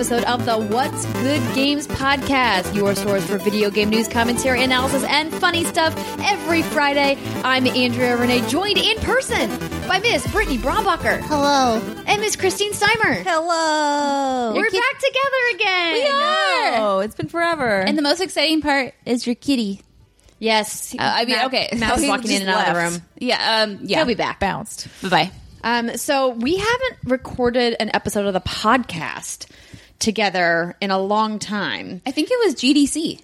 Episode of the What's Good Games podcast, your source for video game news, commentary, analysis, and funny stuff every Friday. I'm Andrea Renee, joined in person by Miss Brittany Brombacher. Hello. And Miss Christine Steimer. Hello. We're back together again. We are. Oh, it's been forever. And the most exciting part is your kitty. Yes. Uh, I mean, Matt- okay. Matt's walking in and out of the room. Yeah. Um. Yeah. He'll be back. bounced. Bye bye. Um, so we haven't recorded an episode of the podcast together in a long time. I think it was GDC.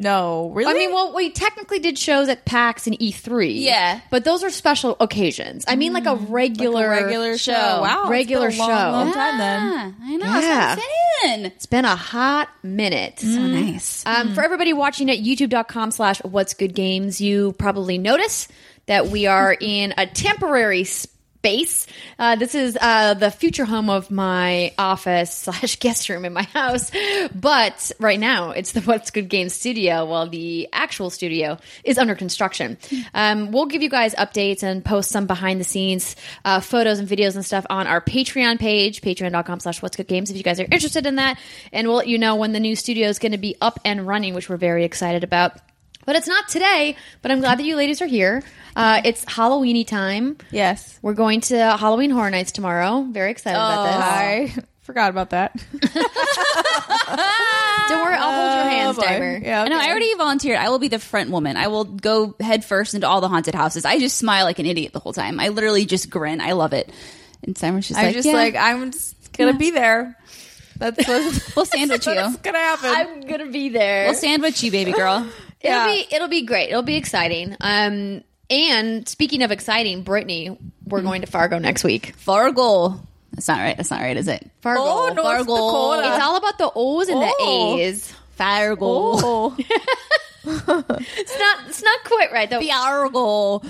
No, really? I mean, well, we technically did shows at PAX and E3. Yeah. But those are special occasions. I mean, like a mm, regular, regular show. show. Wow, Regular a long, show. long time then. I know. Yeah. Yeah. So I'm saying. It's been a hot minute. So mm. nice. Um, mm. For everybody watching at youtube.com slash what's good games, you probably notice that we are in a temporary space. Uh, this is uh, the future home of my office slash guest room in my house. But right now, it's the What's Good Games studio while the actual studio is under construction. Um, we'll give you guys updates and post some behind the scenes uh, photos and videos and stuff on our Patreon page, patreon.com slash what's good games if you guys are interested in that. And we'll let you know when the new studio is going to be up and running, which we're very excited about. But it's not today, but I'm glad that you ladies are here. Uh, it's Halloweeny time. Yes. We're going to Halloween Horror Nights tomorrow. Very excited about this. I forgot about that. Don't worry, I'll hold your hands, Oh, boy. Dimer. Yeah, I know. I already volunteered. I will be the front woman. I will go head first into all the haunted houses. I just smile like an idiot the whole time. I literally just grin. I love it. And Simon's just I'm like, just yeah, like, I'm just gonna Yeah. be there. That's what, we'll sandwich you. that's gonna happen. I'm gonna be there. We'll sandwich you, baby girl. It'll Yeah. be it'll be great. It'll be exciting. Um, and speaking of exciting, Brittany, we're going to Fargo next week. Fargo. That's not right. That's not right, is it? Fargo. Oh, North Fargo. Dakota. It's all about the O's and Oh. the A's. Fargo. oh, It's not it's not quite right though. Fargo.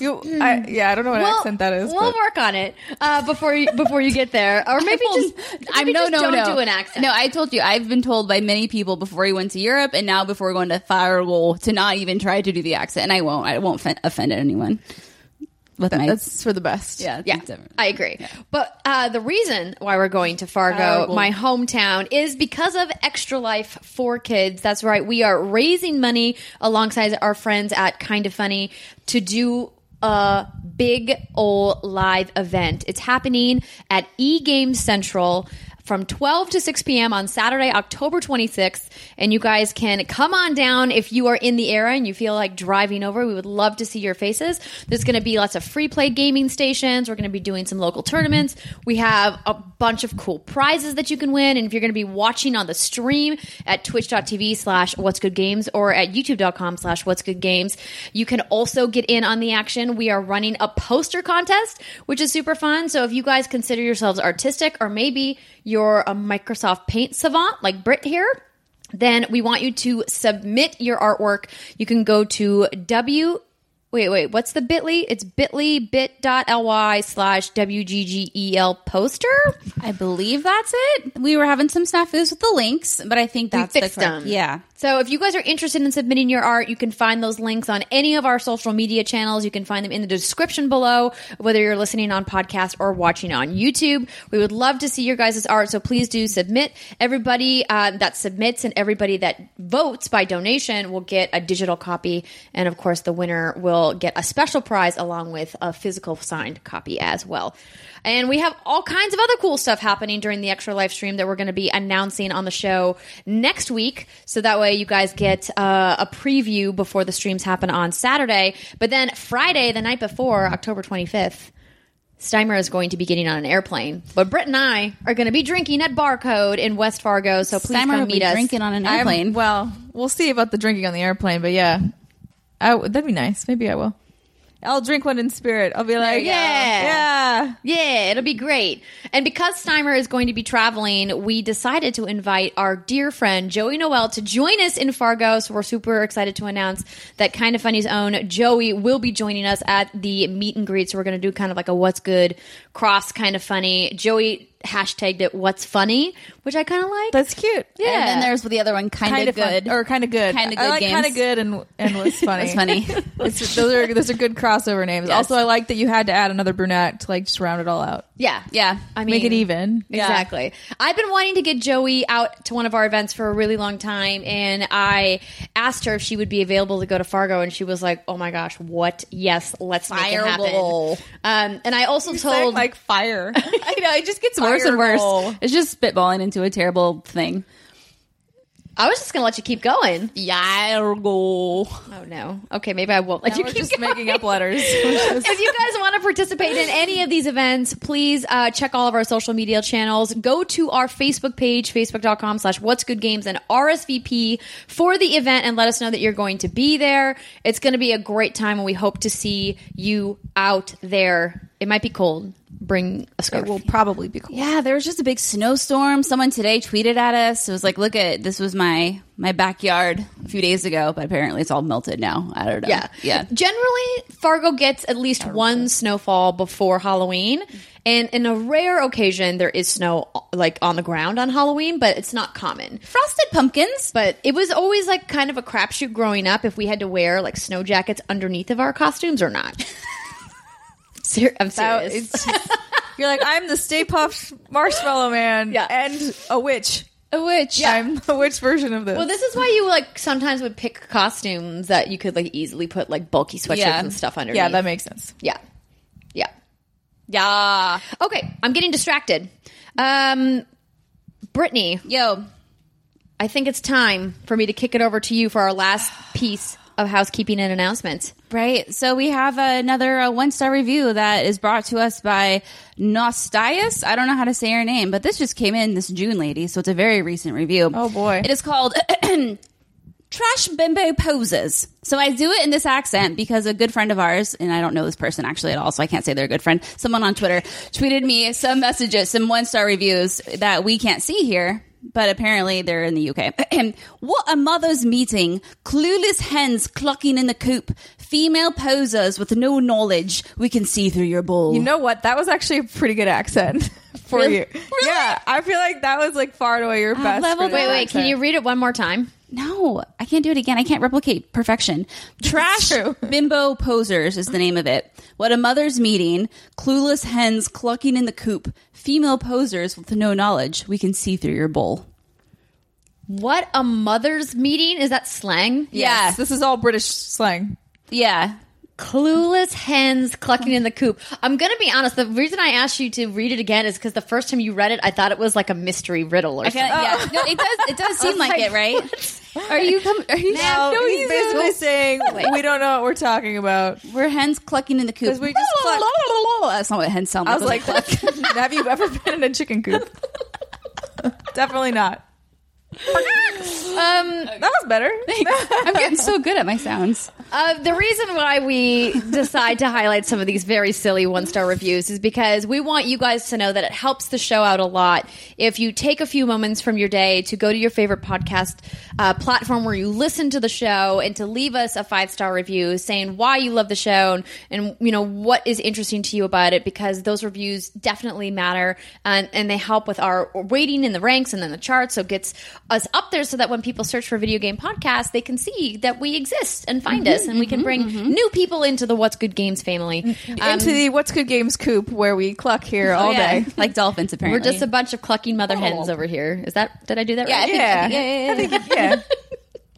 you, I, yeah, I don't know what We'll- accent that is. We'll but- work on it uh, before you before you get there, or maybe just I'm no, just no, don't no. do an accent. No, I told you. I've been told by many people before we went to Europe, and now before going to Fargo, to not even try to do the accent. And I won't. I won't offend anyone with my. That's for the best. yeah, Yeah, different. I agree. But uh, the reason why we're going to Fargo, Fargo. my hometown, is because of Extra Life for Kids. That's right. We are raising money alongside our friends at Kind of Funny to do a big old live event. It's happening at E Games Central from 12 to 6 p.m. on Saturday, October 26th. And you guys can come on down if you are in the area and you feel like driving over. We would love to see your faces. There's going to be lots of free play gaming stations. We're going to be doing some local tournaments. We have a bunch of cool prizes that you can win. And if you're going to be watching on the stream at twitch.tv slash what's good games or at youtube.com slash what's good games, you can also get in on the action. We are running a poster contest, which is super fun. So if you guys consider yourselves artistic or maybe you're a um, Microsoft Paint savant like Britt here, then we want you to submit your artwork. You can go to W. Wait, wait, what's the bit.ly? It's bit.ly bit.ly slash WGGEL poster. I believe that's it. We were having some snafus with the links, but I think that's fixed the correct- them. Yeah. So if you guys are interested in submitting your art, you can find those links on any of our social media channels. You can find them in the description below, whether you're listening on podcast or watching on YouTube. We would love to see your guys' art, so please do submit. Everybody uh, that submits and everybody that votes by donation will get a digital copy, and of course, the winner will get a special prize along with a physical signed copy as well. And we have all kinds of other cool stuff happening during the Extra Life stream that we're going to be announcing on the show next week. So that way you guys get uh, a preview before the streams happen on Saturday. But then Friday, the night before, October 25th, Steimer is going to be getting on an airplane. But Britt and I are going to be drinking at Barcode in West Fargo. So please Steimer will come be meet us. drinking on an I'm- airplane. well, we'll see about the drinking on the airplane, but yeah, I w that'd be nice. Maybe I will. I'll drink one in spirit. I'll be like, yeah, yeah, Yeah, it'll be great. And because Steimer is going to be traveling, we decided to invite our dear friend Joey Noelle to join us in Fargo. So we're super excited to announce that Kind of Funny's own Joey will be joining us at the meet and greet. So we're going to do kind of like a what's good cross kind of funny. Joey hashtagged it what's funny, which I kind of like. that's cute. Yeah. And then there's the other one, kind, kind of good. or kind of good. Kinda I Good like kind of good and and what's funny. That's funny. It's, those are those are good crossover names. Yes. Also, I like that you had to add another brunette to like just round it all out. yeah. yeah. I mean, Make it even. Exactly. I've been wanting to get Joey out to one of our events for a really long time, and I asked her if she would be available to go to Fargo, and she was like, "Oh my gosh, what? Yes, let's make it happen." Um, and I also Sound told like fire. I know it just gets worse and worse. Fireball. It's just spitballing into a terrible thing. I was just going to let you keep going. Yargo. Oh no. Okay, maybe I won't let Now you keep just going. making up letters. if you guys want to participate in any of these events, please uh, check all of our social media channels. Go to our Facebook page, facebook.com slash what's good games and RSVP for the event and let us know that you're going to be there. It's going to be a great time and we hope to see you out there. It might be cold. Bring a scarf. it will probably be cool. Yeah, there was just a big snowstorm. Someone today tweeted at us. It was like, "Look at this was my my backyard a few days ago, but apparently it's all melted now." I don't know. Yeah. yeah. Generally, Fargo gets at least one snowfall before Halloween. And in a rare occasion, there is snow like on the ground on Halloween, but it's not common. Frosted pumpkins. But it was always like kind of a crapshoot growing up if we had to wear like snow jackets underneath of our costumes or not. Ser- I'm That- serious. it's- you're like, I'm the Stay Puft Marshmallow Man Yeah. and a witch. A witch. Yeah. I'm the witch version of this. well, this is why you like sometimes would pick costumes that you could like easily put like bulky sweatshirts Yeah. and stuff underneath. yeah, that makes sense. yeah, yeah. Yeah. Okay, I'm getting distracted. Um, Brittany, Yo. I think it's time for me to kick it over to you for our last piece of housekeeping and announcements. Right. So we have another uh, one star review that is brought to us by Nostias. I don't know how to say her name, but this just came in this June, lady. So it's a very recent review. Oh, boy. It is called Trash Bimbo Poses. So I do it in this accent because a good friend of ours, and I don't know this person actually at all, so I can't say they're a good friend. Someone on Twitter tweeted me some messages, some one star reviews that we can't see here. But apparently they're in the UK. what a mother's meeting. Clueless hens clucking in the coop. Female posers with no knowledge. We can see through your bowl. You know what? That was actually a pretty good accent for Really? you. Yeah, I feel like that was like far and away your best. leveled for Wait, wait, can you read it one more time? No, I can't do it again. I can't replicate perfection. Trash true. Bimbo Posers is the name of it. What a mother's meeting. Clueless hens clucking in the coop. Female posers with no knowledge. We can see through your bowl. What a mother's meeting? Is that slang? Yes, this is all British slang. Yeah. Clueless hens clucking in the coop. I'm gonna be honest. The reason I asked you to read it again is because the first time you read it, I thought it was like a mystery riddle or I something. like, yeah. No, it does. It does seem like, like, it, right? Are you? Com- are you? now, no, he's he's basically saying we don't know what we're talking about. We're hens clucking in the coop. we just cluck. That's not what hens sound I like. was like, have you ever been in a chicken coop? Definitely not. Um, That was better. I'm getting so good at my sounds. Uh, the reason why we decide to highlight some of these very silly one star reviews is because we want you guys to know that it helps the show out a lot. If you take a few moments from your day to go to your favorite podcast uh, platform where you listen to the show and to leave us a five star review saying why you love the show and, and you know what is interesting to you about it because those reviews definitely matter and, and they help with our rating in the ranks and then the charts. So it gets us up there so that when people search for video game podcasts they can see that we exist and find us and we can bring new people into the what's good games family Um, Into the What's Good Games coop where we cluck here all yeah. day. like dolphins. Apparently, we're just a bunch of clucking mother hens over here is that did i do that yeah, I right think, Yeah. yeah, yeah, yeah. I think, yeah.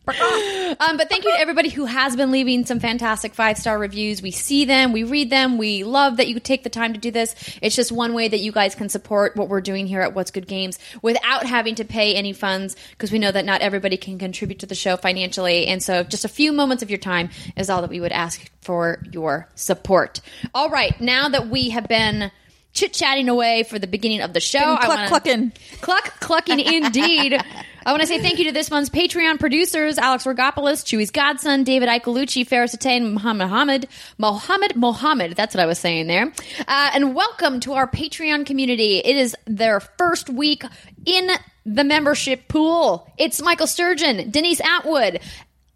Um, but thank you to everybody who has been leaving some fantastic five star reviews. We see them, we read them. We love that you take the time to do this. It's just one way that you guys can support what we're doing here at What's Good Games without having to pay any funds because we know that not everybody can contribute to the show financially. And so just a few moments of your time is all that we would ask for your support. All right, now that we have been chit chatting away for the beginning of the show, cluck wanna- clucking. Cluck clucking indeed. I want to say thank you to this month's Patreon producers Alex Rogopoulos, Chewy's Godson, David Icolucci, Ferris Attain, Muhammad Mohammed, Mohammed Mohammed. That's what I was saying there. Uh, and welcome to our Patreon community. It is their first week in the membership pool. It's Michael Sturgeon, Denise Atwood,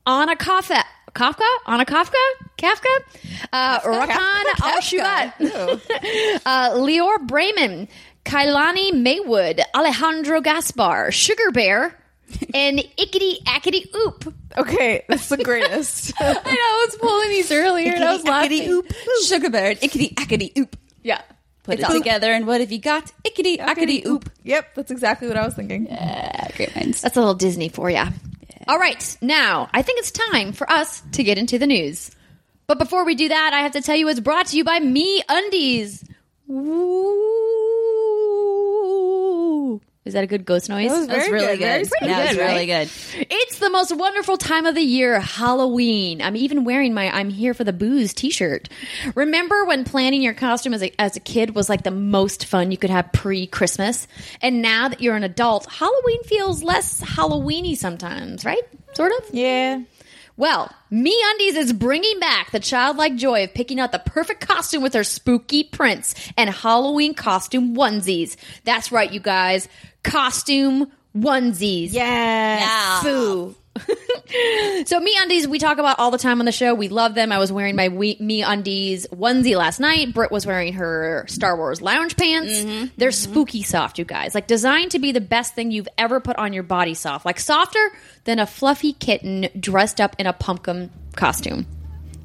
Anna Kafka. Kafka? Anna Kafka? Kafka? Uh, Rakan Al Shubat. uh, Leor Brayman, Kailani Maywood, Alejandro Gaspar, Sugar Bear, and Ickety Ackety Oop. Okay, that's the greatest. I know, I was pulling these earlier and I was laughing. Ickity Oop, sugar bird, ickety ackety oop. Yeah. Put It's it all- together, and what have you got? Ickety ackety oop. yep, that's exactly what I was thinking. Ah, great minds. That's a little Disney for you. All right, now I think it's time for us to get into the news. But before we do that, I have to tell you it's brought to you by MeUndies. Ooh. Is that a good ghost noise? That was That's very really good. Very good. pretty That was good, really right? good. It's the most wonderful time of the year, Halloween. I'm even wearing my I'm here for the booze t-shirt. Remember when planning your costume as a, as a kid was like the most fun you could have pre-Christmas? And now that you're an adult, Halloween feels less Halloweeny sometimes, right? Sort of? Yeah. Well, Me Undies is bringing back the childlike joy of picking out the perfect costume with their spooky prints and Halloween costume onesies. That's right, you guys. Costume onesies. Yeah. Boo. so me undies we talk about all the time on the show. We love them. I was wearing my we- me undies onesie last night. Britt was wearing her star wars lounge pants. Mm-hmm, They're mm-hmm. spooky soft you guys. Like designed to be the best thing you've ever put on your body soft. Like softer than a fluffy kitten dressed up in a pumpkin costume.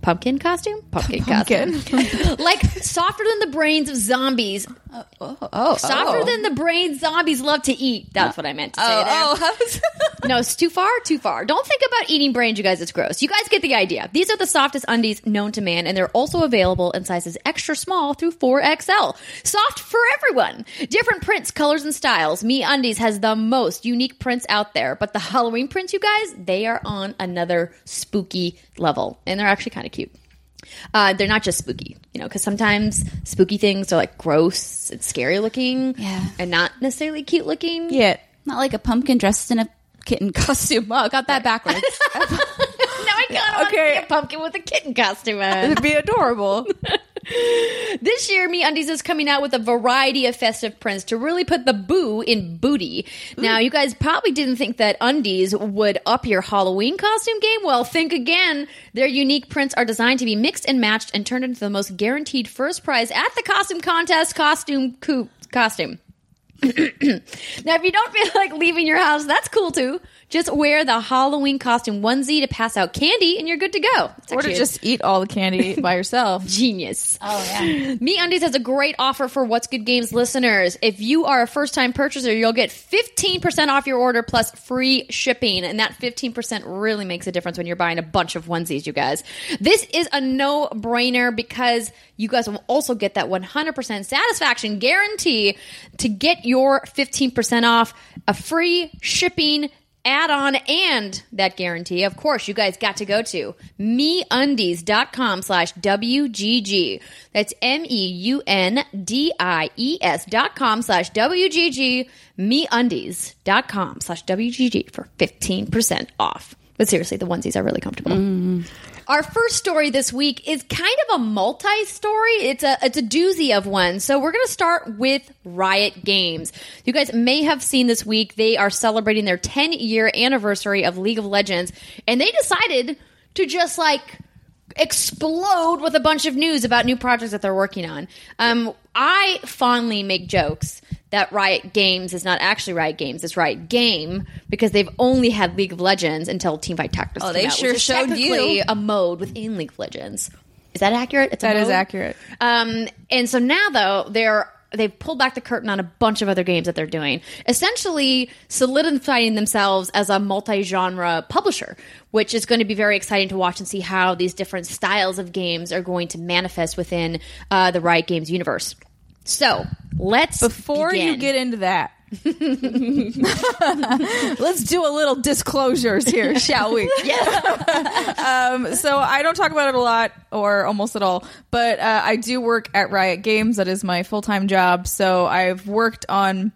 Pumpkin costume? Pumpkin, Pumpkin. costume. Like softer than the brains of zombies Oh, oh, oh, oh, softer oh. than the brains zombies love to eat that's what i meant to say there. Oh, oh, No, it's too far, too far. Don't think about eating brains, you guys. It's gross. You guys get the idea. These are the softest undies known to man, and they're also available in sizes extra small through 4XL. Soft for everyone. Different prints, colors, and styles. MeUndies has the most unique prints out there, but the Halloween prints, you guys, they are on another spooky level, and they're actually kind of cute. Uh, they're not just spooky, you know, because sometimes spooky things are like gross and scary looking, Yeah. and not necessarily cute looking. Yeah. not like a pumpkin dressed in a kitten costume. Oh, I got that backwards. now I kind of want to okay. see a pumpkin with a kitten costume on. It'd be adorable. this year, MeUndies is coming out with a variety of festive prints to really put the boo in booty. Now, you guys probably didn't think that undies would up your Halloween costume game. Well, think again. Their unique prints are designed to be mixed and matched and turned into the most guaranteed first prize at the costume contest costume coup costume. now, if you don't feel like leaving your house, that's cool too. Just wear the Halloween costume onesie to pass out candy, and you're good to go. It's or to actually just eat all the candy by yourself. genius. oh yeah. MeUndies has a great offer for What's Good Games listeners. If you are a first time purchaser, you'll get 15% off your order plus free shipping. And that 15% really makes a difference when you're buying a bunch of onesies, you guys. This is a no brainer because you guys will also get that 100% satisfaction guarantee to get your 15% off, a free shipping add-on and that guarantee of course you guys got to go to meundies.com slash wgg that's m-e-u-n-d-i-e-s dot com slash wgg meundies.com slash wgg for 15% off. But seriously the onesies are really comfortable mm-hmm. Our first story this week is kind of a multi-story. It's a it's a doozy of one. So we're going to start with Riot Games. You guys may have seen this week they are celebrating their 10-year anniversary of League of Legends and they decided to just like explode with a bunch of news about new projects that they're working on. Um, I fondly make jokes that Riot Games is not actually Riot Games, it's Riot Game because they've only had League of Legends until Teamfight Tactics. Oh, they out, sure showed you. a mode within League of Legends. Is that accurate? It's a That is accurate. Um, and so now though they're they've pulled back the curtain on a bunch of other games that they're doing, essentially solidifying themselves as a multi-genre publisher, which is going to be very exciting to watch and see how these different styles of games are going to manifest within uh, the Riot Games universe. So let's Before you get into that, let's do a little disclosures here, shall we? um, so I don't talk about it a lot or almost at all, but uh, I do work at Riot Games. That is my full time job. So I've worked on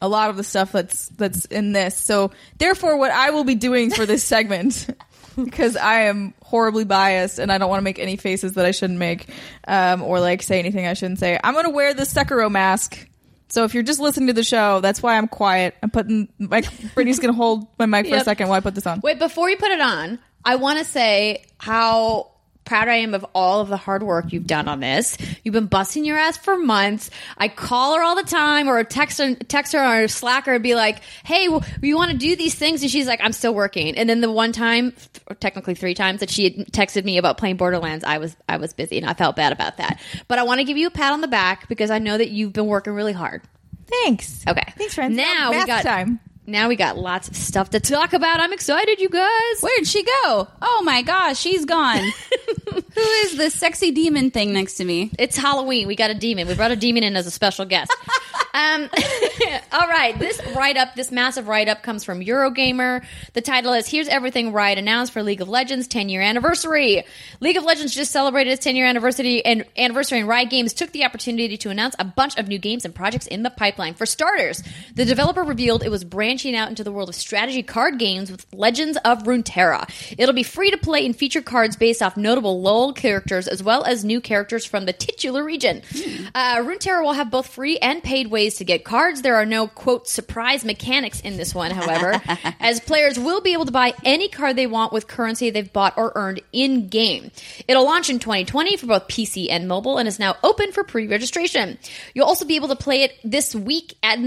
a lot of the stuff that's that's in this. So therefore, what I will be doing for this segment. Because I am horribly biased and I don't want to make any faces that I shouldn't make, um, or like say anything I shouldn't say. I'm going to wear the Sekiro mask so if you're just listening to the show, that's why I'm quiet. I'm putting my Brittany's gonna hold my mic for a second while I put this on. Wait, before you put it on, I want to say how proud I am of all of the hard work you've done on this. You've been busting your ass for months. I call her all the time or text her, text her or Slack her and be like, hey, well, you want to do these things? And she's like, I'm still working. And then the one time, or technically three times that she had texted me about playing Borderlands, I was, I was busy and I felt bad about that. But I want to give you a pat on the back because I know that you've been working really hard. Thanks. Okay. Thanks, friends. Now we got time. Now we got lots of stuff to talk about. I'm excited, you guys. Where'd she go? Oh my gosh, she's gone. Who is the sexy demon thing next to me? It's Halloween. We got a demon. We brought a demon in as a special guest. um, all right. This write up, this massive write up comes from Eurogamer. The title is Here's Everything Riot Announced for League of Legends 10 year anniversary. League of Legends just celebrated its 10 year anniversary and anniversary and Riot Games took the opportunity to announce a bunch of new games and projects in the pipeline. For starters, the developer revealed it was branching out into the world of strategy card games with Legends of Runeterra. It'll be free to play and feature cards based off notable LoL characters as well as new characters from the titular region. Uh, Runeterra will have both free and paid ways to get cards. There are no quote surprise mechanics in this one, however, as players will be able to buy any card they want with currency they've bought or earned in game. It'll launch in 2020 for both PC and mobile and is now open for pre-registration. You'll also be able to play it this week at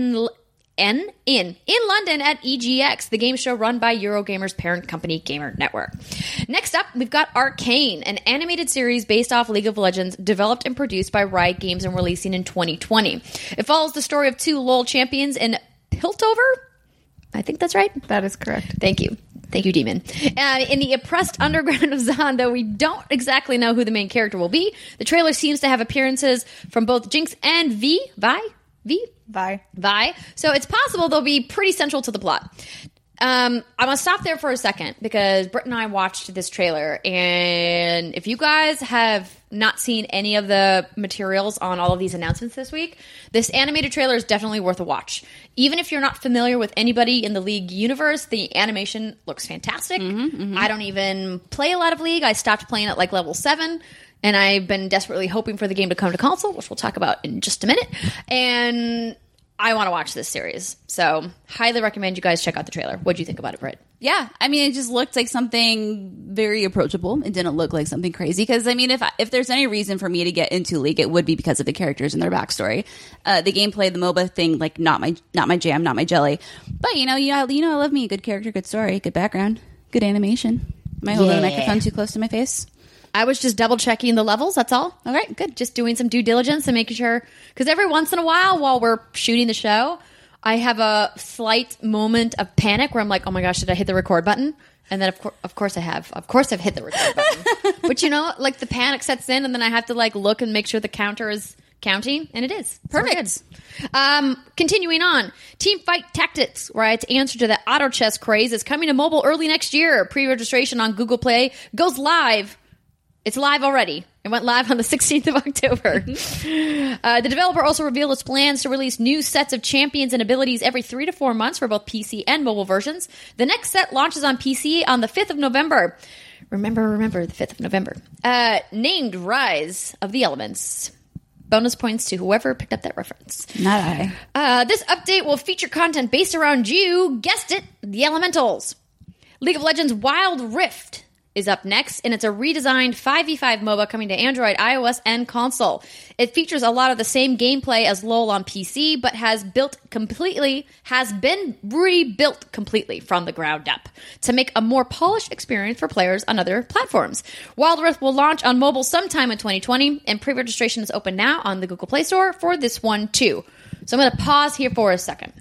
N in in London at EGX, the game show run by Eurogamer's parent company Gamer Network. Next up, we've got Arcane, an animated series based off League of Legends, developed and produced by Riot Games and releasing in 2020. It follows the story of two LoL champions in Piltover. I think that's right. That is correct. Thank you. Thank you, Demon. Uh, in the oppressed underground of Zaun, though we don't exactly know who the main character will be, the trailer seems to have appearances from both Jinx and V. Vi? V? Bye. Vi. So it's possible they'll be pretty central to the plot. Um, I'm gonna stop there for a second because Britt and I watched this trailer, and if you guys have not seen any of the materials on all of these announcements this week, this animated trailer is definitely worth a watch. Even if you're not familiar with anybody in the League universe, the animation looks fantastic. I don't even play a lot of League. I stopped playing at like level seven. And I've been desperately hoping for the game to come to console, which we'll talk about in just a minute. And I want to watch this series. So, highly recommend you guys check out the trailer. What do you think about it, Britt? Yeah, I mean, it just looked like something very approachable. It didn't look like something crazy because I mean, if if there's any reason for me to get into League, it would be because of the characters and their backstory. Uh, the gameplay, the MOBA thing, like not my not my jam, not my jelly. But you know, you know, you know, I love me a good character, good story, good background, good animation. Am I holding the microphone too close to my face? I was just double checking the levels. That's all. All right, good. Just doing some due diligence and making sure. Because every once in a while, while we're shooting the show, I have a slight moment of panic where I'm like, "Oh my gosh, did I hit the record button?" And then of course, of course, I have. Of course, I've hit the record button. but you know, like the panic sets in, and then I have to like look and make sure the counter is counting, and it is Perfect. good. Um, continuing on, Teamfight Tactics, Riot's answer to the auto chess craze, is coming to mobile early next year. Pre-registration on Google Play goes live it's live already. It went live on the 16th of October. uh, the developer also revealed its plans to release new sets of champions and abilities every three to four months for both PC and mobile versions. The next set launches on PC on the 5th of November. Remember, remember the 5th of November. Uh, named Rise of the Elements. Bonus points to whoever picked up that reference. Not I. Uh, this update will feature content based around you guessed it, the Elementals. League of Legends Wild Rift is up next, and it's a redesigned 5v5 MOBA coming to Android, iOS, and console. It features a lot of the same gameplay as LoL on PC, but has built completely has been rebuilt completely from the ground up to make a more polished experience for players on other platforms. Wild Rift will launch on mobile sometime in 2020, and pre-registration is open now on the Google Play Store for this one too. So I'm going to pause here for a second.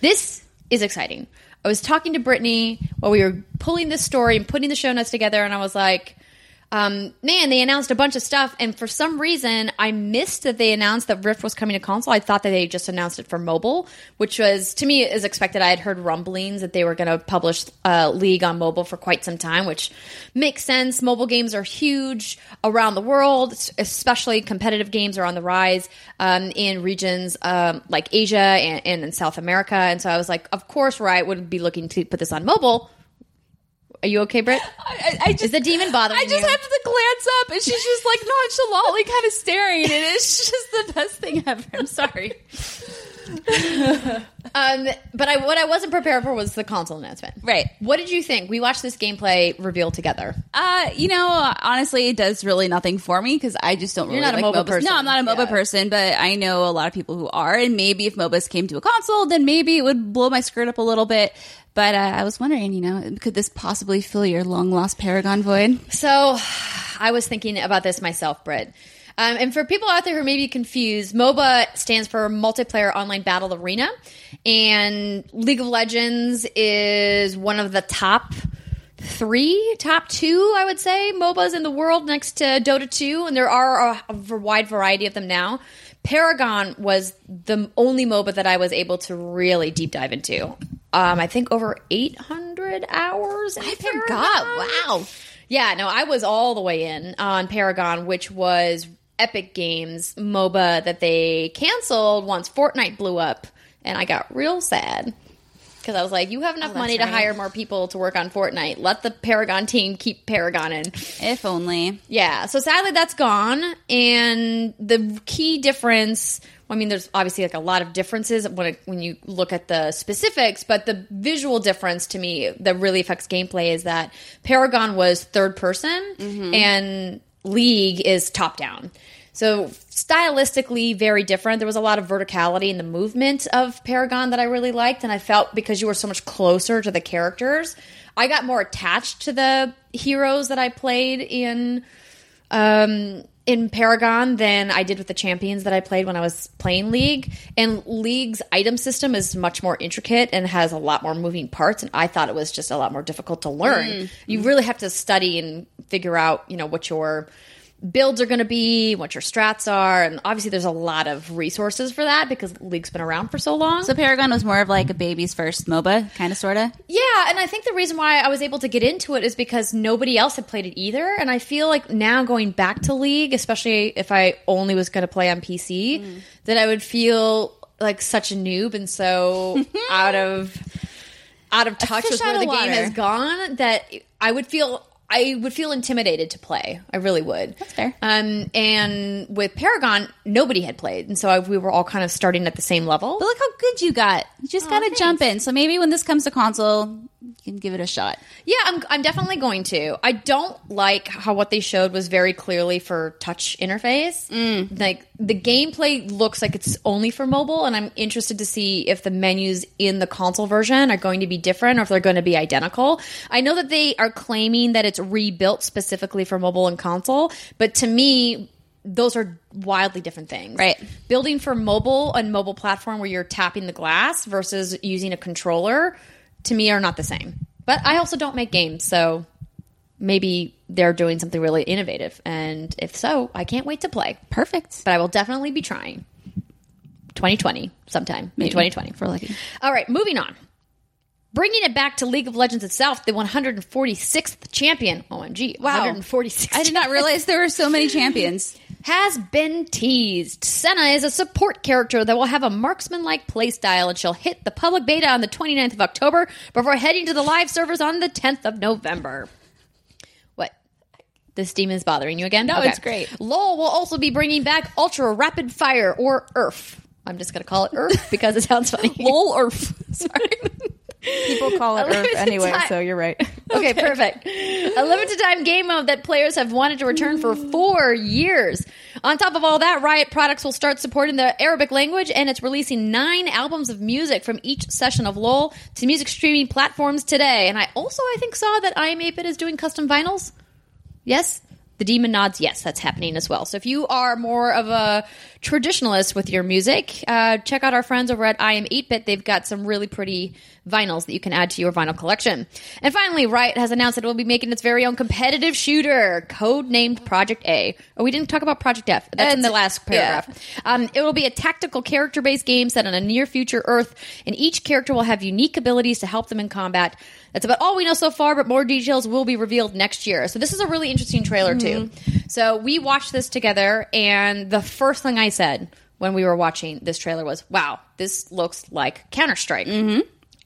This is exciting. I was talking to Brittany while we were pulling this story and putting the show notes together, and I was like, um, man, they announced a bunch of stuff, and for some reason, I missed that they announced that Rift was coming to console. I thought that they just announced it for mobile, which was to me as expected. I had heard rumblings that they were going to publish uh, League on mobile for quite some time, which makes sense. Mobile games are huge around the world, especially competitive games are on the rise um, in regions um, like Asia and, and in South America. And so I was like, of course, Riot would be looking to put this on mobile. Are you okay, Britt? I, I just, Is the demon bothering you? I just you? have to glance up, and she's just like nonchalantly kind of staring, and it's just the best thing ever. I'm sorry. Um, but I, what I wasn't prepared for was the console announcement. Right. What did you think? We watched this gameplay reveal together. Uh, you know, honestly, it does really nothing for me because I just don't You're really not a like MOBA MOBAs. person. No, I'm not a MOBA Yeah. person, but I know a lot of people who are, and maybe if MOBAs came to a console, then maybe it would blow my skirt up a little bit. But uh, I was wondering, you know, could this possibly fill your long lost Paragon void? So I was thinking about this myself, Britt. Um, and for people out there who may be confused, MOBA stands for Multiplayer Online Battle Arena, and League of Legends is one of the top three, top two, I would say, MOBAs in the world next to Dota 2, and there are a wide variety of them now. Paragon was the only MOBA that I was able to really deep dive into. Um, I think over 800 hours. I forgot. Wow. Yeah, no, I was all the way in on Paragon, which was Epic Games MOBA that they canceled once Fortnite blew up, and I got real sad because I was like, "You have enough Oh, money to right. hire more people to work on Fortnite. Let the Paragon team keep Paragoning." If only. Yeah, so sadly that's gone, and the key difference. I mean, there's obviously like a lot of differences when it, when you look at the specifics, but the visual difference to me that really affects gameplay is that Paragon was third person mm-hmm. and League is top down. So stylistically very different. There was a lot of verticality in the movement of Paragon that I really liked, and I felt because you were so much closer to the characters, I got more attached to the heroes that I played in um, in Paragon than I did with the champions that I played when I was playing League. And League's item system is much more intricate and has a lot more moving parts. And I thought it was just a lot more difficult to learn. Mm. You really have to study and figure out, you know, what your builds are going to be, what your strats are, and obviously there's a lot of resources for that because League's been around for so long. So Paragon was more of like a baby's first MOBA, kind of, sort of. Yeah, and I think the reason why I was able to get into it is because nobody else had played it either. And I feel like now going back to League, especially if I only was going to play on PC, mm. that I would feel like such a noob and so out of out of touch with where the game has gone that I would feel I would feel intimidated to play. I really would. That's fair. Um, and with Paragon, nobody had played, and so I, we were all kind of starting at the same level. But look how good you got. You just got to jump in. So maybe when this comes to console, you can give it a shot. Yeah, I'm, I'm definitely going to. I don't like how what they showed was very clearly for touch interface. Mm. Like the gameplay looks like it's only for mobile, and I'm interested to see if the menus in the console version are going to be different or if they're going to be identical. I know that they are claiming that it's rebuilt specifically for mobile and console, but to me, those are wildly different things. Right. Building for mobile and mobile platform where you're tapping the glass versus using a controller to me are not the same. But I also don't make games, so maybe they're doing something really innovative. And if so, I can't wait to play. Perfect. But I will definitely be trying. 2020, sometime in Maybe. 2020. For lucky. All right, moving on. Bringing it back to League of Legends itself, the 146th champion, OMG, Wow. 146. I did not realize there were so many champions. Has been teased. Senna is a support character that will have a marksman like playstyle, and she'll hit the public beta on the 29th of October before heading to the live servers on the 10th of November. What? The steam is bothering you again? No, it's great. LoL will also be bringing back Ultra Rapid Fire or URF. I'm just going to call it URF because it sounds funny. Lol Earth. Sorry. People call it Earth anyway, time. so you're right. Okay, perfect. A limited time game mode that players have wanted to return for four years. On top of all that, Riot Products will start supporting the Arabic language and it's releasing nine albums of music from each session of LOL to music streaming platforms today. And I also, I think, saw that I Am 8-Bit is doing custom vinyls. Yes? The demon nods, yes, that's happening as well. So if you are more of a traditionalist with your music, uh, check out our friends over at I Am 8-Bit. They've got some really pretty vinyls that you can add to your vinyl collection. And finally, Riot has announced that it will be making its very own competitive shooter, code-named Project A. Oh, we didn't talk about Project F. That's in the last paragraph. Um, it will be a tactical character-based game set on a near-future Earth, and each character will have unique abilities to help them in combat. That's about all we know so far, but more details will be revealed next year. So this is a really interesting trailer too. So we watched this together, and the first thing I said when we were watching this trailer was, "Wow, this looks like Counter Strike." Mm-hmm.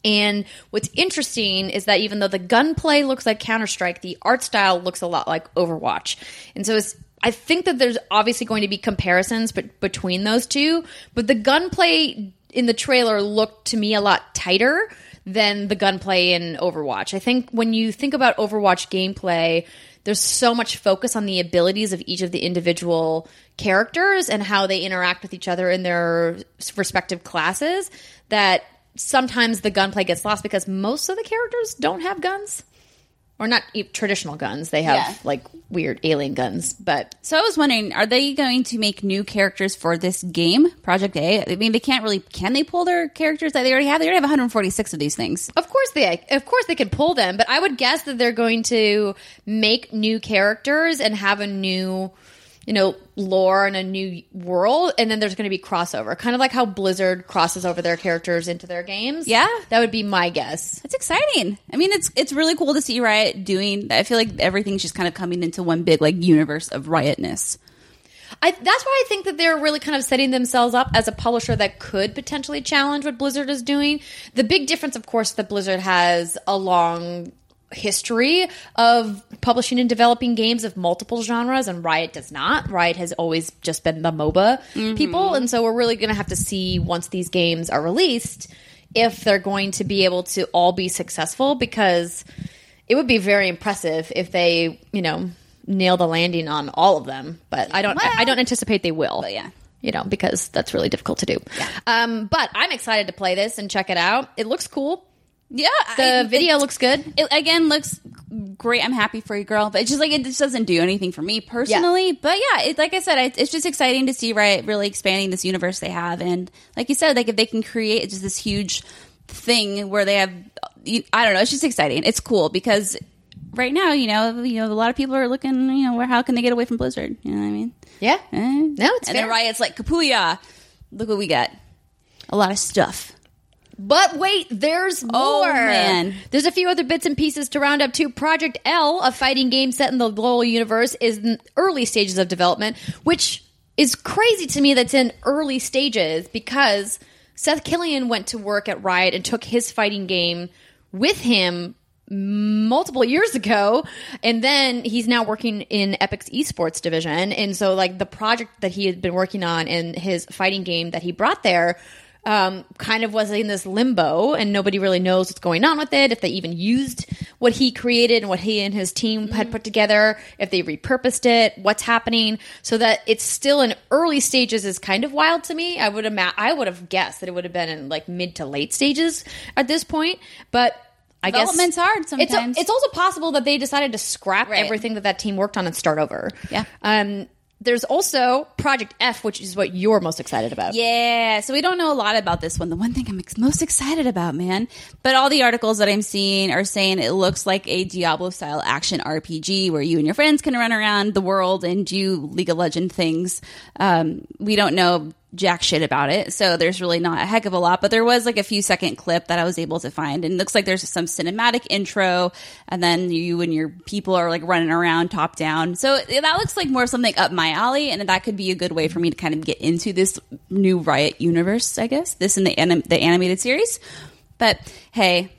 And what's interesting is that even though the gunplay looks like Counter Strike, the art style looks a lot like Overwatch. And so it's, I think that there's obviously going to be comparisons but between those two, but the gunplay in the trailer looked to me a lot tighter than the gunplay in Overwatch. I think when you think about Overwatch gameplay, there's so much focus on the abilities of each of the individual characters and how they interact with each other in their respective classes that sometimes the gunplay gets lost because most of the characters don't have guns or not e- traditional guns they have Yeah. like weird alien guns but So I was wondering, are they going to make new characters for this game, Project A? I mean, they can't really. Can they pull their characters that they already have? They already have 146 of these things. Of course they of course they can pull them, but I would guess that they're going to make new characters and have a new you know, lore and a new world, and then there's going to be crossover, kind of like how Blizzard crosses over their characters into their games. Yeah. that would be my guess. It's exciting. I mean, it's it's really cool to see Riot doing. I feel like everything's just kind of coming into one big like universe of Riotness. I, that's why I think that they're really kind of setting themselves up as a publisher that could potentially challenge what Blizzard is doing. The big difference, of course, that Blizzard has a long history of publishing and developing games of multiple genres and Riot does not. Riot has always just been the MOBA people and so we're really going to have to see once these games are released if they're going to be able to all be successful because it would be very impressive if they, you know, nail the landing on all of them, but I don't I, I don't anticipate they will. But yeah. You know, because that's really difficult to do. Um, but I'm excited to play this and check it out. It looks cool. Yeah, The I- video looks good. It again looks great. I'm happy for you, girl. But it's just like it just doesn't do anything for me personally. But yeah, it, like I said, I, it's just exciting to see Riot really expanding this universe they have, and like you said, like if they can create just this huge thing where they have, I don't know, it's just exciting. It's cool because right now, you know, you know, a lot of people are looking, you know, where how can they get away from Blizzard? You know what I mean? Yeah. Eh. No, it's and fair. then Riot's like Kapuya. Look what we got. A lot of stuff. But wait, there's oh, more. Oh, man. There's a few other bits and pieces to round up too. Project L, a fighting game set in the LoL universe, is in early stages of development, which is crazy to me that's in early stages because Seth Killian went to work at Riot and took his fighting game with him multiple years ago and then he's now working in Epic's esports division and so like the project that he had been working on and his fighting game that he brought there um, kind of was in this limbo and nobody really knows what's going on with it if they even used what he created and what he and his team had put together if they repurposed it what's happening so that it's still in early stages is kind of wild to me i would ima- i would have guessed that it would have been in like mid to late stages at this point but I guess Development's hard It's, sometimes. it's also possible that they decided to scrap Right. everything that that team worked on and start over. Yeah. Um. There's also Project F, which is what you're most excited about. Yeah, so we don't know a lot about this one. The one thing I'm ex- most excited about, man, but all the articles that I'm seeing are saying it looks like a Diablo style action RPG where you and your friends can run around the world and do League of Legend things. Um, we don't know jack shit about it, so there's really not a heck of a lot. But there was like a few second clip that I was able to find, and it looks like there's some cinematic intro, and then you and your people are like running around top down. So that looks like more something up my alley, and that could be a good way for me to kind of get into this new Riot universe, I guess. This in the anim- the animated series. But hey,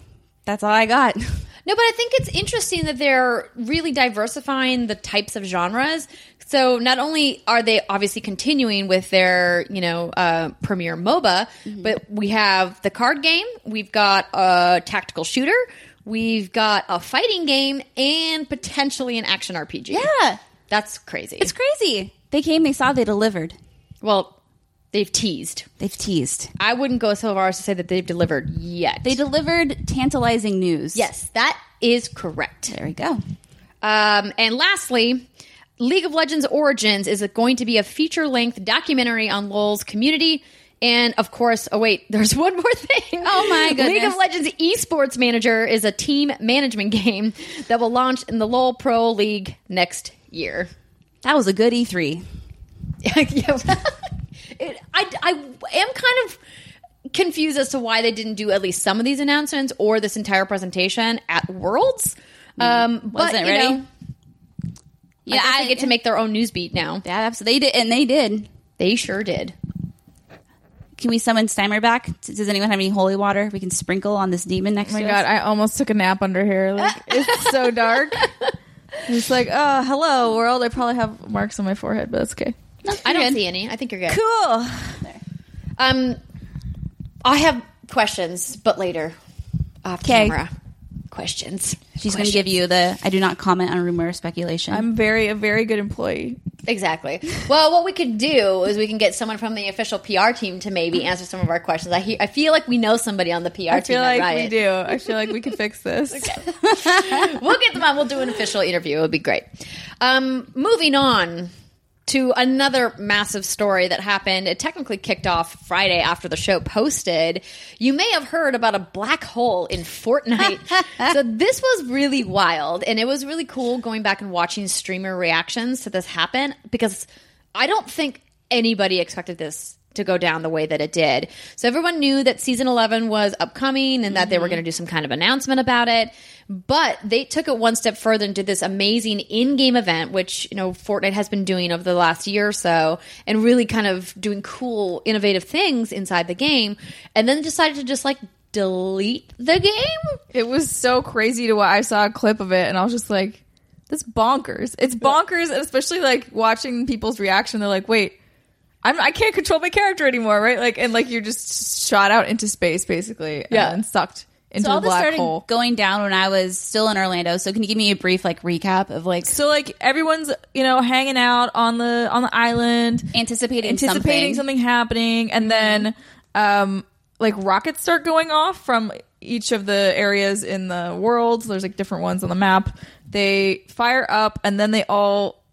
that's all I got. No, but I think it's interesting that they're really diversifying the types of genres. So not only are they obviously continuing with their, you know, uh, premier MOBA, but we have the card game, we've got a tactical shooter, we've got a fighting game, and potentially an action RPG. Yeah. That's crazy. It's crazy. They came, they saw, they delivered. well, they've teased. They've teased. I wouldn't go so far as to say that they've delivered yet. They delivered tantalizing news. yes, that is correct. There we go. Um, and lastly, League of Legends Origins is going to be a feature length documentary on LoL's community. And of course, oh wait, there's one more thing. Oh, my League of Legends Esports Manager is a team management game that will launch in the LoL Pro League next year. That was a good E E3. yeah. It, I, I am kind of confused as to why they didn't do at least some of these announcements or this entire presentation at Worlds. Um, Wasn't you ready? know, yeah, I, guess they get to make their own news beat now. Yeah, absolutely. They did, and they did. They sure did. Can we summon Steimer back? Does anyone have any holy water we can sprinkle on this demon next Oh my to god, us? I almost took a nap under here. Like it's so dark. It's like, oh, hello world. I probably have marks on my forehead, but it's okay. I don't good. see any. I think you're good. Cool. Um, I have questions, but later off 'Kay. camera. Questions. She's going to give you the I do not comment on rumor or speculation. I'm very a very good employee. Exactly. Well, what we could do is we can get someone from the official PR team to maybe answer some of our questions. I, he- I feel like we know somebody on the PR I team. feel at like we do. I feel like we can fix this. we'll get them on. We'll do an official interview. It would be great. Um, moving on to another massive story that happened. It technically kicked off Friday after the show posted. You may have heard about a black hole in Fortnite. so this was really wild, and it was really cool going back and watching streamer reactions to this happen because I don't think anybody expected this to go down the way that it did. So everyone knew that season 11 was upcoming and that they were mm-hmm. going to do some kind of announcement about it. But they took it one step further and did this amazing in-game event, which, you know, Fortnite has been doing over the last year or so and really kind of doing cool, innovative things inside the game. And then decided to just like delete the game. It was so crazy to what I saw a clip of it, and I was just like, "This bonkers." It's bonkers, especially like watching people's reaction. They're like, "Wait, I'm I can't control my character anymore, right?" Like, and like you're just shot out into space basically, Yeah. and sucked into so all the black started hole. going down when I was still in Orlando. So can you give me a brief like recap of like so like everyone's you know hanging out on the on the island, anticipating anticipating something? something, happening, and then um like rockets start going off from each of the areas in the world. So there's like different ones on the map. They fire up, and then they all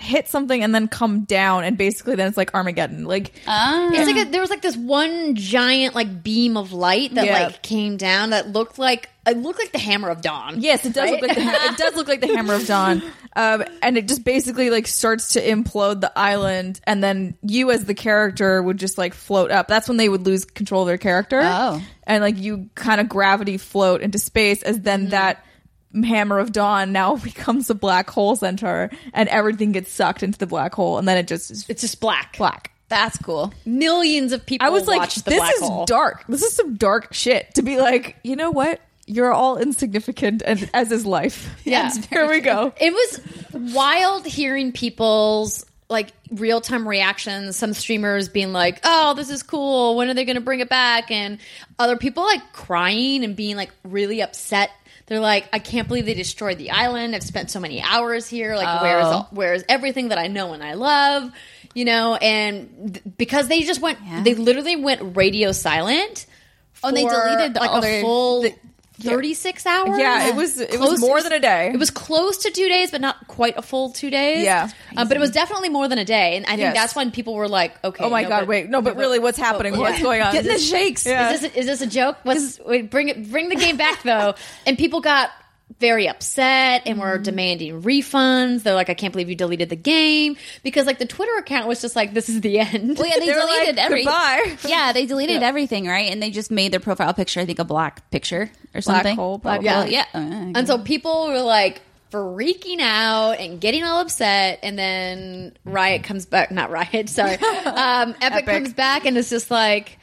hit something and then come down and basically then it's like armageddon like Ah. It's like a, there was like this one giant like beam of light that Yeah. like came down that looked like it looked like the hammer of dawn. Yes, it does Right? look like the it does look like the Hammer of Dawn, um, and it just basically like starts to implode the island, and then you as the character would just like float up. That's when they would lose control of their character. Oh. and like you kind of gravity float into space, as then that Hammer of Dawn now becomes a black hole center, and everything gets sucked into the black hole, and then it just is It's just black. black. That's cool. Millions of people I was like, watched the this black is hole. dark. This is some dark shit to be like, you know what? You're all insignificant, and as is life. Yeah. here we go. It was wild hearing people's like real time reactions. Some streamers being like, "Oh, this is cool. When are they going to bring it back?" And other people like crying and being like really upset. They're like, "I can't believe they destroyed the island. I've spent so many hours here. Like, where is oh. where is everything that I know and I love?" You know, and th- because they just went, they literally went radio silent. Oh, and they for, deleted like all a their- full. 36 hours Yeah, it was- it was Close- more than a day. it was close to two days, but not quite a full two days. Yeah. um, but it was definitely more than a day, and I think Yes. that's when people were like, "Okay, Oh my no, god, but- wait, no, but really, what's happening? but- What's going on? Getting the shakes. Yeah. Is this a, is this a joke? What's wait, bring it bring the game back though?" and people got very upset and were demanding refunds. They're like, "I can't believe you deleted the game," because like the Twitter account was just like, "This is the end." Well, yeah, they, They deleted like, every. Yeah, they deleted everything, right? And they just made their profile picture, I think, a black picture or something. hole, black hole. yeah. Uh, And so people were like freaking out and getting all upset. And then Riot comes back, not Riot, sorry. Um, Epic, Epic. comes back and it's just like,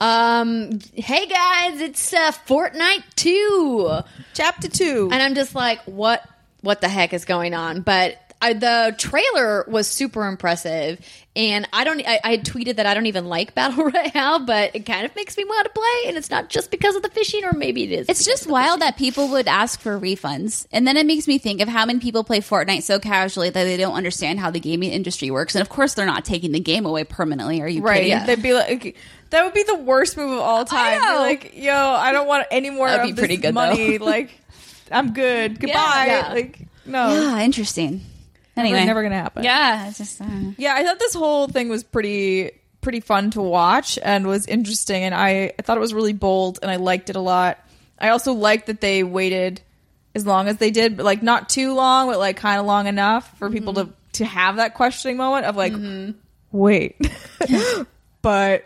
Um, hey guys, it's uh, Fortnite 2. Chapter two. And I'm just like, what what the heck is going on? But I, the trailer was super impressive, and I don't. I, I tweeted that I don't even like battle royale, but it kind of makes me want to play, and it's not just because of the fishing, or maybe it is. It's just wild that people would ask for refunds. And then it makes me think of how many people play Fortnite so casually that they don't understand how the gaming industry works. And of course, they're not taking the game away permanently. Are you right. kidding? They'd be like, that would be the worst move of all time. Be know. like, yo, I don't want any more That'd of be pretty this good, money. though. like, I'm good. Goodbye. Yeah. Like, no. Yeah, interesting. Anyway, never gonna happen. Yeah, it's just. Uh, Yeah, I thought this whole thing was pretty pretty fun to watch and was interesting and I, I thought it was really bold and I liked it a lot. I also liked that they waited as long as they did, but like not too long, but like kind of long enough for people to to have that questioning moment of like wait. but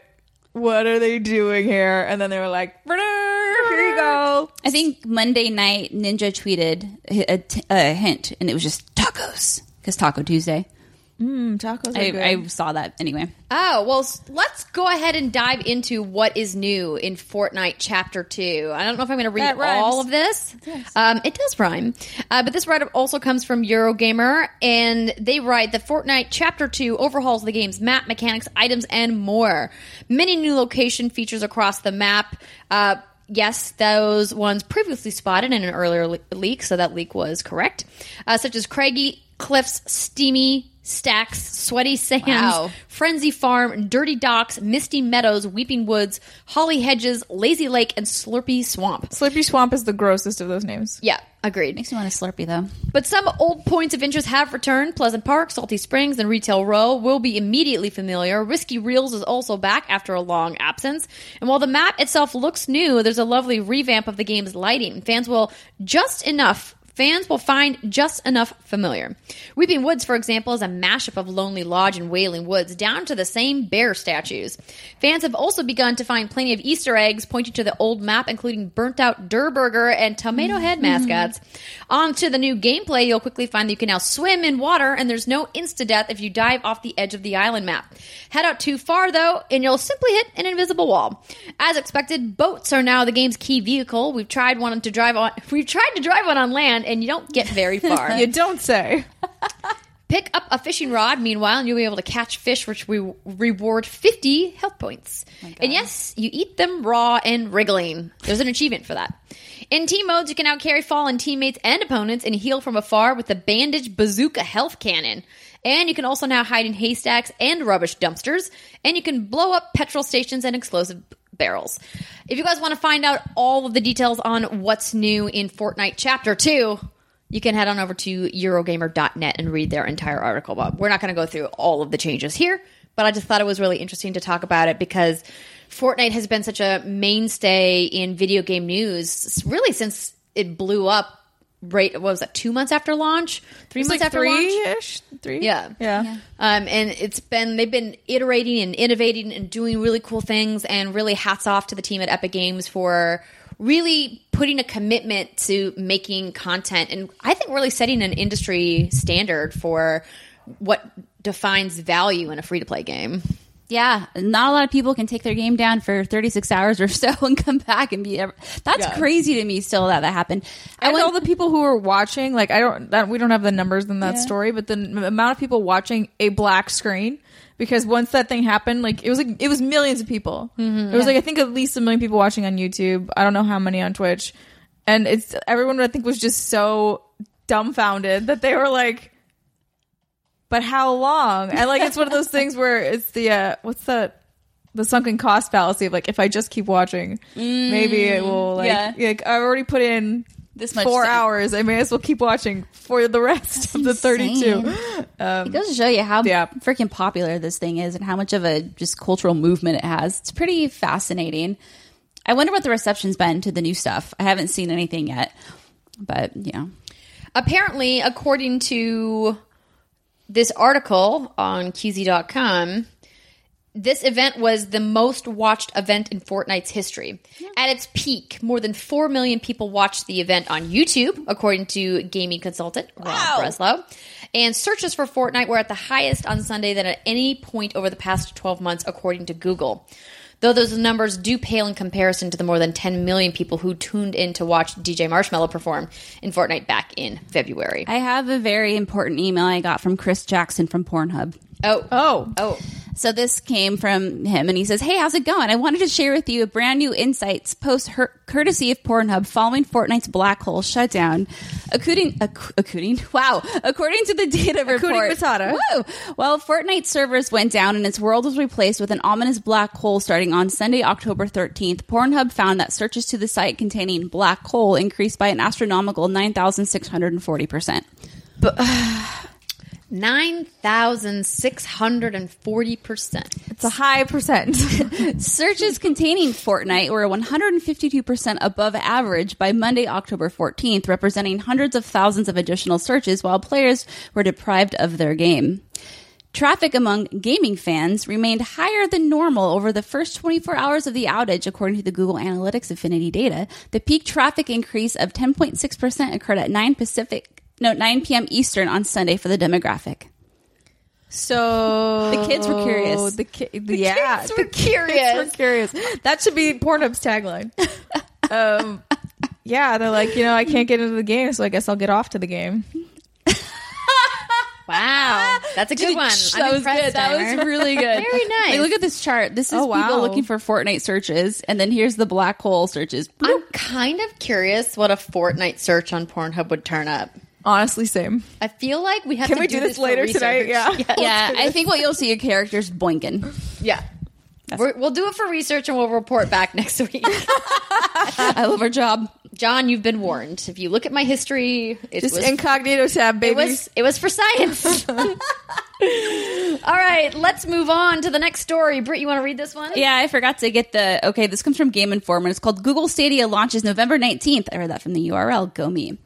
what are they doing here? And then they were like, "Brrr, here you go. I think Monday night Ninja tweeted a, t- a hint, and it was just tacos because Taco Tuesday. Mm, tacos are I, good. I saw that anyway. Oh, well, let's go ahead and dive into what is new in Fortnite Chapter 2. I don't know if I'm going to read That all of this. Um, it does rhyme. Uh, but this write up also comes from Eurogamer, and they write that Fortnite Chapter 2 overhauls the game's map, mechanics, items, and more. Many new location features across the map. Uh, Yes, those ones previously spotted in an earlier le- leak, so that leak was correct, uh, such as craggy cliffs, steamy stacks, sweaty sands, Wow. Frenzy Farm, Dirty Docks, Misty Meadows, Weeping Woods, Holly Hedges, Lazy Lake, and Slurpy Swamp. Slurpy Swamp is the grossest of those names. Yeah, agreed. Makes me want a Slurpy though. But some old points of interest have returned. Pleasant Park, Salty Springs, and Retail Row will be immediately familiar. Risky Reels is also back after a long absence. And while the map itself looks new, there's a lovely revamp of the game's lighting. Fans will just enough Fans will find just enough familiar. Weeping Woods, for example, is a mashup of Lonely Lodge and Wailing Woods, down to the same bear statues. Fans have also begun to find plenty of Easter eggs pointing to the old map, including burnt out Durr Burger and Tomato Head mm-hmm. mascots. On to the new gameplay, you'll quickly find that you can now swim in water, and there's no insta death if you dive off the edge of the island map. Head out too far, though, and you'll simply hit an invisible wall. As expected, boats are now the game's key vehicle. We've tried one to drive on. We've tried to drive one on land, and you don't get very far. You don't say. Pick up a fishing rod, meanwhile, and you'll be able to catch fish, which we reward 50 health points. Oh and yes, you eat them raw and wriggling. There's an achievement for that. In team modes, you can now carry fallen teammates and opponents and heal from afar with the Bandage Bazooka Health Cannon. And you can also now hide in haystacks and rubbish dumpsters. And you can blow up petrol stations and explosive barrels. If you guys want to find out all of the details on what's new in Fortnite Chapter 2, you can head on over to Eurogamer.net and read their entire article. But we're not going to go through all of the changes here, but I just thought it was really interesting to talk about it because Fortnite has been such a mainstay in video game news really since it blew up. Right, what was that? Two months after launch, three months like after launch. three-ish? Three? Yeah. Yeah. Um, and it's been they've been iterating and innovating and doing really cool things. And really, hats off to the team at Epic Games for really putting a commitment to making content and I think really setting an industry standard for what defines value in a free to play game. Yeah, not a lot of people can take their game down for 36 hours or so and come back and be. Ever- That's Yeah. crazy to me. Still, that that happened. I and went- all the people who were watching, like I don't, that, we don't have the numbers in that Yeah. story, but the n- amount of people watching a black screen because once that thing happened, like it was like it was millions of people. Mm-hmm. it was like I think at least a million people watching on YouTube. I don't know how many on Twitch, and it's everyone I think was just so dumbfounded that they were like. But how long? And like it's one of those things where it's the uh, what's that the sunken cost fallacy of like if I just keep watching, maybe it will like, yeah. like I already put in This much four time. hours. I may as well keep watching for the rest of the thirty-two. insane. it goes to show you how yeah. freaking popular this thing is and how much of a just cultural movement it has. It's pretty fascinating. I wonder what the reception's been to the new stuff. I haven't seen anything yet, but you know, Apparently, according to this article on QZ.com, this event was the most watched event in Fortnite's history. At its peak, more than 4 million people watched the event on YouTube, according to gaming consultant Rob Breslau. And searches for Fortnite were at the highest on Sunday than at any point over the past 12 months, according to Google. Though those numbers do pale in comparison to the more than 10 million people who tuned in to watch DJ Marshmello perform in Fortnite back in February. I have a very important email I got from Chris Jackson from Pornhub. Oh. Oh. Oh. So this came from him, and he says, "Hey, how's it going? I wanted to share with you a brand new insights post her- courtesy of Pornhub following Fortnite's black hole shutdown. According, ac- according, wow, according to the data report, woo, well, Fortnite servers went down and its world was replaced with an ominous black hole starting on Sunday, October 13th. Pornhub found that searches to the site containing black hole increased by an astronomical 9,640 percent." 9,640%. It's a high percent. Searches containing Fortnite were 152% above average by Monday, October 14th, representing hundreds of thousands of additional searches while players were deprived of their game. Traffic among gaming fans remained higher than normal over the first 24 hours of the outage, according to the Google Analytics Affinity data. The peak traffic increase of 10.6% occurred at 9 Pacific, no, 9 p.m. Eastern on Sunday for the demographic. So The kids were curious. The, ki- yeah, kids were the curious. Kids were curious. That should be Pornhub's tagline. um, yeah, they're like, you know, I can't get into the game, so I guess I'll get off to the game. Wow. That's a good one. That I'm was impressed, good. That was really good. Very nice. Like, look at this chart. This is Oh, people looking for Fortnite searches, and then here's the black hole searches. I'm kind of curious what a Fortnite search on Pornhub would turn up. Honestly, same. I feel like we have Can to we do this for later research. tonight? Yeah. yeah, I think what you'll see are characters boinking. Yeah. We're, we'll do it for research and we'll report back next week. I love our job. John, you've been warned. If you look at my history, it Just was incognito tab, it was it was for science. All right, let's move on to the next story. Britt, you want to read this one? Yeah, I forgot to get the. Okay, this comes from Game Informer. It's called Google Stadia launches November 19th. I read that from the URL. Go me.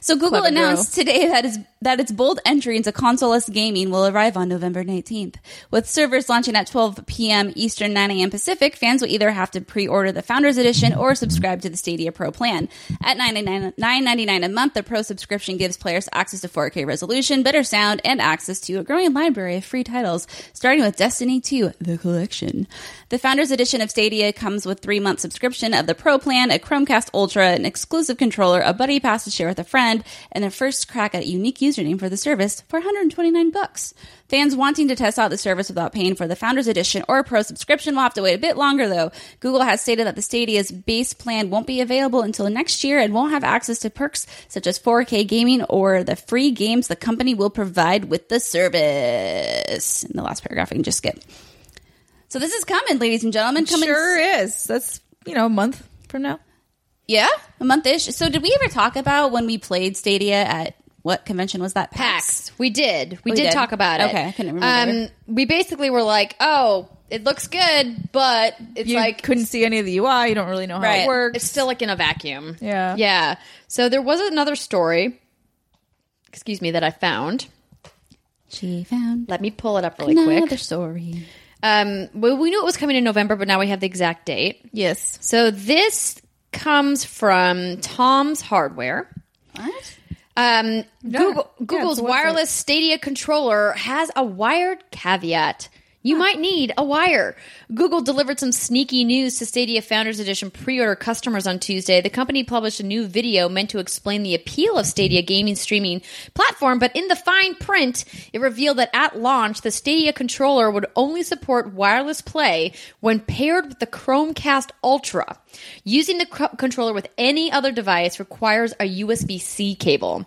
So Google Clever announced today that is that its bold entry into consoleless gaming will arrive on November 19th. With servers launching at 12 p.m. Eastern, 9 a.m. Pacific, fans will either have to pre-order the Founders Edition or subscribe to the Stadia Pro plan. At $9.99 $9.99 a month, the Pro subscription gives players access to 4K resolution, better sound, and access to a growing library of free titles, starting with Destiny 2, The Collection. The Founders Edition of Stadia comes with three-month subscription of the Pro plan, a Chromecast Ultra, an exclusive controller, a buddy pass to share with a friend, and a first crack at a unique username for the service for 129 bucks. Fans wanting to test out the service without paying for the Founders Edition or Pro subscription will have to wait a bit longer, though. Google has stated that the Stadia's base plan won't be available until next year and won't have access to perks such as 4K gaming or the free games the company will provide with the service. In the last paragraph, I can just skip. So this is coming, ladies and gentlemen. Coming sure is. That's you know a month from now. Yeah, a month ish. So did we ever talk about when we played Stadia at what convention was that? PAX. We did. We, We did, did? talk about it. Okay, I couldn't remember. Um, we basically were like, oh, it looks good, but it's You like couldn't see any of the UI. You don't really know how Right. it works. It's still like in a vacuum. Yeah. Yeah. So there was another story, excuse me, that I found. She found Let me pull it up really another quick. Another story. Um, well, we knew it was coming in November, but now we have the exact date. yes. So this comes from Tom's Hardware. What? Um, Google, Google's it's a website. wireless Stadia controller has a wired caveat. You might need a wire. Google delivered some sneaky news to Stadia Founders Edition pre-order customers on Tuesday. The company published a new video meant to explain the appeal of Stadia gaming streaming platform, but in the fine print, it revealed that at launch, the Stadia controller would only support wireless play when paired with the Chromecast Ultra. Using the cr- controller with any other device requires a USB-C cable.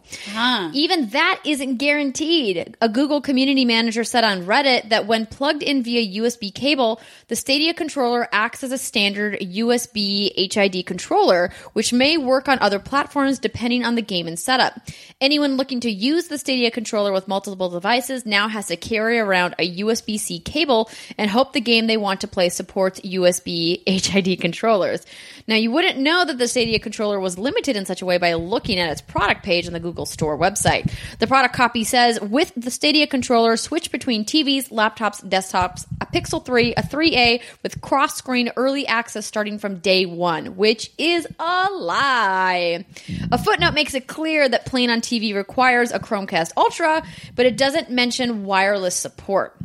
Even that isn't guaranteed. A Google community manager said on Reddit that when plugged in via USB cable, the Stadia controller acts as a standard USB HID controller, which may work on other platforms depending on the game and setup. Anyone looking to use the Stadia controller with multiple devices now has to carry around a USB C cable and hope the game they want to play supports USB HID controllers. Now, you wouldn't know that the Stadia controller was limited in such a way by looking at its product page on the Google Store website. The product copy says with the Stadia controller, switch between TVs, laptops, desktops, a Pixel 3, a 3A with cross screen early access starting from day one, which is a lie. A footnote makes it clear that playing on TV requires a Chromecast Ultra, but it doesn't mention wireless support.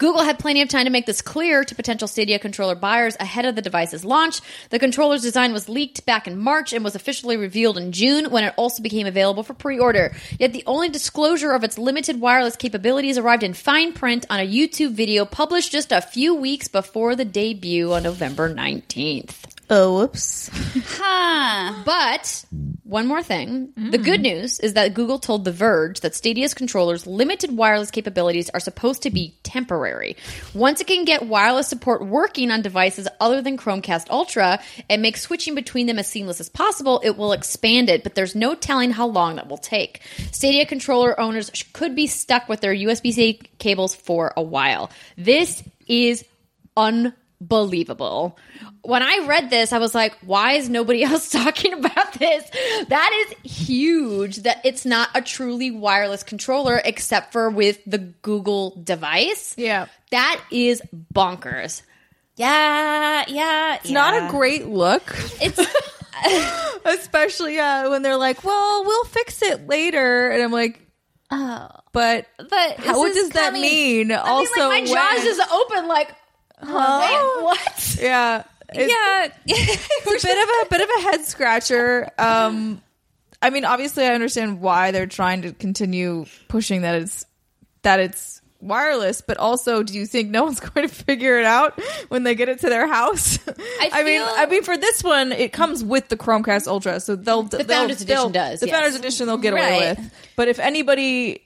Google had plenty of time to make this clear to potential Stadia controller buyers ahead of the device's launch. The controller's design was leaked back in March and was officially revealed in June when it also became available for pre order. Yet the only disclosure of its limited wireless capabilities arrived in fine print on a YouTube video published just a few weeks before the debut on November 19th. Oh, whoops. Huh. But one more thing. The mm. good news is that Google told The Verge that Stadia's controllers' limited wireless capabilities are supposed to be temporary. Once it can get wireless support working on devices other than Chromecast Ultra and make switching between them as seamless as possible, it will expand it, but there's no telling how long that will take. Stadia controller owners could be stuck with their USB C cables for a while. This is unbelievable. When I read this, I was like, why is nobody else talking about this? That is huge that it's not a truly wireless controller except for with the Google device. Yeah. That is bonkers. Yeah, yeah. It's not a great look. It's Especially uh, when they're like, well, we'll fix it later. And I'm like, oh, but but how, what does that mean? I also, mean, like, my jaws when- is open like, wait, what? yeah. It's, Yeah, it's a bit of a bit of a head scratcher. Um, I mean, obviously, I understand why they're trying to continue pushing that it's that it's wireless, but also, do you think no one's going to figure it out when they get it to their house? I, mean, feel- I mean, for this one, it comes with the Chromecast Ultra, so they'll the Founders Edition does, The yes. Founders Edition they'll get away with, but if anybody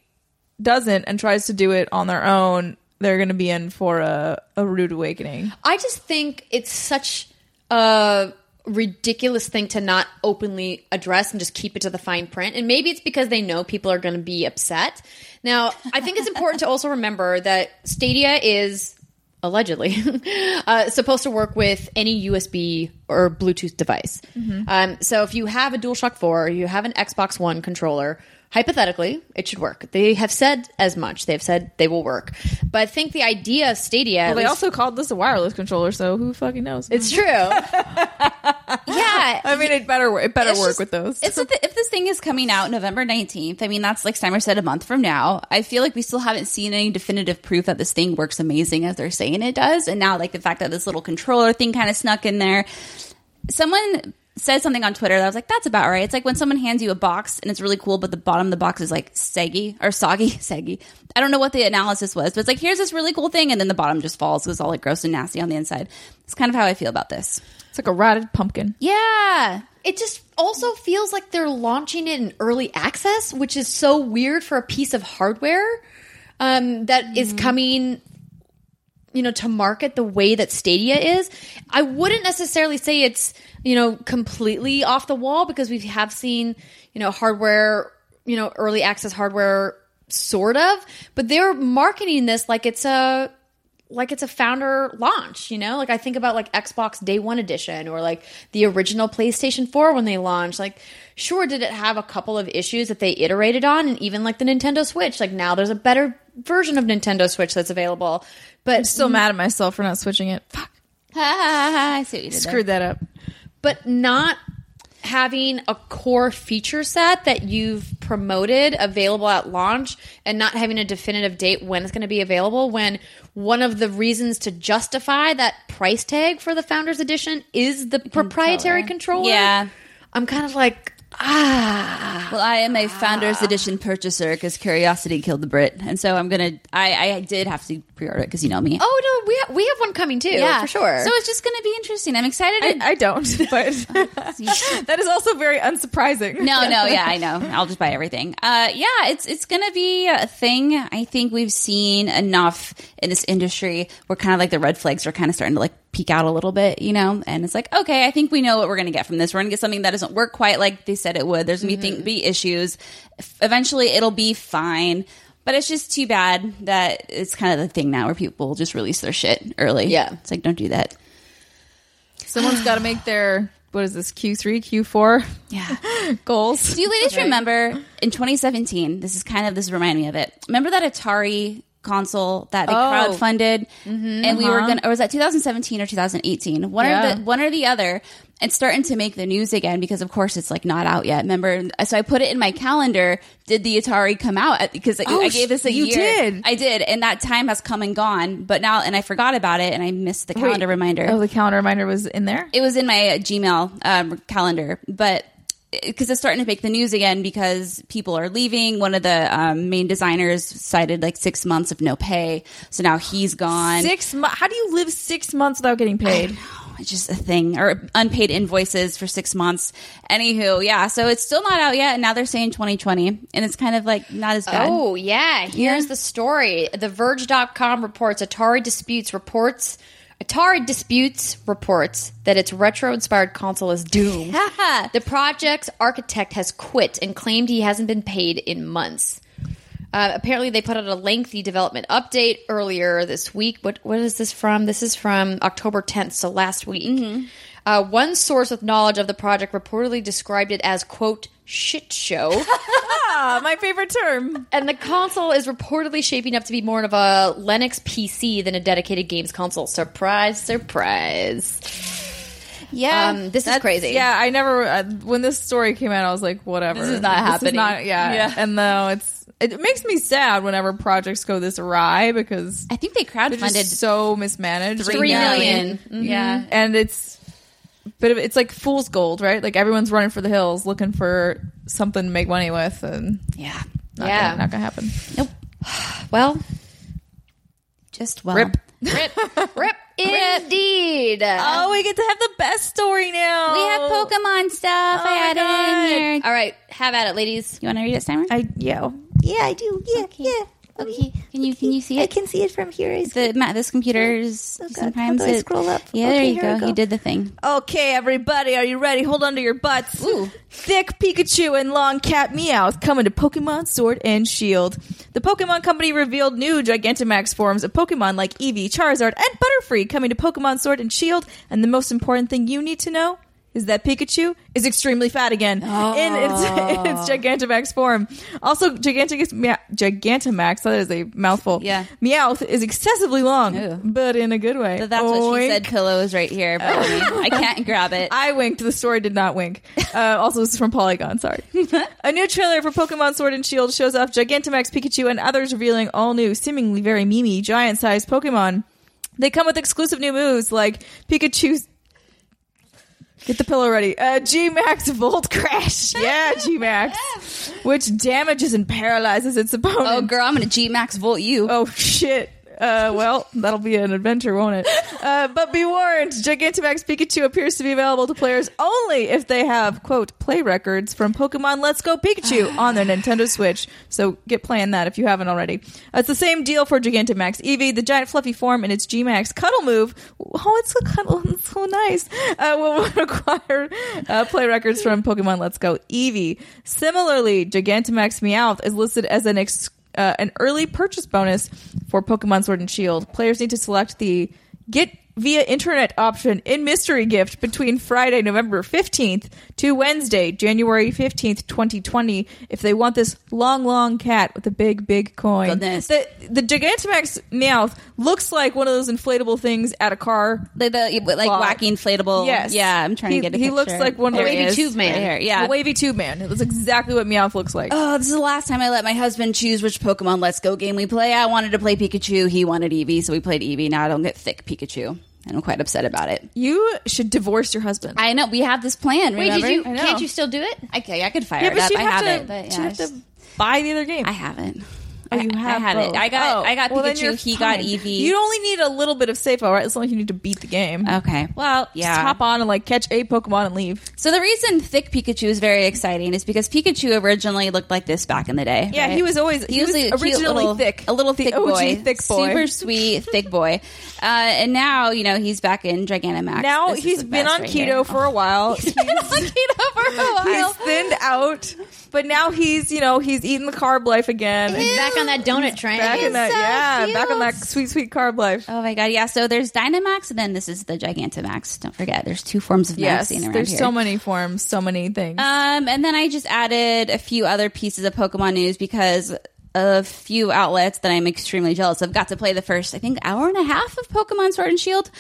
doesn't and tries to do it on their own, they're going to be in for a, a rude awakening. I just think it's such a ridiculous thing to not openly address and just keep it to the fine print. And maybe it's because they know people are going to be upset. Now, I think it's important to also remember that Stadia is allegedly uh, supposed to work with any USB or Bluetooth device. Um, so if you have a DualShock 4 or you have an Xbox One controller, hypothetically, it should work. They have said as much. They've said they will work. But I think the idea of Stadia. Well, they least- also called this a wireless controller, so who fucking knows? it's true. yeah. I mean, it better it better work just- with those. It's if, if this thing is coming out November 19th, I mean, that's like Steimer said a month from now. I feel like we still haven't seen any definitive proof that this thing works amazing as they're saying it does. And now, like, the fact that this little controller thing kind of snuck in there. Someone said something on Twitter that I was like, that's about right. It's like when someone hands you a box and it's really cool, but the bottom of the box is like saggy or soggy, saggy. I don't know what the analysis was, but it's like, here's this really cool thing. And then the bottom just falls. So it's all like gross and nasty on the inside. It's kind of how I feel about this. it's like a rotted pumpkin. Yeah. it just also feels like they're launching it in early access, which is so weird for a piece of hardware um, that is coming, you know, to market the way that Stadia is. I wouldn't necessarily say it's, you know, completely off the wall because we have seen, you know, hardware, you know, early access hardware sort of, but they're marketing this like it's a like it's a founder launch, you know? Like I think about like Xbox Day 1 edition or like the original PlayStation 4 when they launched. Like sure did it have a couple of issues that they iterated on and even like the Nintendo Switch, like now there's a better version of Nintendo Switch that's available. But Still mad at myself for not switching it. Fuck, I see what you did there. screwed that up. but not having a core feature set that you've promoted available at launch and not having a definitive date when it's going to be available when one of the reasons to justify that price tag for the founders edition is the proprietary controller Yeah. i'm kind of like ah Well, I am a Founders Edition purchaser because curiosity killed the Brit, and so I'm gonna. I, I did have to pre-order it because you know me. oh no we, ha- we have one coming too yeah for sure So it's just gonna be interesting. I'm excited. I, I don't, but that is also very unsurprising. no, no, yeah, I know. I'll just buy everything. Uh, yeah, it's it's gonna be a thing. I think we've seen enough in this industry where kind of like the red flags are kind of starting to like peek out a little bit, you know. And it's like, okay, I think we know what we're gonna get from this. We're gonna get something that doesn't work quite like they said it would. There's gonna be think, mm-hmm. be issues. Eventually, it'll be fine. But it's just too bad that it's kind of the thing now where people just release their shit early. Yeah. it's like don't do that. Someone's got to make their what is this Q three Q four Yeah. goals. Do you ladies remember in 2017? This is kind of this remind me of it. Remember that Atari console that they Oh. crowdfunded, and we were gonna, or was that 2017 or 2018? One Yeah. or the one or the other. it's starting to make the news again because of course it's like not out yet. Remember, so I put it in my calendar. Did the Atari come out? Because I- Oh, I gave this a you year. did. I did, and that time has come and gone. But now, and I forgot about it, and I missed the calendar reminder. Oh, the calendar reminder was in there. It was in my uh, Gmail um, calendar, but because it's starting to make the news again because people are leaving. One of the um, main designers cited like six months of no pay, so now he's gone. Six. Mo- how do you live six months without getting paid? It's just a thing, or unpaid invoices for six months. Anywho, yeah, so it's still not out yet, and now they're saying 2020, and it's kind of like not as bad. Oh, yeah. Here's Yeah. the story. The Verge.com reports Atari Disputes reports Atari Disputes reports that its retro-inspired console is doomed. the project's architect has quit and claimed he hasn't been paid in months. Uh, apparently, they put out a lengthy development update earlier this week. What what is this from? This is from October 10th, so last week. Uh, one source with knowledge of the project reportedly described it as "quote shit show." ah, my favorite term. And the console is reportedly shaping up to be more of a Linux PC than a dedicated games console. Surprise, surprise. yeah, Um, this is crazy. Yeah, I never. Uh, when this story came out, I was like, whatever. This is not happening. not- yeah. Yeah. And though it's, it makes me sad whenever projects go this awry because I think they crowdfunded so mismanaged. Three Yeah. million. Yeah, and it's bit of it's like fool's gold, right? Like everyone's running for the hills looking for something to make money with, and yeah. not Yeah. gonna, not gonna happen. Nope. Well, Just well. Rip. rip, rip, indeed. Oh, we get to have the best story now. We have Pokemon stuff. I my added God. in here. All right, have at it, ladies. You want to read it, Steimer? I yeah yeah I do yeah yeah. Okay. Can you can you see it? I can see it from here. I The ma- this computer's Oh, God. sometimes How do I it- scroll up? Yeah, Okay, there you go. we go. You did the thing. Okay, everybody, are you ready? Hold on to your butts. Ooh. Thick Pikachu and long cat Meowth coming to Pokemon Sword and Shield. The Pokemon Company revealed new Gigantamax forms of Pokemon like Eevee, Charizard, and Butterfree coming to Pokemon Sword and Shield. And the most important thing you need to know is that Pikachu is extremely fat again in its in its Gigantamax form. Also, Gigantamax, Gigantamax, that is a mouthful. Yeah. Meowth is excessively long, Ew. but in a good way. So that's what she said. Pillow is right here. I can't grab it. I winked. The story did not wink. Uh, also, this is from Polygon. Sorry. a new trailer for Pokemon Sword and Shield shows off Gigantamax Pikachu and others revealing all new, seemingly very memey, giant-sized Pokemon. They come with exclusive new moves like Pikachu's. Get the pillow ready. Uh, G Max Volt Crash. Yeah, G Max. Which damages and paralyzes its opponent. oh, girl, I'm gonna G Max Volt you. Oh shit. Uh, well, that'll be an adventure, won't it? Uh, but be warned, Gigantamax Pikachu appears to be available to players only if they have, quote, play records from Pokemon Let's Go Pikachu on their Nintendo Switch. So get playing that if you haven't already. It's the same deal for Gigantamax Eevee, the giant fluffy form and its G-Max Cuddle move. Oh, it's so cuddle, it's so nice. Uh, will require uh, play records from Pokemon Let's Go Eevee. Similarly, Gigantamax Meowth is listed as an ex- uh, an early purchase bonus for Pokemon Sword and Shield. Players need to select the Get via internet option in mystery gift between Friday, November 15th to Wednesday, January 15th, 2020 if they want this long, long cat with a big, big coin. Goodness. The, the Gigantamax Meowth looks like one of those inflatable things at a car. The, the like Well, wacky inflatable. yes. Yeah, I'm trying He- to get a he picture. looks like one of There the he wavy tube man. right here. Yeah. The wavy tube man. It looks exactly what Meowth looks like. Oh, this is the last time I let my husband choose which Pokemon Let's Go game we play. I wanted to play Pikachu. He wanted Eevee, so we played Eevee. Now I don't get thick Pikachu. And I'm quite upset about it. You should divorce your husband. I know we have this plan. Wait, did remember? you? Can't you still do it? Okay, I could fire yeah, it but up. I have, have to, it, but you'd yeah, have it's to buy the other game. I haven't. Oh, you I- have I have it. I got- Oh, I got well, Pikachu. He got fine. Eevee. You only need a little bit of safe, all right? As long as you need to beat the game. Okay. Well, Just yeah. hop on and like catch a Pokemon and leave. So the reason thick Pikachu is very exciting is because Pikachu originally looked like this back in the day. Yeah, right? he was always- he was a cute originally little- thick. a little thick OG boy, thick boy. super sweet thick boy. Uh, and now you know he's back in Gigantamax. Now This is he's been on right keto here. for a while. He's been on keto for a while. He's thinned out, but now he's you know he's eating the carb life again. He's back on that donut train. Back in that, so yeah, back on that sweet, sweet carb life. Oh my god, yeah. So there's Dynamax, and then this is the Gigantamax. Don't forget, there's two forms of Yes, Maxine around there's here. so many forms, so many things. Um, and then I just added a few other pieces of Pokemon news because a few outlets that I'm extremely jealous of got to play the first, I think, hour and a half of Pokemon Sword and Shield.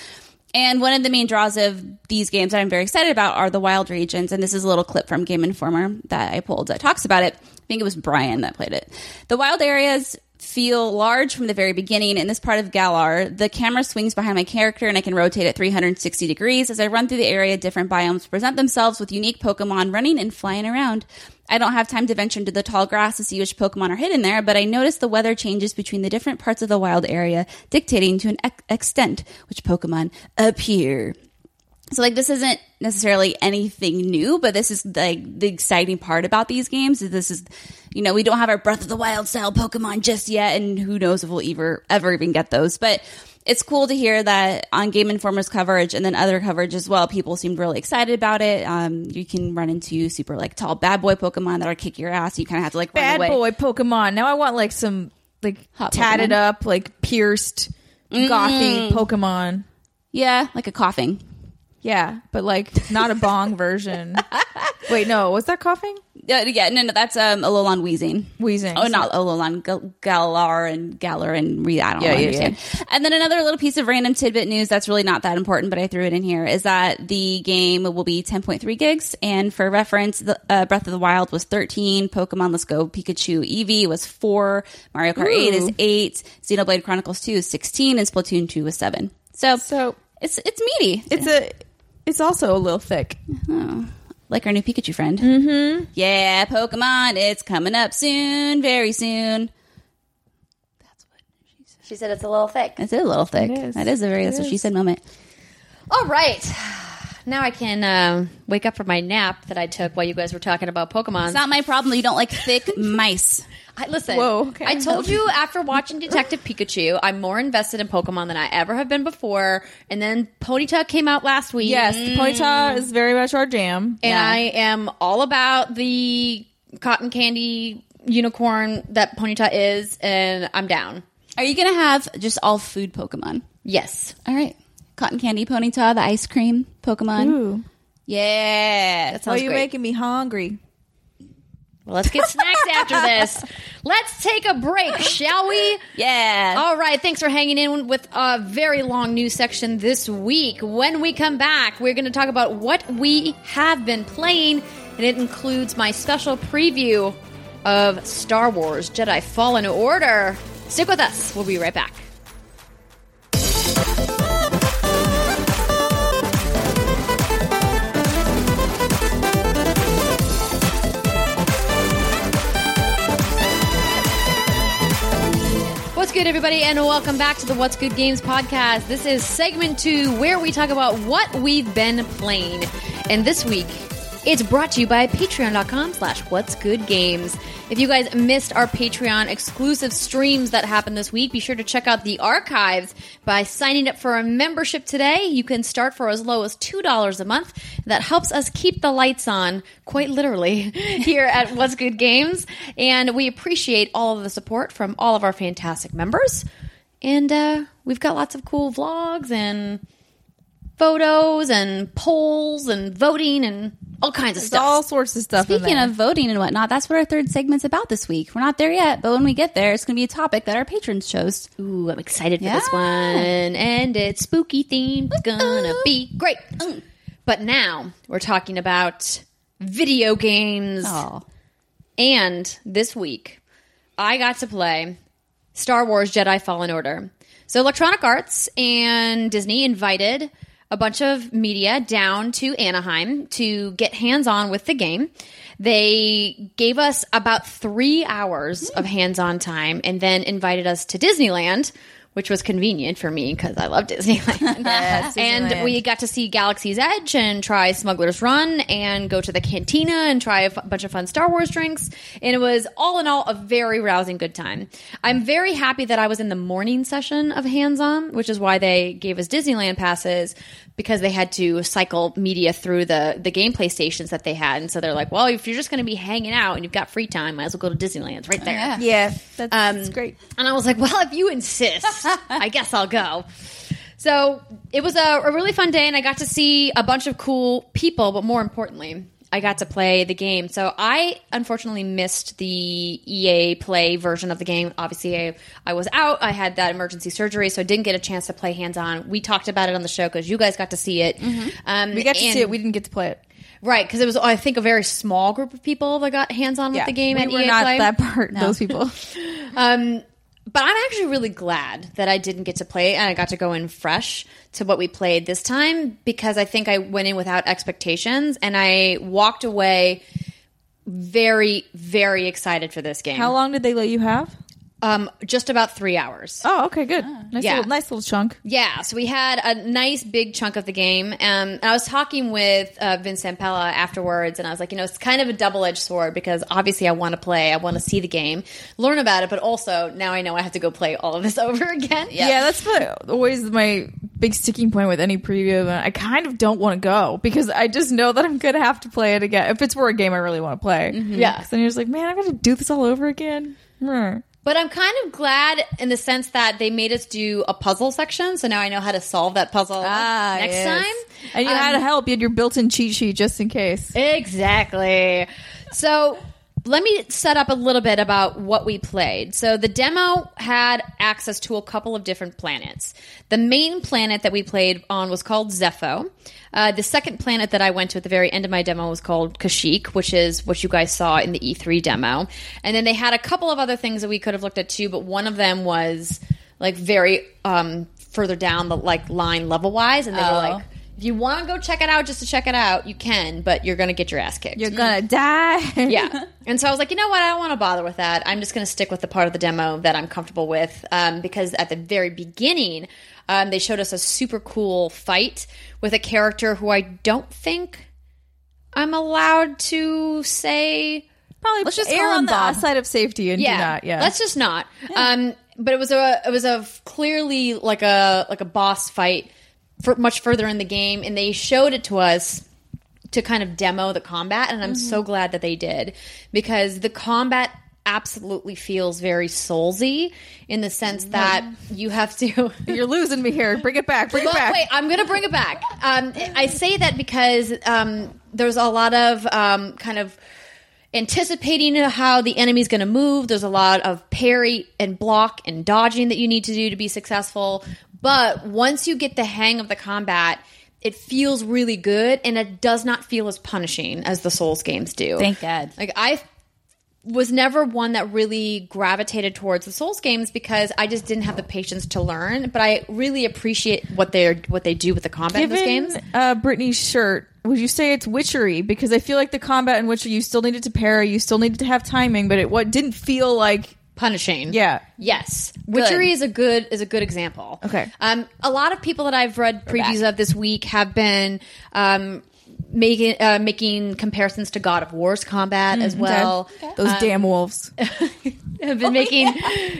And one of the main draws of these games that I'm very excited about are the wild regions. And this is a little clip from Game Informer that I pulled that talks about it. I think it was Brian that played it. The wild areas feel large from the very beginning. In this part of Galar, the camera swings behind my character and I can rotate at 360 degrees. As I run through the area, different biomes present themselves with unique Pokemon running and flying around. I don't have time to venture into the tall grass to see which Pokemon are hidden there, but I notice the weather changes between the different parts of the wild area, dictating to an ex- extent which Pokemon appear. So like this isn't necessarily anything new, but this is like the exciting part about these games is this is you know, we don't have our Breath of the Wild style Pokemon just yet and who knows if we'll ever ever even get those. But it's cool to hear that on Game Informer's coverage and then other coverage as well, people seemed really excited about it. Um, you can run into super like tall bad boy Pokemon that'll kick your ass. You kind of have to like run Bad boy Pokemon. Now I want like some like Hot tatted Pokemon. up, like pierced, gothy Pokemon. Yeah, like a Koffing. Yeah, but like not a bong version. Wait, no, was that Koffing? Yeah, yeah, no, no, that's um, Alolan Weezing. Weezing. Oh, not Alolan, Gal- Galar and Galar and Re. I don't Yeah, know, yeah, understand. And then another little piece of random tidbit news that's really not that important, but I threw it in here is that the game will be 10.3 gigs. And for reference, the, uh, Breath of the Wild was 13, Pokemon Let's Go Pikachu Eevee was 4, Mario Kart 8 is 8, Xenoblade Chronicles 2 is 16, and Splatoon 2 was 7. So, So it's it's meaty. it's a it's also a little thick. like our new Pikachu friend. Mm-hmm. Yeah, Pokemon, it's coming up soon, very soon. That's what she said She said it's a little thick. It's a little thick. It is. That is a very It that's what she said moment. All right. Now I can uh, wake up from my nap that I took while you guys were talking about Pokemon. It's not my problem that you don't like thick mice. I, listen, Whoa, okay. I told you after watching Detective Pikachu, I'm more invested in Pokemon than I ever have been before. And then Ponyta came out last week. Yes, the Ponyta is very much our jam. And Yeah. I am all about the cotton candy unicorn that Ponyta is, and I'm down. Are you gonna have just all food Pokemon? Yes. All right, cotton candy Ponyta, the ice cream Pokemon. Ooh. Yeah, That sounds are you great. making me hungry? Well, let's get snacks after this. Let's take a break, shall we? yeah. All right, thanks for hanging in with a very long news section this week. When we come back, we're going to talk about what we have been playing, and it includes my special preview of Star Wars Jedi Fallen Order. Stick with us. We'll be right back. Good, everybody, and welcome back to the What's Good Games podcast. This is segment two where we talk about what we've been playing. And this week, it's brought to you by patreon.com slash what's good games. If you guys missed our Patreon exclusive streams that happened this week, be sure to check out the archives by signing up for a membership today. You can start for as low as $2 a month. That helps us keep the lights on, quite literally, here at What's Good Games. And we appreciate all of the support from all of our fantastic members. And uh, we've got lots of cool vlogs and photos and polls and voting and all kinds of There's stuff. all sorts of stuff. Speaking of voting and whatnot, that's what our third segment's about this week. We're not there yet, but when we get there, it's going to be a topic that our patrons chose. Ooh, I'm excited for this one. And it's spooky themed. It's gonna be great. Mm. But now we're talking about video games. Oh, And this week, I got to play Star Wars Jedi Fallen Order. So, Electronic Arts and Disney invited a bunch of media down to Anaheim to get hands on with the game. They gave us about three hours of hands on time and then invited us to Disneyland. Which was convenient for me because I love Disneyland. Yes, and Disneyland. we got to see Galaxy's Edge and try Smuggler's Run and go to the cantina and try a f- bunch of fun Star Wars drinks. And it was all in all a very rousing good time. I'm very happy that I was in the morning session of Hands On, which is why they gave us Disneyland passes because they had to cycle media through the, the gameplay stations that they had. And so they're like, well, if you're just going to be hanging out and you've got free time, might as well go to Disneyland. It's right there. yeah. yeah, that's, Um, that's great. And I was like, well, if you insist, I guess I'll go. So it was a, a really fun day, and I got to see a bunch of cool people, but more importantly, I got to play the game. So I unfortunately missed the EA Play version of the game. Obviously, I, I was out. I had that emergency surgery, so I didn't get a chance to play hands on. We talked about it on the show because you guys got to see it. Um, We got to and- see it. We didn't get to play it. right because it was I think a very small group of people that got hands on with the game we at were EA not Play. that part. Those people. Um, but I'm actually really glad that I didn't get to play and I got to go in fresh to what we played this time because I think I went in without expectations and I walked away very, very excited for this game. How long did they let you have? Um, just about three hours. Oh, okay, good. nice Yeah. little, nice little chunk. Yeah, so we had a nice big chunk of the game. Um, and I was talking with uh, Vince Zampella afterwards, and I was like, you know, it's kind of a double edged sword because obviously I want to play, I want to see the game, learn about it, but also now I know I have to go play all of this over again. Yeah, yeah that's my, always my big sticking point with any preview event. I kind of don't want to go because I just know that I'm gonna have to play it again if it's for a game I really want to play. Yeah. So then you're just like, man, I got to do this all over again. Hmm. But I'm kind of glad in the sense that they made us do a puzzle section, so now I know how to solve that puzzle next Ah, yes. time. And you had Um, help. You had your built-in cheat sheet just in case. Exactly. So let me set up a little bit about what we played. So the demo had access to a couple of different planets. The main planet that we played on was called Zeffo. Uh, the second planet that I went to at the very end of my demo was called Kashyyyk, which is what you guys saw in the E3 demo. And then they had a couple of other things that we could have looked at too, but one of them was like very um, further down the like line level wise, and they were Oh. like, if you want to go check it out just to check it out, you can, but you're going to get your ass kicked. You're gonna die. yeah. And so I was like, you know what? I don't want to bother with that. I'm just going to stick with the part of the demo that I'm comfortable with. Um, because at the very beginning, um, they showed us a super cool fight with a character who I don't think I'm allowed to say. Probably Let's just err on him the Bob. side of safety and Yeah, do not. Yeah. Let's just not. Um, but it was a it was a clearly like a like a boss fight much further in the game, and they showed it to us to kind of demo the combat, and I'm so glad that they did because the combat absolutely feels very soulsy in the sense that you have to You're losing me here. Bring it back. Bring well, it back. wait, I'm going to bring it back. Um, I say that because um, there's a lot of um, kind of anticipating how the enemy's going to move. There's a lot of parry and block and dodging that you need to do to be successful. But once you get the hang of the combat, it feels really good and it does not feel as punishing as the Souls games do. Thank God. Like I was never one that really gravitated towards the Souls games because I just didn't have the patience to learn. But I really appreciate what they're what they do with the combat in those Given games. uh, Brittany's shirt, would you say it's witchery? Because I feel like the combat in Witcher, you still needed to parry, you still needed to have timing, but it what didn't feel like. Punishing, Yeah. Yes, Witchery is a good is a good example. Okay. um, a lot of people that I've read previews of this week have been um, making uh, making comparisons to God of War's combat as well. Those damn wolves. have been making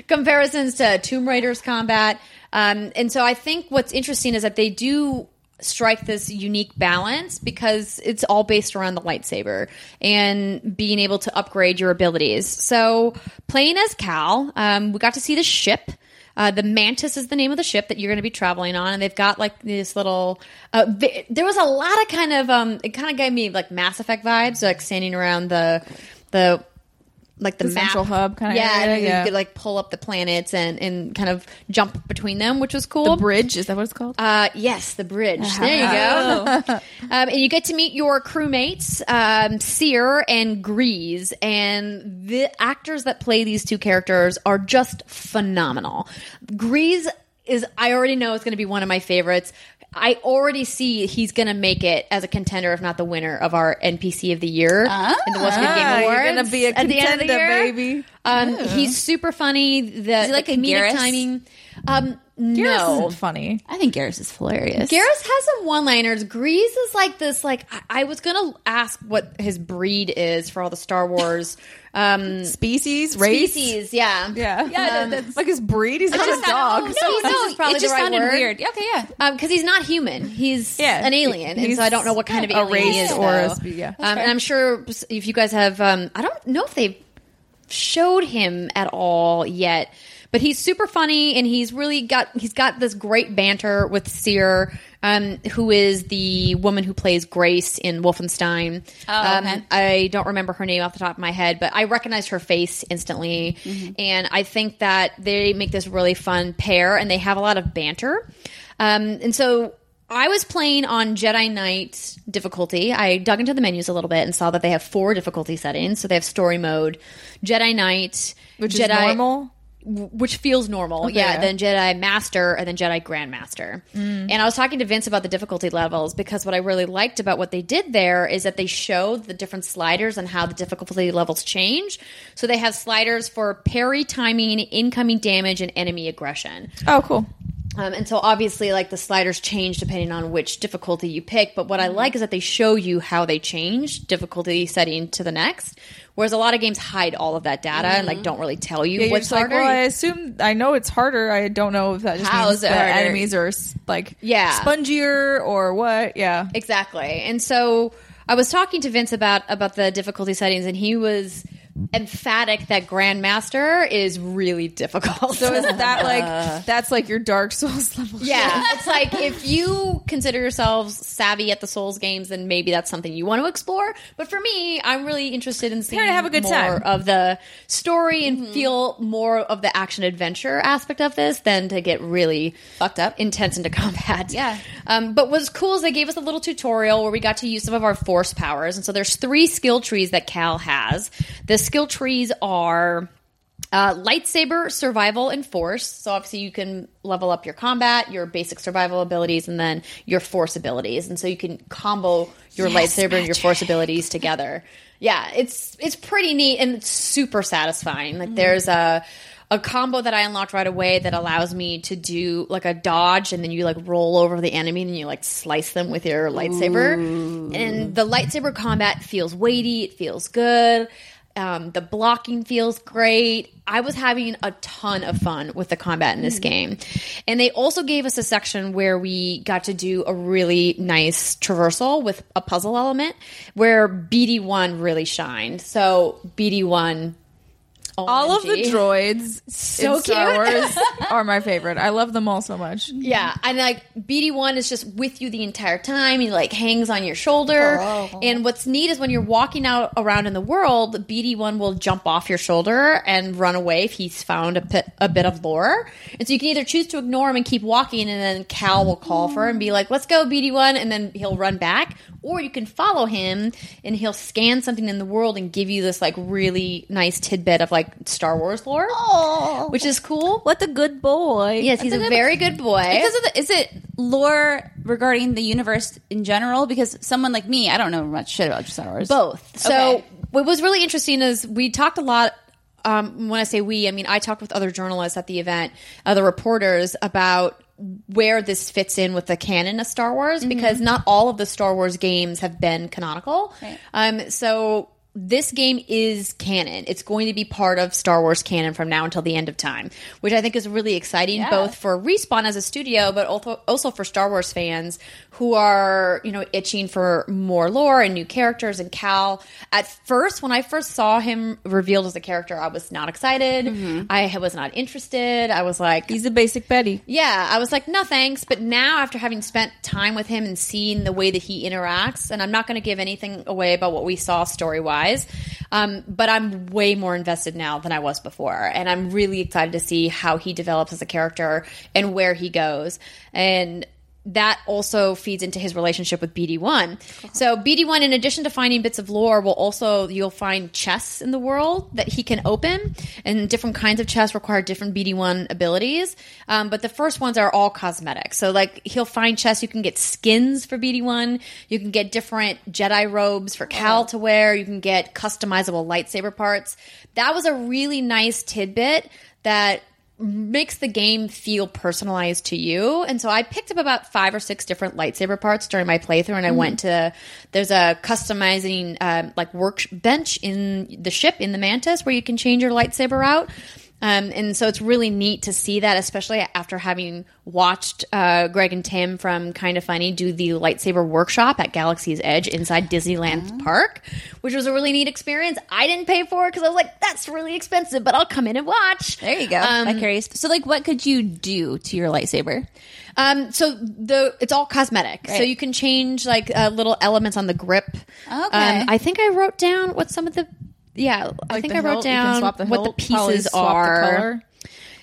comparisons to Tomb Raider's combat. Um, and so I think what's interesting is that they do strike this unique balance because it's all based around the lightsaber and being able to upgrade your abilities. So playing as Cal, um, we got to see the ship. Uh, the Mantis is the name of the ship that you're going to be traveling on, and they've got like this little. Uh, vi- there was a lot of kind of. Um, it kind of gave me like Mass Effect vibes, like standing around the the like the, The central hub kinda yeah, area, and you could like pull up the planets and and kind of jump between them, which was cool. The bridge, is that what it's called? Uh, yes, the bridge. There you go. um, and you get to meet your crewmates, um, Cere and Greez, and the actors that play these two characters are just phenomenal. Greez is, I already know, it's going to be one of my favorites. I already see he's going to make it as a contender, if not the winner of our NPC of the year in the What's Good Game Ah, Awards. you're gonna be a at the end of the contender, year. baby. Um, He's super funny. The, he like the a comedic Garrus? timing. Um, Garrus no, isn't funny. I think Garrus is hilarious. Garrus has some one-liners. Greez is like this. Like I, I was gonna ask what his breed is for all the Star Wars um, Species, race. species. Yeah, Yeah. Yeah, that- that's- like his breed. He's not a just- dog. no, no, Species is probably it just the right sounded word. weird. Okay, yeah. because he's not human. He's Yeah. an alien, and so I don't know what kind of a alien he race is. or a though. spe- yeah. um, and I'm sure if you guys have, um, I don't know if they've showed him at all yet. But he's super funny and he's really got he's got this great banter with Cere, um, who is the woman who plays Grace in Wolfenstein. Oh, um. I don't remember her name off the top of my head, but I recognized her face instantly. And I think that they make this really fun pair and they have a lot of banter. Um, and so I was playing on Jedi Knight difficulty. I dug into the menus a little bit and saw that they have four difficulty settings. So they have story mode, Jedi Knight, Which Jedi, is normal. Which feels normal. yeah, yeah. then Jedi Master and then Jedi Grandmaster. Mm. And I was talking to Vince about the difficulty levels because what I really liked about what they did there is that they showed the different sliders and how the difficulty levels change. So they have sliders for parry, timing, incoming damage, and enemy aggression. Oh, cool. Um, and so obviously, like the sliders change depending on which difficulty you pick. But what I like is that they show you how they change difficulty setting to the next. Whereas a lot of games hide all of that data and like don't really tell you Yeah, what's like, harder. well, I assume I know it's harder. I don't know if that just means is it that harder? enemies are like Yeah. spongier or what. Yeah. Exactly. And so I was talking to Vince about about the difficulty settings, and he was emphatic that Grandmaster is really difficult. So is that like that's like your Dark Souls level? yeah, it's like if you consider yourselves savvy at the Souls games, then maybe that's something you want to explore. But for me, I'm really interested in seeing to have a good more time. of the story and feel more of the action adventure aspect of this than to get really Fucked up. intense into combat. Yeah. Um, but what's cool is they gave us a little tutorial where we got to use some of our force powers. And so there's three skill trees that Cal has. The skill trees are uh, lightsaber, survival, and force. So obviously you can level up your combat, your basic survival abilities, and then your force abilities. And so you can combo your lightsaber and your force abilities together. Yeah, it's it's pretty neat and it's super satisfying. Like there's a a combo that I unlocked right away that allows me to do like a dodge and then you like roll over the enemy and you like slice them with your lightsaber. And the lightsaber combat feels weighty, it feels good. Um, the blocking feels great. I was having a ton of fun with the combat in this game. And they also gave us a section where we got to do a really nice traversal with a puzzle element where BD1 really shined. So BD1 All of the droids So in Star. Wars are my favorite. I love them all so much. Yeah, and like BD one is just with you the entire time. He like hangs on your shoulder. Oh. And what's neat is when you're walking out around in the world, BD one will jump off your shoulder and run away if he's found a bit, a bit of lore. And so you can either choose to ignore him and keep walking, and then Cal will call for him and be like, "Let's go, BD one," and then he'll run back. Or you can follow him and he'll scan something in the world and give you this like really nice tidbit of like Star Wars lore, which is cool. What a good boy. Yes, he's a very good boy. Because of the, is it lore regarding the universe in general? Because someone like me, I don't know much shit about Star Wars. both. So Okay. what was really interesting is we talked a lot. Um, when I say we, I mean I talked with other journalists at the event, other reporters about where this fits in with the canon of Star Wars because not all of the Star Wars games have been canonical. Right. Um, so this game is canon. It's going to be part of Star Wars canon from now until the end of time, which I think is really exciting, Yeah. both for Respawn as a studio, but also also for Star Wars fans who are you know itching for more lore and new characters. And Cal, at first, when I first saw him revealed as a character, I was not excited. I was not interested. I was like, He's a basic Betty. yeah, I was like, no thanks. But now, after having spent time with him and seeing the way that he interacts, and I'm not going to give anything away about what we saw story wise, um, but I'm way more invested now than I was before. And I'm really excited to see how he develops as a character and where he goes. And that also feeds into his relationship with BD1. So BD1, in addition to finding bits of lore, will also you'll find chests in the world that he can open, and different kinds of chests require different BD1 abilities. Um, but the first ones are all cosmetic. So like he'll find chests you can get skins for BD1, you can get different Jedi robes for Cal to wear, you can get customizable lightsaber parts. That was a really nice tidbit that makes the game feel personalized to you. And so I picked up about five or six different lightsaber parts during my playthrough, and I went to there's a customizing um, like workbench in the ship in the Mantis where you can change your lightsaber out. Um, and so it's really neat to see that, especially after having watched uh, Greg and Tim from Kind of Funny do the lightsaber workshop at Galaxy's Edge inside Disneyland Oh. Park, which was a really neat experience. I didn't pay for it because I was like, that's really expensive, but I'll come in and watch. There you go. Um, Vicarious. So, like, what could you do to your lightsaber? Um, so the it's all cosmetic, so you can change like uh, little elements on the grip. Okay. Um, I think I wrote down what some of the yeah. I Like think I wrote hilt, down the what the pieces the are. color.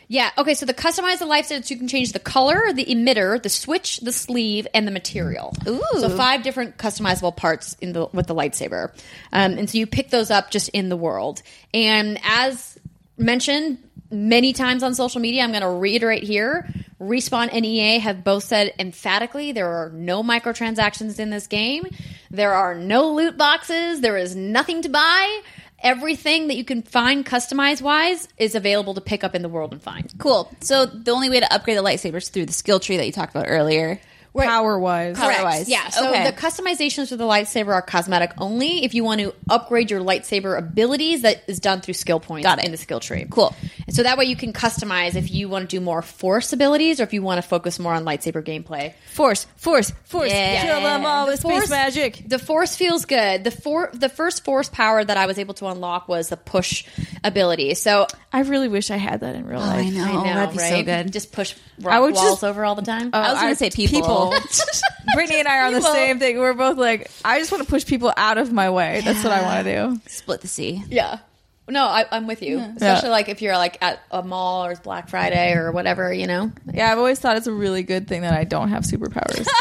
Yeah. Okay. So the customized the life you can change the color, the emitter, the switch, the sleeve, and the material. Ooh. So five different customizable parts in the with the lightsaber, um, and so you pick those up just in the world. And as mentioned many times on social media, I'm going to reiterate here. Respawn and EA have both said emphatically there are no microtransactions in this game. There are no loot boxes. There is nothing to buy. Everything that you can find customized wise is available to pick up in the world and find. Cool. So, the only way to upgrade the lightsaber is through the skill tree that you talked about earlier. Right. Power wise. Correct. Correct. Otherwise, Yeah. So okay. the customizations for the lightsaber are cosmetic only. If you want to upgrade your lightsaber abilities, that is done through skill points Got it. in the skill tree. Cool. And so that way you can customize if you want to do more force abilities or if you want to focus more on lightsaber gameplay. Force, force, force. Yeah. Kill them all The with force- space magic. The force feels good. The for the first force power that I was able to unlock was the push ability. So I really wish I had that in real oh, life. I know. I know, that'd be so right? good. Just push rock walls just- over all the time. Oh, I was gonna say people. Brittany and I are on the same thing. We're both like, I just want to push people out of my way. That's what I want to do. Split the sea. Yeah. No, I, I'm with you. Especially like if you're like at a mall or it's Black Friday or whatever, you know. Yeah, I've always thought it's a really good thing that I don't have superpowers.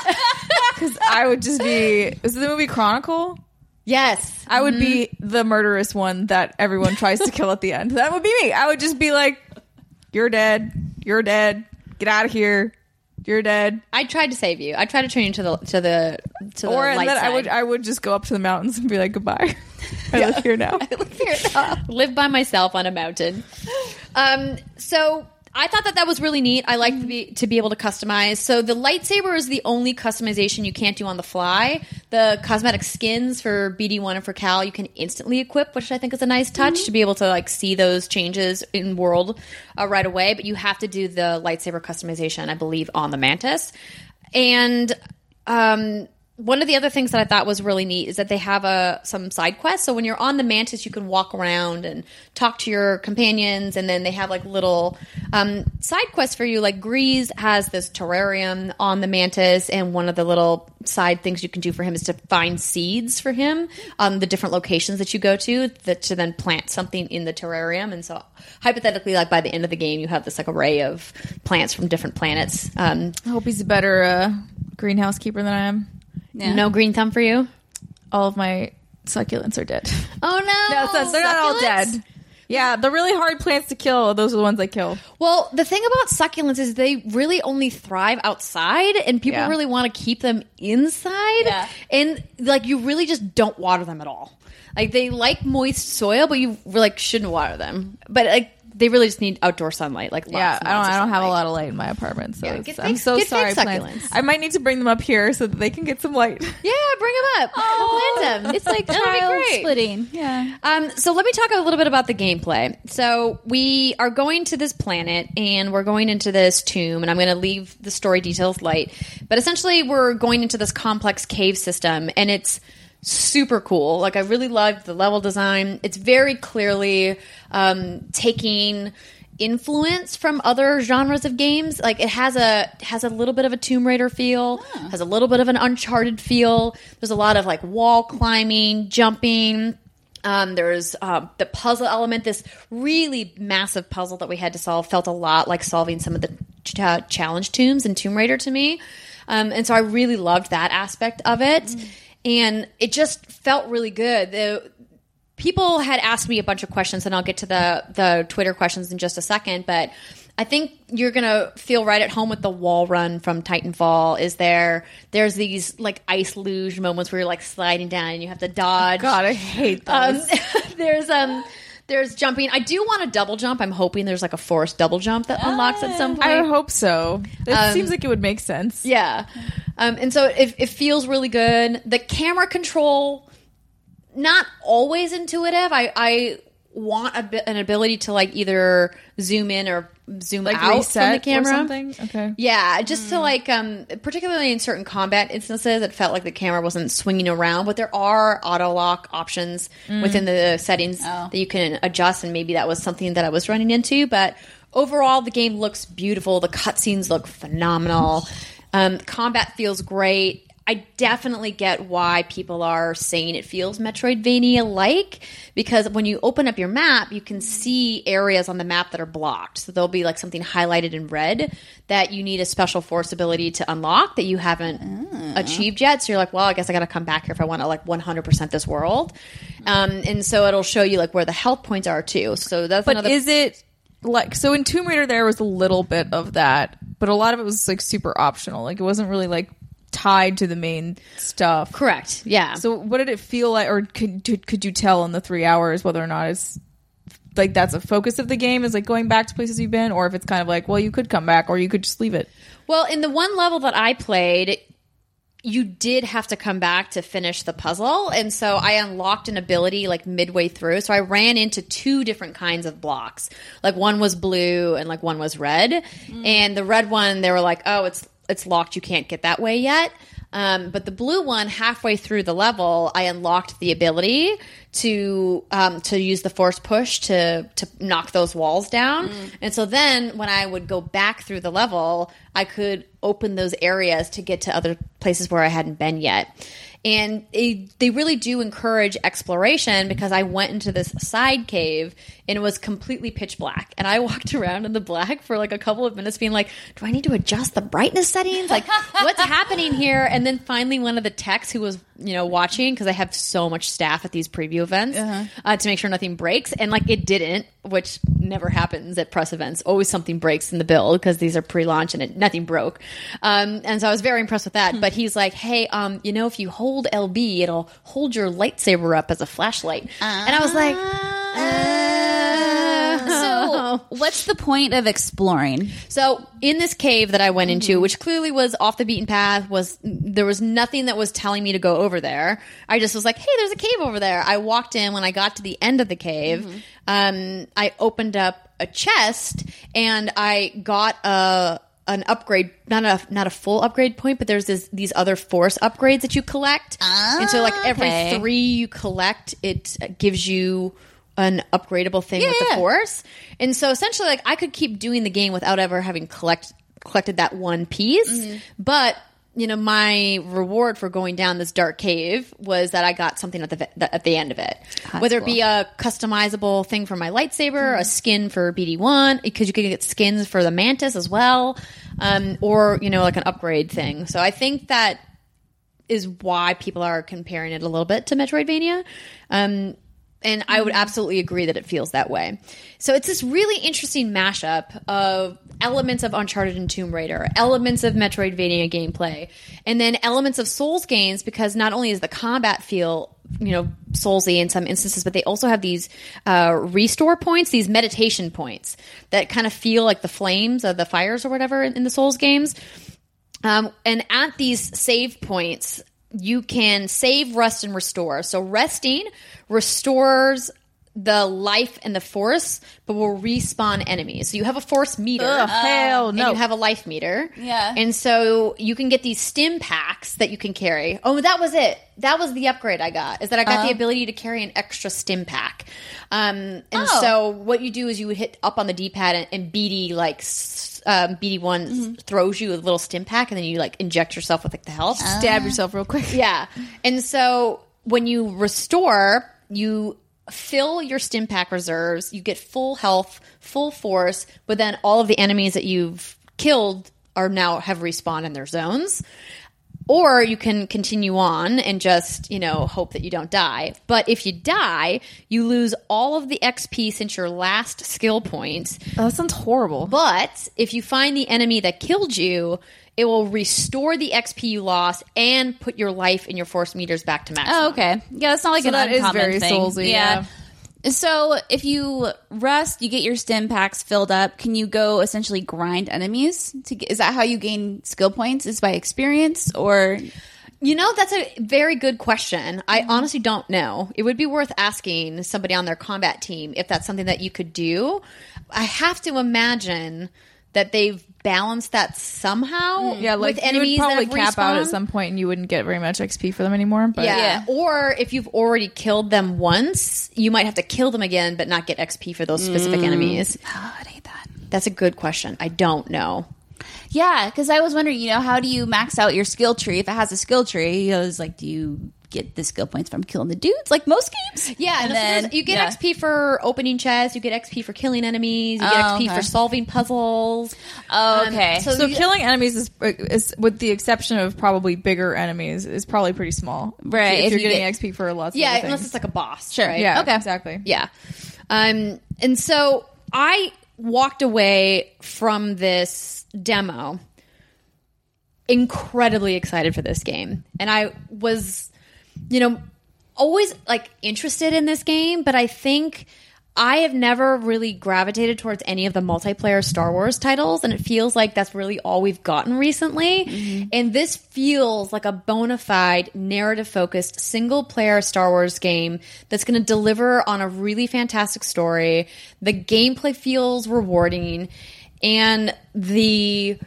Because I would just be. Is the movie Chronicle? Yes. I would be mm-hmm. the murderous one that everyone tries to kill at the end. That would be me. I would just be like, "You're dead. You're dead. Get out of here. You're dead." I tried to save you. I tried to turn you to the to the to the Or light then I side. would I would just go up to the mountains and be like, "Goodbye. I live here now. I live here now." live by myself on a mountain. Um, so I thought that that was really neat. I like to be to be able to customize. So the lightsaber is the only customization you can't do on the fly. The cosmetic skins for BD one and for Cal you can instantly equip, which I think is a nice touch to be able to like see those changes in world uh, right away. But you have to do the lightsaber customization, I believe, on the Mantis. And um, one of the other things that I thought was really neat is that they have a some side quests. So when you're on the Mantis, you can walk around and talk to your companions, and then they have like little um, side quests for you. Like Greez has this terrarium on the Mantis, and one of the little side things you can do for him is to find seeds for him on the different locations that you go to that to then plant something in the terrarium. And so hypothetically, like by the end of the game, you have this like array of plants from different planets. Um, I hope he's a better uh, greenhouse keeper than I am. Yeah. No green thumb for you. All of my succulents are dead. Oh no! No, so they're not all Succulents? dead. Yeah, the really hard plants to kill, those are the ones I kill. Well, the thing about succulents is they really only thrive outside, and people Yeah. really want to keep them inside. Yeah. And like, you really just don't water them at all. Like they like moist soil, but you like shouldn't water them. But like, they really just need outdoor sunlight. Like, lots yeah, I don't. I don't have a lot of light in my apartment, so Yeah, it's- get I'm fake- so get fake sorry. plants. succulents. I might need to bring them up here so that they can get some light. Yeah, bring them up. Oh, We'll plant them. It's like That'll be child great. splitting. Yeah. Um, so let me talk a little bit about the gameplay. So we are going to this planet and we're going into this tomb, and I'm going to leave the story details light. But essentially, we're going into this complex cave system, and it's super cool. Like I really loved the level design. It's very clearly um, taking influence from other genres of games. Like it has a has a little bit of a Tomb Raider feel, has a little bit of an Uncharted feel. There's a lot of like wall climbing, jumping. Um, there's um, the puzzle element. This really massive puzzle that we had to solve felt a lot like solving some of the ch- challenge tombs in Tomb Raider to me. Um, and so I really loved that aspect of it. And it just felt really good. The, people had asked me a bunch of questions, and I'll get to the the Twitter questions in just a second. But I think you're gonna feel right at home with the wall run from Titanfall. Is there? There's these like ice luge moments where you're like sliding down and you have to dodge. God, I hate Um, those. there's um. There's jumping. I do want a double jump. I'm hoping there's like a forced double jump that unlocks at some point. I hope so. It Um, seems like it would make sense. Yeah. Um, and so it, it feels really good. The camera control, not always intuitive. I, I want a an ability to like either zoom in or zoom Like out from the camera. something? Okay. Yeah, just to like, um, particularly in certain combat instances, it felt like the camera wasn't swinging around. But there are auto lock options within the settings that you can adjust, and maybe that was something that I was running into. But overall, the game looks beautiful. The cutscenes look phenomenal. Um, combat feels great. I definitely get why people are saying it feels Metroidvania like because when you open up your map, you can see areas on the map that are blocked. So there'll be like something highlighted in red that you need a special force ability to unlock that you haven't achieved yet. So you're like, well, I guess I got to come back here if I want to like 100% this world. Um, and so it'll show you like where the health points are too. So that's But another. is it like so in Tomb Raider there was a little bit of that, but a lot of it was like super optional. Like it wasn't really like tied to the main stuff. correct? Yeah. So what did it feel like, or could could- you tell in the three hours whether or not it's like that's a focus of the game is like going back to places you've been, or if it's kind of like, well, you could come back, or you could just leave it. Well, in the one level that I played, you did have to come back to finish the puzzle. And so I unlocked an ability like midway through. So I ran into two different kinds of blocks. Like one was blue and like one was red. And the red one, they were like, oh, it's it's locked. You can't get that way yet. Um, but the blue one, halfway through the level, I unlocked the ability to um, to use the force push to to knock those walls down. And so then, when I would go back through the level, I could open those areas to get to other places where I hadn't been yet. And they, they really do encourage exploration because I went into this side cave and it was completely pitch black. And I walked around in the black for like a couple of minutes, being like, "Do I need to adjust the brightness settings? Like, what's happening here?" And then finally, one of the techs who was you know watching because I have so much staff at these preview events uh, to make sure nothing breaks, and like it didn't, which never happens at press events. Always something breaks in the build because these are pre-launch and it, nothing broke. Um, and so I was very impressed with that. But he's like, "Hey, um, you know, if you hold LB, it'll hold your lightsaber up as a flashlight." and I was like. What's the point of exploring? So in this cave that I went into, mm-hmm. which clearly was off the beaten path, was there was nothing that was telling me to go over there. I just was like, "Hey, there's a cave over there." I walked in. When I got to the end of the cave, mm-hmm. um, I opened up a chest and I got a an upgrade, not a not a full upgrade point, but there's this these other force upgrades that you collect, and so like every ah, okay. three you collect, it gives you an upgradable thing with the force. And so essentially, like I could keep doing the game without ever having collect collected that one piece, Mm-hmm. but. You know, my reward for going down this dark cave was that I got something at the at the end of it, whether it be a customizable thing for my lightsaber, Mm-hmm. a skin for BD one, because you could get skins for the mantis as well, um, or you know, like an upgrade thing. So I think that is why people are comparing it a little bit to Metroidvania. Um, and I would absolutely agree that it feels that way. So it's this really interesting mashup of elements of Uncharted and Tomb Raider, elements of Metroidvania gameplay, and then elements of Souls games because not only is the combat feel you know soulsy in some instances, but they also have these uh, restore points, these meditation points that kind of feel like the flames of the fires or whatever in, in the Souls games. Um, and at these save points, you can save, rest, and restore. So resting restores the life and the force, but will respawn enemies. So you have a force meter. Ugh, hell And you have a life meter. Yeah. And so you can get these stim packs that you can carry. Oh, that was it. That was the upgrade I got. Is that I got the ability to carry an extra stim pack. Um, and Oh. so what you do is you hit up on the D pad and, and BD like um, BD one throws you a little stim pack, and then you like inject yourself with like the health. Stab yourself real quick. Yeah. And so when you restore, you fill your stim pack reserves, you get full health, full force, but then all of the enemies that you've killed are now have respawned in their zones. Or you can continue on and just, you know, hope that you don't die. But if you die, you lose all of the XP since your last skill points. Oh, that sounds horrible. But if you find the enemy that killed you, it will restore the XP you lost and put your life and your force meters back to maximum. Oh, okay. Yeah, it's not like So an that is uncommon very thing. soulsy, yeah. So if you rest, you get your stim packs filled up. Can you go essentially grind enemies? To get, is that how you gain skill points? Is by experience or You know, that's a very good question. I honestly don't know. It would be worth asking somebody on their combat team if that's something that you could do. I have to imagine that they've balanced that somehow. Mm. Yeah, like with you enemies would probably that have cap out at some point, and you wouldn't get very much XP for them anymore. But Yeah. Yeah. Or if you've already killed them once, you might have to kill them again, but not get XP for those specific mm. enemies. Oh, I hate that. That's a good question. I don't know. Yeah, because I was wondering, you know, how do you max out your skill tree? If it has a skill tree, I was like, do you get the skill points from killing the dudes like most games? Yeah, and and then you get yeah. XP for opening chests, you get XP for killing enemies, you get Oh, XP okay. for solving puzzles. Oh, Um, okay. so So you- killing enemies is, is, with the exception of probably bigger enemies, is probably pretty small. Right, If, if you're you getting get- XP for lots. Yeah, of other unless it's like a boss. Sure. right? yeah, Okay. exactly. Yeah. Um, and so I walked away from this demo incredibly excited for this game. And I was, you know, always like interested in this game, but I think I have never really gravitated towards any of the multiplayer Star Wars titles, and it feels like that's really all we've gotten recently. Mm-hmm. And this feels like a bona fide, narrative focused, single player Star Wars game that's going to deliver on a really fantastic story. The gameplay feels rewarding, and the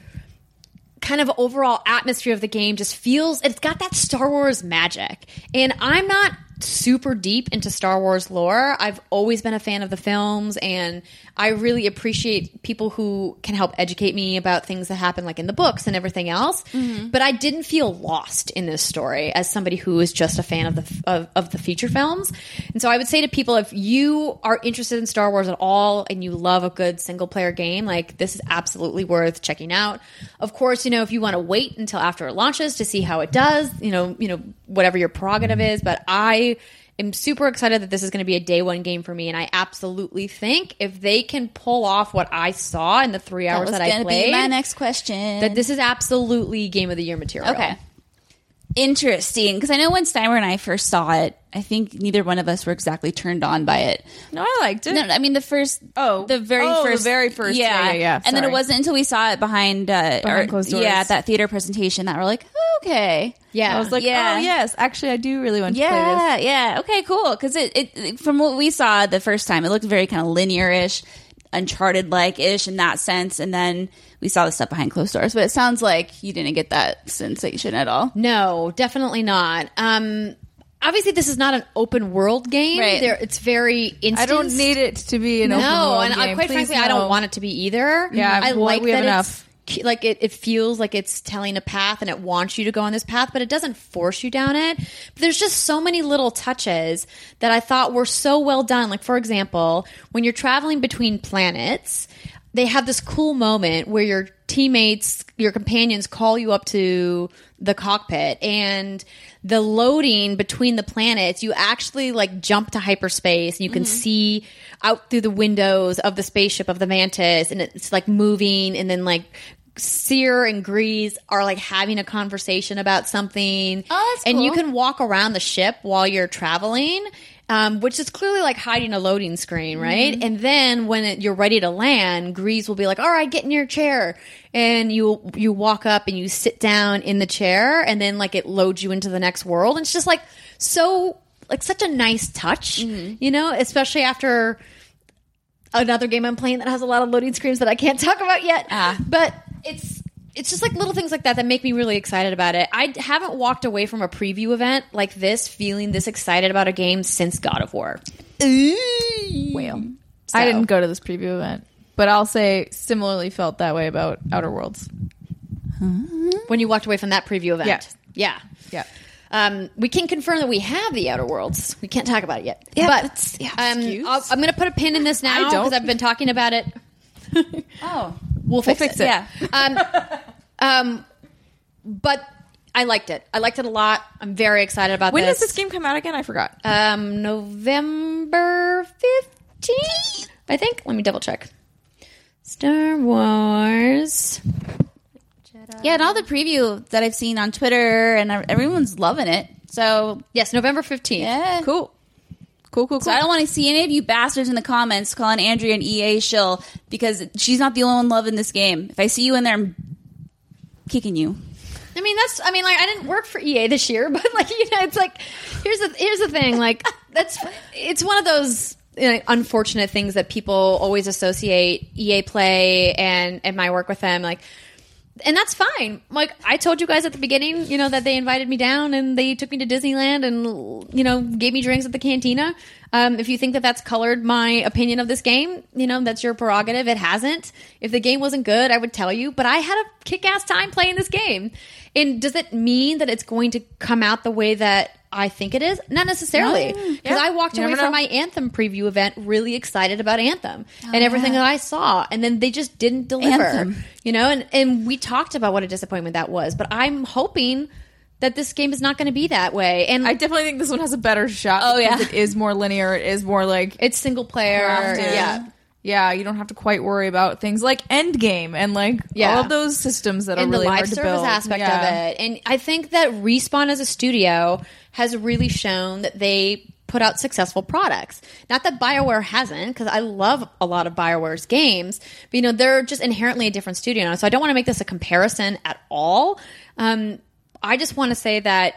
kind of overall atmosphere of the game just feels it's got that Star Wars magic. And I'm not super deep into Star Wars lore. I've always been a fan of the films and I really appreciate people who can help educate me about things that happen like in the books and everything else. Mm-hmm. But I didn't feel lost in this story as somebody who is just a fan of the of, of the feature films. And so I would say to people if you are interested in Star Wars at all and you love a good single player game, like this is absolutely worth checking out. Of course, you know, if you want to wait until after it launches to see how it does, you know, you know, whatever your prerogative is, but I am super excited that this is going to be a day one game for me and I absolutely think if they can pull off what I saw in the 3 that hours was that, I played my next question. that this is absolutely game of the year material. Okay. Interesting. Because I know when Steimer and I first saw it, I think neither one of us were exactly turned on by it. No, I liked it. No, no, I mean the first. Oh. the very Oh, the first, very first. Yeah, yeah, yeah. And then it wasn't until we saw it behind, uh, Behind or- closed doors. Yeah, at that theater presentation that we're like, okay, Yeah. I was like, Yeah. oh yes, actually, I do really want to play yeah, this. yeah, okay, cool. Because it, it, it- from what we saw the first time, it looked very kind of linear-ish, Uncharted like ish in that sense, and then we saw the stuff behind closed doors. But it sounds like you didn't get that sensation at all. No, definitely not. Um, obviously, this is not an open world game. Right. There, it's very instant. I don't need it to be an no, open world and I, game. quite Please, frankly, I don't want it to be either. Yeah, I well, like we have that enough. Like it, it feels like it's telling a path and it wants you to go on this path, but it doesn't force you down it. But there's just so many little touches that I thought were so well done. Like for example, when you're traveling between planets, they have this cool moment where your teammates, your companions call you up to the cockpit and the loading between the planets, you actually like jump to hyperspace and you can mm-hmm. see out through the windows of the spaceship of the Mantis and it's like moving and then like Cere and Greez are like having a conversation about something. Oh, that's And you can walk around the ship while you're traveling, um, which is clearly like hiding a loading screen, right? Mm-hmm. And then when it, you're ready to land, Greez will be like, "All right, get in your chair," and you you walk up and you sit down in the chair, and then like it loads you into the next world. And it's just like so like such a nice touch, Mm-hmm. you know, especially after another game I'm playing that has a lot of loading screens that I can't talk about yet. Ah. But it's it's just like little things like that that make me really excited about it. I haven't walked away from a preview event like this feeling this excited about a game since God of War. Well, I didn't go to this preview event, but I'll say similarly felt that way about Outer Worlds. When you walked away from that preview event. Yes. Yeah. Yeah. Um, we can confirm that we have the Outer Worlds. We can't talk about it yet. Yeah, but that's- yeah, um, excuse. I'll, I'm going to put a pin in this now because I've been talking about it. Oh, We'll fix, fix it. it. yeah. Um, um, but I liked it. I liked it a lot. I'm very excited about When this. does this game come out again? I forgot. Um, November 15th, I think. Let me double check. Star Wars. Yeah, and all the preview that I've seen on Twitter, and everyone's loving it. So Yes, November 15th. yeah, cool. Cool, cool, cool. So I don't want to see any of you bastards in the comments calling Andrea an EA shill because she's not the only one loving this game. If I see you in there, I'm kicking you. I mean, that's. I mean, like, I didn't work for EA this year, but like, you know, it's like, here's the here's the thing. Like, that's it's one of those you know, unfortunate things that people always associate EA Play and and my work with them. Like, and that's fine. Like I told you guys at the beginning, you know, that they invited me down and they took me to Disneyland and you know gave me drinks at the cantina. Um, if you think that that's colored my opinion of this game, you know that's your prerogative. It hasn't. If the game wasn't good, I would tell you. But I had a kick-ass time playing this game. And does it mean that it's going to come out the way that I think it is? Not necessarily. Mm, because Yeah. I walked away from know. my Anthem preview event really excited about Anthem Oh, and everything that I saw, and then they just didn't deliver. Anthem. You know, and and we talked about what a disappointment that was, but I'm hoping that this game is not going to be that way. And I definitely think this one has a better shot. Oh, yeah. it is more linear. It is more like it's single player. crafted. Yeah. Yeah. You don't have to quite worry about things like Endgame and like Yeah. all of those systems that are and really the live hard to service build. aspect Yeah. of it. And I think that Respawn as a studio has really shown that they put out successful products. Not that BioWare hasn't, because I love a lot of BioWare's games, but you know, they're just inherently a different studio now. So I don't want to make this a comparison at all. Um, I just want to say that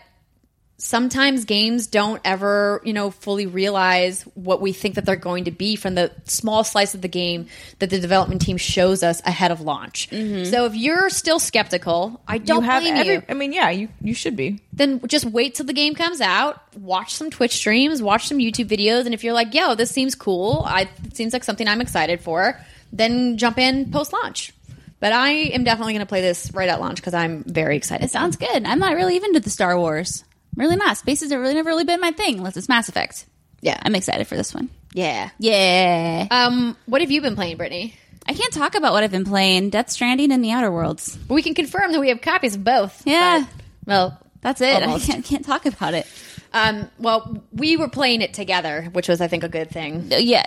sometimes games don't ever, you know, fully realize what we think that they're going to be from the small slice of the game that the development team shows us ahead of launch. Mm-hmm. So if you're still skeptical, I don't you have blame every. you. I mean, yeah, you you should be. Then just wait till the game comes out, watch some Twitch streams, watch some YouTube videos, and if you're like, "Yo, this seems cool. I, it seems like something I'm excited for," then jump in post launch. But I am definitely going to play this right at launch because I'm very excited. It sounds good. I'm not really even into the Star Wars. I'm really not. Spaces have really never really been my thing, unless it's Mass Effect. Yeah. I'm excited for this one. yeah. Yeah. Um, what have you been playing, Brittany? I can't talk about what I've been playing. Death Stranding and The Outer Worlds. We can confirm that we have copies of both. Yeah. but- well, That's it. Almost. I can't, can't talk about it. Um, well, we were playing it together, which was, I think, a good thing. Uh, Yeah.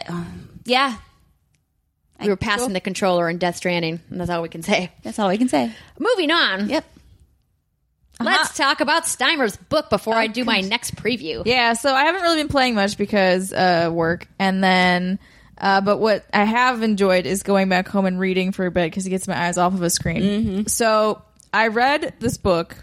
Yeah. We were passing the controller in Death Stranding, and that's all we can say. That's all we can say. Moving on. Yep. Let's talk about Steimer's book before I do my next preview. Yeah, so I haven't really been playing much because uh, work, and then. Uh, but what I have enjoyed is going back home and reading for a bit because it gets my eyes off of a screen. So I read this book.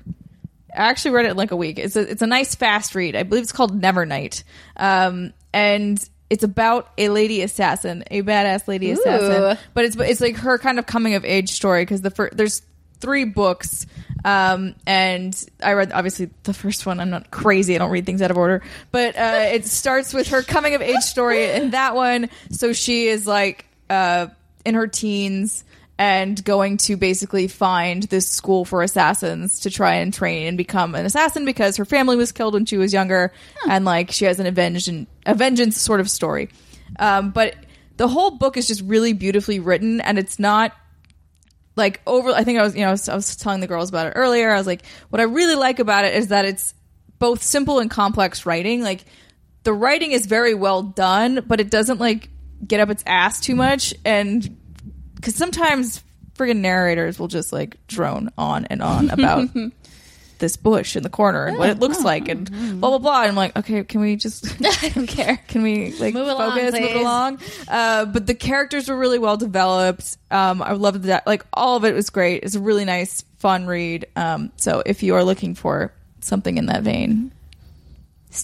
I actually read it in like a week. It's a it's a nice fast read. I believe it's called Nevernight, um, and it's about a lady assassin, a badass lady assassin. But it's it's like her kind of coming of age story because the fir- there's three books, um, and I read obviously the first one. I'm not crazy. I don't read things out of order, but uh, it starts with her coming of age story in that one. So she is like uh, in her teens and going to basically find this school for assassins to try and train and become an assassin because her family was killed when she was younger and like she has an avenge and a vengeance sort of story um, but the whole book is just really beautifully written and it's not like over i think i was you know I was, I was telling the girls about it earlier. I was like what i really like about it is that it's both simple and complex writing. Like the writing is very well done but it doesn't like get up its ass too much. And because sometimes friggin' narrators will just like drone on and on about this bush in the corner and what it looks like and blah blah blah and i'm like okay can we just I don't care. can we like Move along, focus, move along? Uh, but the characters were really well developed. Um, I loved that. Like all of it was great. It's a really nice, fun read. Um, so if you are looking for something in that vein,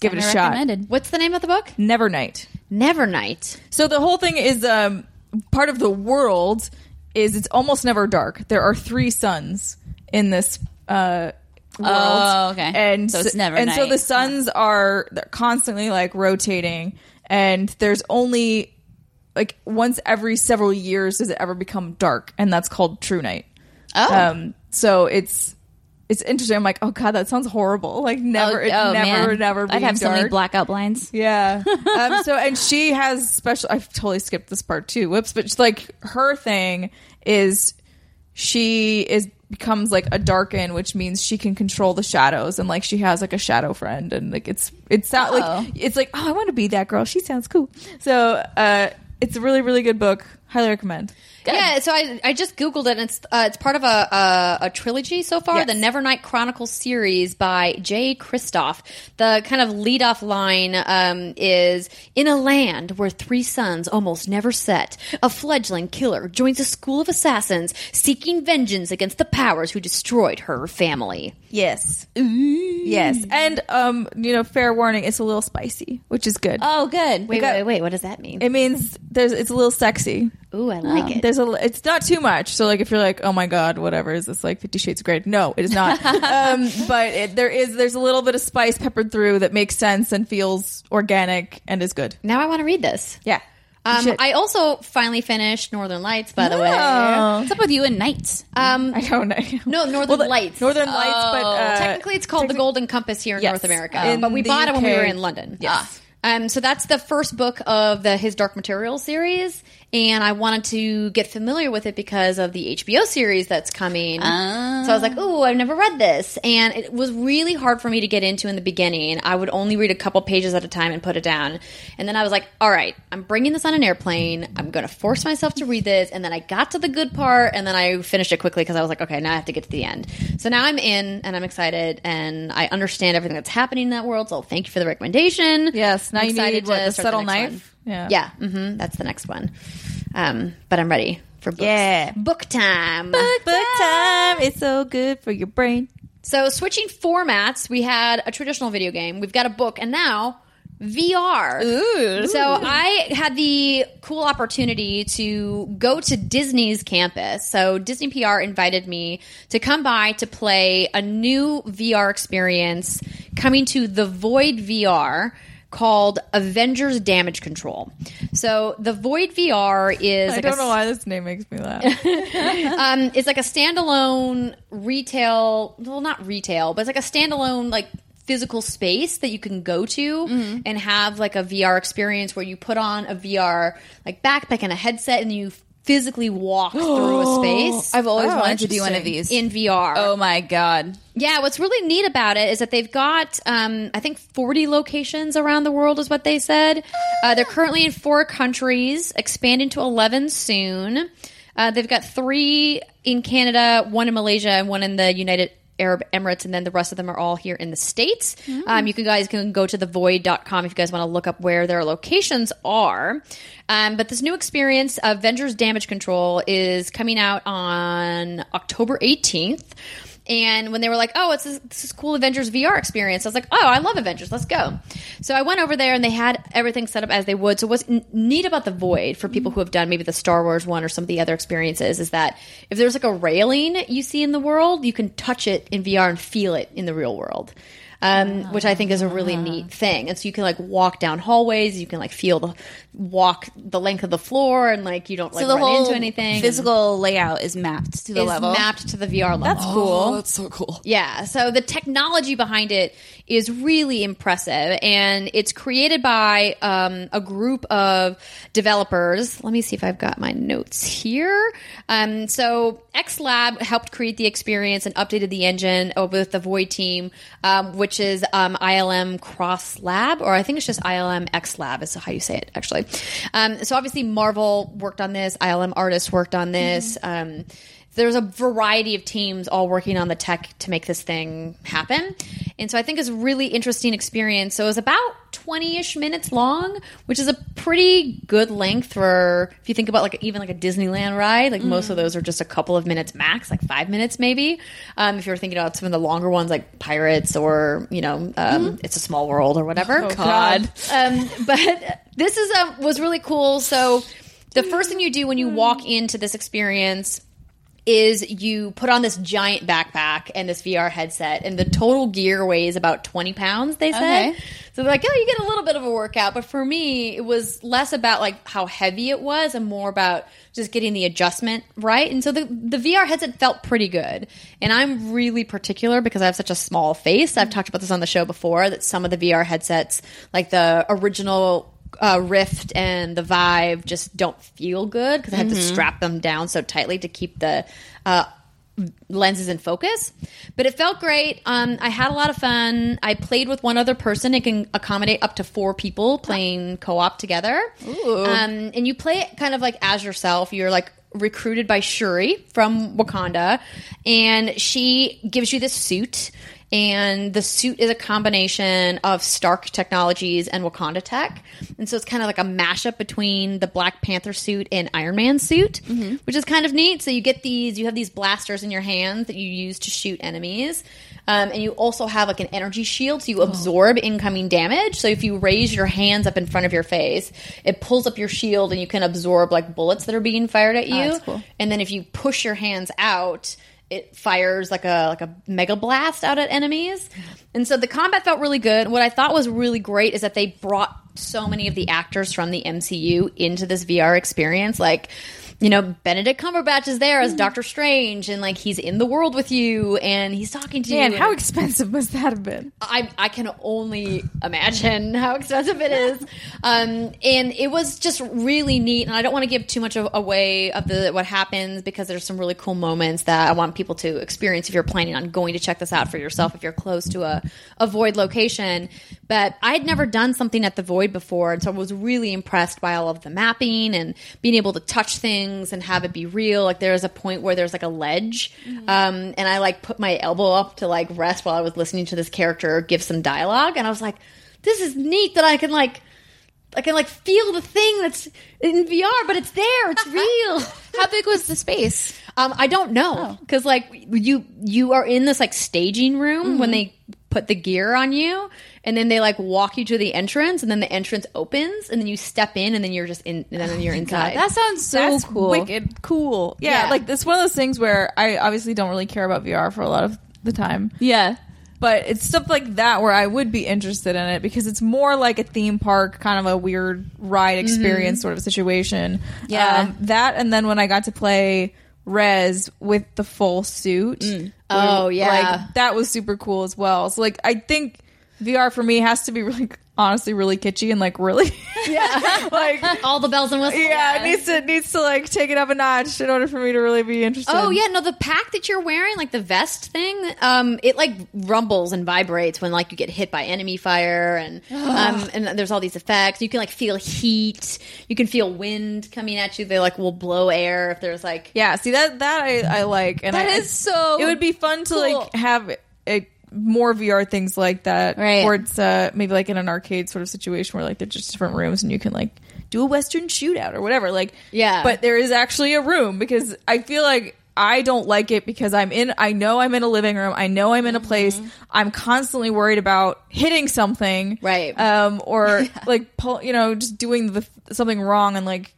give it a shot. What's the name of the book? Never Night. Never Night. So the whole thing is um, part of the world is it's almost never dark. There are three suns in this uh, world. Oh, okay. And So it's never and so the suns are they're constantly like rotating, and there's only like once every several years does it ever become dark, and that's called true night. Oh. Um, so it's it's interesting. I'm like, oh god, that sounds horrible. Like never, it oh, never, man. never. I'd have so many blackout blinds. Yeah. um, so, and she has special. I've totally skipped this part too. Whoops. But like her thing is she is becomes like a darkin, which means she can control the shadows, and like she has like a shadow friend, and like it's it's not Oh. like it's like oh I want to be that girl. She sounds cool. So, uh, it's a really really good book. Highly recommend. Yeah, so I, I just googled it, and it's uh, it's part of a, a a trilogy so far, Yes. the Nevernight Chronicles series by Jay Kristoff. The kind of lead off line um, is in a land where three suns almost never set, a fledgling killer joins a school of assassins seeking vengeance against the powers who destroyed her family. Yes. Yes. And um, you know, fair warning, it's a little spicy, which is good. Oh, good. Wait, wait, wait, what does that mean? It means there's it's a little sexy. Ooh, I like it. There's a it's not too much. So like if you're like, "Oh my god, whatever, is this like 50 shades of gray?" No, it is not. um but it, there is there's a little bit of spice peppered through that makes sense and feels organic and is good. Now I want to read this. Yeah. Um. I also finally finished Northern Lights, by the way. Oh. What's up with you and nights? Um, I don't know. no, Northern Well, Lights. Northern Lights, but uh, Technically, it's called the Golden Compass here in Yes. North America, but we bought it when we were in London. Yes. Um, so that's the first book of the His Dark Materials series, and I wanted to get familiar with it because of the HBO series that's coming. So I was like, "Ooh, I've never read this," and it was really hard for me to get into in the beginning. I would only read a couple pages at a time and put it down, and then I was like, "All right, I'm bringing this on an airplane. I'm going to force myself to read this." And then I got to the good part, and then I finished it quickly because I was like, "Okay, now I have to get to the end." So now I'm in, and I'm excited, and I understand everything that's happening in that world. So thank you for the recommendation. Yes, now I'm you excited need what, to the subtle next knife. one. Yeah. Yeah, Mm-hmm, that's the next one. Um, but I'm ready for books. Yeah. book time. Book time. It's so good for your brain. So switching formats, we had a traditional video game, we've got a book, and now VR. Ooh. So I had the cool opportunity to go to Disney's campus. So Disney PR invited me to come by to play a new VR experience coming to the Void VR called Avengers Damage Control. So the Void VR is I like don't a know why this name makes me laugh. um, it's like a standalone retail. Well, not retail, but it's like a standalone like physical space that you can go to Mm-hmm. and have like a VR experience where you put on a VR like backpack and a headset and you physically walk through a space I've always Oh, wanted to do one of these. in VR. oh my god. Yeah, what's really neat about it is that they've got, um, I think, 40 locations around the world, is what they said. Uh, they're currently in four countries, expanding to 11 soon. Uh, they've got three in Canada, one in Malaysia, and one in the United Arab Emirates, and then the rest of them are all here in the States. Um, you can guys can go to thevoid.com if you guys want to look up where their locations are. Um, but this new experience, of Avengers Damage Control, is coming out on October 18th. And when they were like, "Oh, it's this, this is cool Avengers VR experience," I was like, "Oh, I love Avengers. Let's go." So I went over there, and they had everything set up as they would. So what's n- neat about the Void for people mm-hmm. who have done maybe the Star Wars one or some of the other experiences is that if there's like a railing you see in the world, you can touch it in VR and feel it in the real world. Um, which I think is a really neat thing. And so you can like walk down hallways, you can like feel the walk the length of the floor, and like you don't like So the run whole into anything. physical layout is mapped to the is level. mapped to the VR level. That's cool. that's so cool. Yeah, so the technology behind it is really impressive, and it's created by um, a group of developers. Let me see if I've got my notes here. Um, so X Lab helped create the experience and updated the engine uh, with the Void team, um, which is um, ILM Cross Lab, or I think it's just ILM X Lab is how you say it actually. Um, so obviously Marvel worked on this, ILM artists worked on this. Um, there's a variety of teams all working on the tech to make this thing happen. And so I think it's a really interesting experience. So it was about 20 ish minutes long, which is a pretty good length for, if you think about like even like a Disneyland ride, like most of those are just a couple of minutes max, like five minutes maybe. Um, if you're thinking about some of the longer ones like Pirates or, you know, um, It's a Small World or whatever. God. Um, but this is um, was really cool. So the first thing you do when you walk into this experience is you put on this giant backpack and this VR headset, and the total gear weighs about 20 pounds, they said. Okay. So they're like, oh, you get a little bit of a workout. But for me, it was less about like how heavy it was and more about just getting the adjustment right. And so the, the VR headset felt pretty good. And I'm really particular because I have such a small face. I've talked about this on the show before that some of the VR headsets, like the original uh, Rift and the Vive just don't feel good because I have to strap them down so tightly to keep the uh, lenses in focus. But it felt great. Um, I had a lot of fun. I played with one other person. It can accommodate up to four people playing co-op together. Um, and you play it kind of like as yourself. You're like recruited by Shuri from Wakanda, and she gives you this suit. And the suit is a combination of Stark Technologies and Wakanda tech. And so it's kind of like a mashup between the Black Panther suit and Iron Man suit, which is kind of neat. So you get these, you have these blasters in your hands that you use to shoot enemies. Um, and you also have like an energy shield, so you absorb incoming damage. So if you raise your hands up in front of your face, it pulls up your shield and you can absorb like bullets that are being fired at you. that's cool. And then if you push your hands out, it fires like a like a mega blast out at enemies. And so the combat felt really good. What I thought was really great is that they brought so many of the actors from the MCU into this VR experience. Like, you know, Benedict Cumberbatch is there as Doctor Strange, and like he's in the world with you, and he's talking to you. And- how expensive must that have been? I, I can only imagine how expensive it is. Um, and it was just really neat. And I don't want to give too much of, away of the what happens because there's some really cool moments that I want people to experience if you're planning on going to check this out for yourself if you're close to a, a void location. But I had never done something at the void before, and so I was really impressed by all of the mapping and being able to touch things and have it be real. Like there's a point where there's like a ledge, um, and I like put my elbow up to like rest while I was listening to this character give some dialogue, and I was like, "This is neat that I can like." I can like feel the thing that's in VR, but it's there. It's real. How big was the space? Um, I don't know because like you you are in this like staging room when they put the gear on you, and then they like walk you to the entrance, and then the entrance opens, and then you step in, and then you're just in, and then you're inside. That sounds so That's cool. wicked cool. Yeah, Yeah. like it's one of those things where I obviously don't really care about VR for a lot of the time. Yeah. But it's stuff like that where I would be interested in it because it's more like a theme park, kind of a weird ride experience sort of situation. Mm-hmm. Yeah. Um, that and then when I got to play Rez with the full suit. Mm. Oh, yeah. Like that was super cool as well. So like I think VR for me has to be really honestly really kitschy and like really Yeah. like All the bells and whistles. yeah, it needs to it needs to like take it up a notch in order for me to really be interested. Oh yeah, no, the pack that you're wearing, like the vest thing, um, it like rumbles and vibrates when like you get hit by enemy fire, and um, and there's all these effects. You can like feel heat, you can feel wind coming at you. They like will blow air if there's like Yeah, see that that I, I like, and That I, is so It would be fun to cool. like have a, more VR things like that, Right. Or it's uh, maybe like in an arcade sort of situation where like they're just different rooms and you can like do a Western shootout or whatever. Like, Yeah. but there is actually a room because I feel like. I don't like it because I'm in. I know I'm in a living room. I know I'm in a place. I'm constantly worried about hitting something, Right. Um, or like pull, you know, just doing the something wrong, and like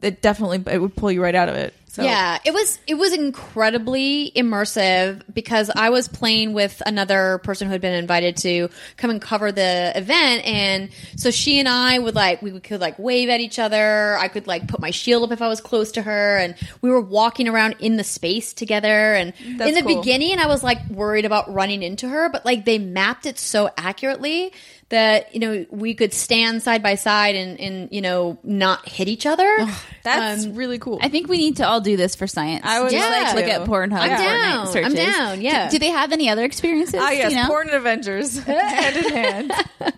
it definitely it would pull you right out of it. So Yeah, it was it was incredibly immersive because I was playing with another person who had been invited to come and cover the event, and so she and I would like we could like wave at each other. I could like put my shield up if I was close to her, and we were walking around in the space together. And That's in the cool. beginning, I was like worried about running into her, but like they mapped it so accurately that you know we could stand side by side and and you know not hit each other. that's Um, really cool. I think we need to all do this for science. I would Just love like look to. at Pornhub. I'm Fortnite down. I'm down, yeah. Do, do they have any other experiences? Ah, yes, Do you know? porn and Avengers hand in hand.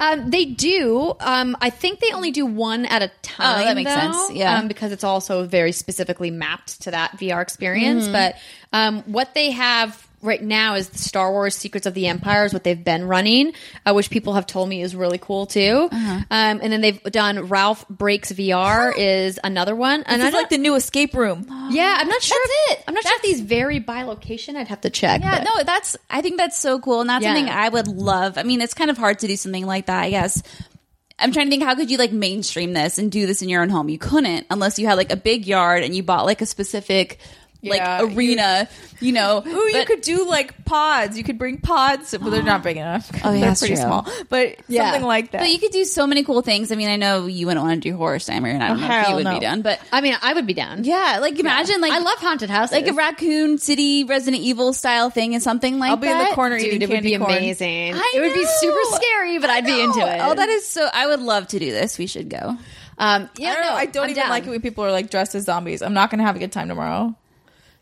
Um, they do. Um, I think they only do one at a time. Oh, that makes though, sense. Yeah. um, because it's also very specifically mapped to that VR Mm-hmm. experience. But um, what they have right now is the Star Wars Secrets of the Empire is what they've been running, uh, which people have told me is really cool too. Uh-huh. Um, and then they've done Ralph Breaks VR is another one. And I like the new escape room. yeah, I'm not sure. That's if, I'm not sure if these vary by location. I'd have to check. Yeah, but- no, that's. I think that's so cool, and that's Yeah. something I would love. I mean, it's kind of hard to do something like that, I guess. I'm trying to think, how could you like mainstream this and do this in your own home? You couldn't unless you had like a big yard and you bought like a specific like Yeah, arena. You, know, Ooh, you could do like pods. You could bring pods, but they're not big enough. Oh, yeah, they're that's pretty true. small. But Yeah. something like that. But you could do so many cool things. I mean, I know you wouldn't want to do horror stammer, and I don't Oh, know if you would no. be done, but I mean, I would be down. yeah, like imagine like I love haunted houses. like a Raccoon City Resident Evil style thing and something like I'll be that. in the corner Dude, eating it would be corn. amazing. I it would be super scary, but I I'd be into it. Oh, that is so. I would love to do this. We should go. Um, yeah, I don't no, I don't even down. like it when people are like dressed as zombies. I'm not going to have a good time tomorrow.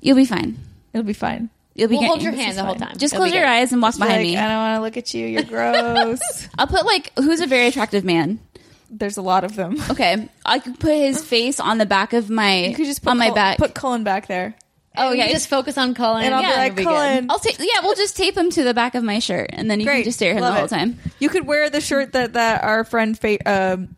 You'll be fine. It'll be fine. You'll be We'll hold your This hand is the whole fine. time. Just It'll be close your good. eyes and walk behind Like, me. I don't want to look at you. You're gross. I'll put like who's a very attractive man. There's a lot of them. Okay, I could put his face on the back of my You could just put on my Cul- back. Put Cullen back there. oh yeah, just focus on Cullen. And I'll be Yeah, like, it'll good. Cullen. I'll tape. Yeah, we'll just tape him to the back of my shirt, and then you Great. can just stare at him Love the whole it. time. You could wear the shirt that that our friend fa- um,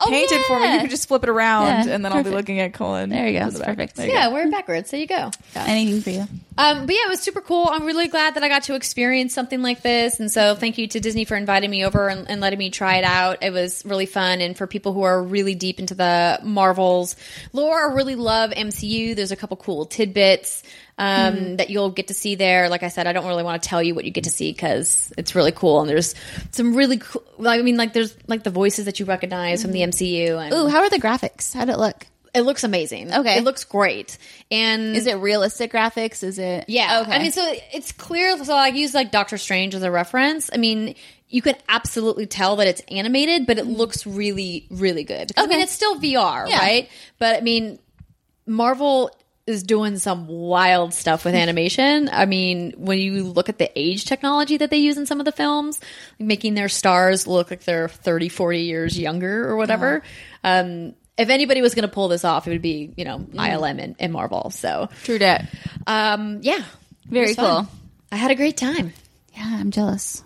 Oh, painted for me. You can just flip it around, Yeah, and then I'll be looking at Cullen. There you go. from the It's back. perfect. There you Yeah, wear it backwards. There you go. Anything for you? Um, but yeah, it was super cool. I'm really glad that I got to experience something like this. And so thank you to Disney for inviting me over and, and letting me try it out. It was really fun. And for people who are really deep into the Marvels lore or really love MCU, there's a couple cool tidbits um, hmm. that you'll get to see there. Like I said, I don't really want to tell you what you get to see because it's really cool. And there's some really cool, I mean, like there's like the voices that you recognize from the hmm. MCU. And Ooh, how are the graphics? How'd it look? it looks amazing. Okay. It looks great. And Is it realistic graphics? Is it? yeah. Okay. I mean, so it's clear. So I use like Doctor Strange as a reference. I mean, you can absolutely tell that it's animated, but it hmm. looks really, really good. I mean, it's still VR, Yeah. right? But I mean, Marvel is doing some wild stuff with animation. I mean, when you look at the age technology that they use in some of the films, making their stars look like they're 30, 40 years younger or whatever. Um, if anybody was going to pull this off, it would be, you know, ILM and, and Marvel. So, True dat. um, yeah, Very was fun. cool. I had a great time. Yeah, I'm jealous.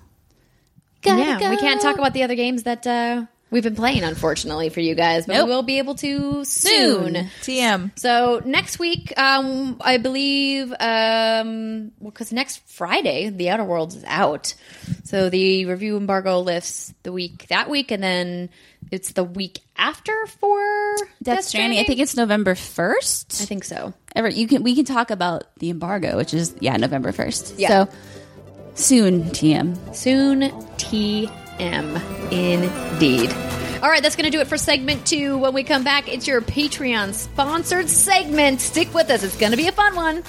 yeah, we can't talk about the other games that uh, we've been playing, unfortunately, for you guys, but Nope. we will be able to soon. Soon. TM. So next week, um, I believe, um, well, because next Friday, The Outer Worlds is out. So the review embargo lifts the week that week, and then it's the week after for Death Stranding. I think it's November first. I think so. Ever you can we can talk about the embargo, which is yeah November first. Yeah. So soon, TM. Soon TM indeed. All right, that's going to do it for segment two. When we come back, it's your Patreon sponsored segment. Stick with us, it's going to be a fun one.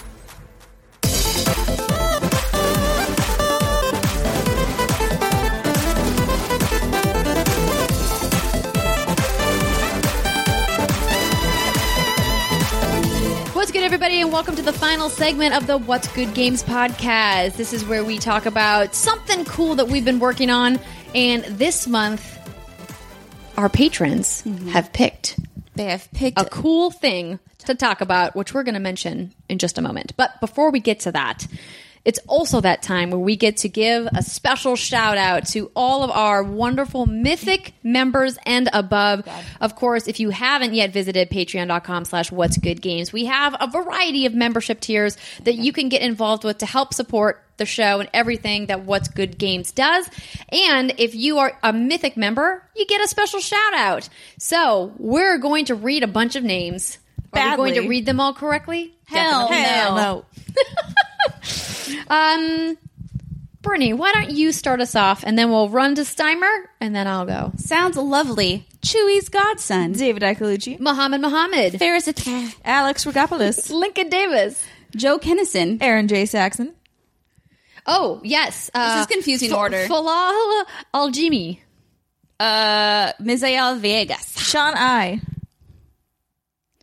What's good, everybody, and welcome to the final segment of the What's Good Games podcast. This is where we talk about something cool that we've been working on, and this month, our patrons mm-hmm. have picked They have picked a cool thing to talk about, which we're going to mention in just a moment. But before we get to that, it's also that time where we get to give a special shout out to all of our wonderful mythic members and above. Of course, if you haven't yet visited patreon.com slash what's good games, we have a variety of membership tiers that you can get involved with to help support the show and everything that What's Good Games does. And if you are a Mythic member, you get a special shout out. So we're going to read a bunch of names. Are we going to read them all correctly? Hell Hell no. no. Um, Brittany, why don't you start us off and then we'll run to Steimer and then I'll go. sounds lovely. Chewy's godson. David Icolucci. Muhammad Muhammad, Ferris Attack. Alex Rogopoulos. Lincoln Davis. Joe Kennison. Aaron J. Saxon. Oh, yes. Uh, This is confusing F- order. Falal Aljimi. Uh Misael Viegas. Sean I.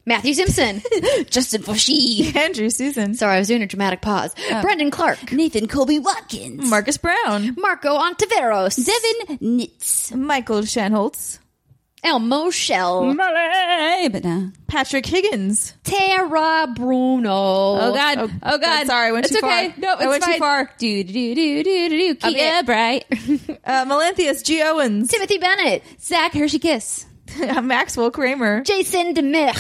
Matthew Simpson. Justin Bushy. Andrew Susan. Sorry, I was doing a dramatic pause. Brendan Clark. Nathan Colby Watkins. Marcus Brown. Marco Ontiveros. Devin Nitz. Michael Shanholtz. Elmo Shell. But no. Patrick Higgins. Tara Bruno. Oh God! Oh, Oh, God! sorry, I went too far. it's too okay. far. No, it's I went too far. Do do do do do do. I'll Kia Bright. Uh, Melanthius G. Owens. Timothy Bennett. Zach Hershey Kiss. Maxwell Kramer. Jason DeMich.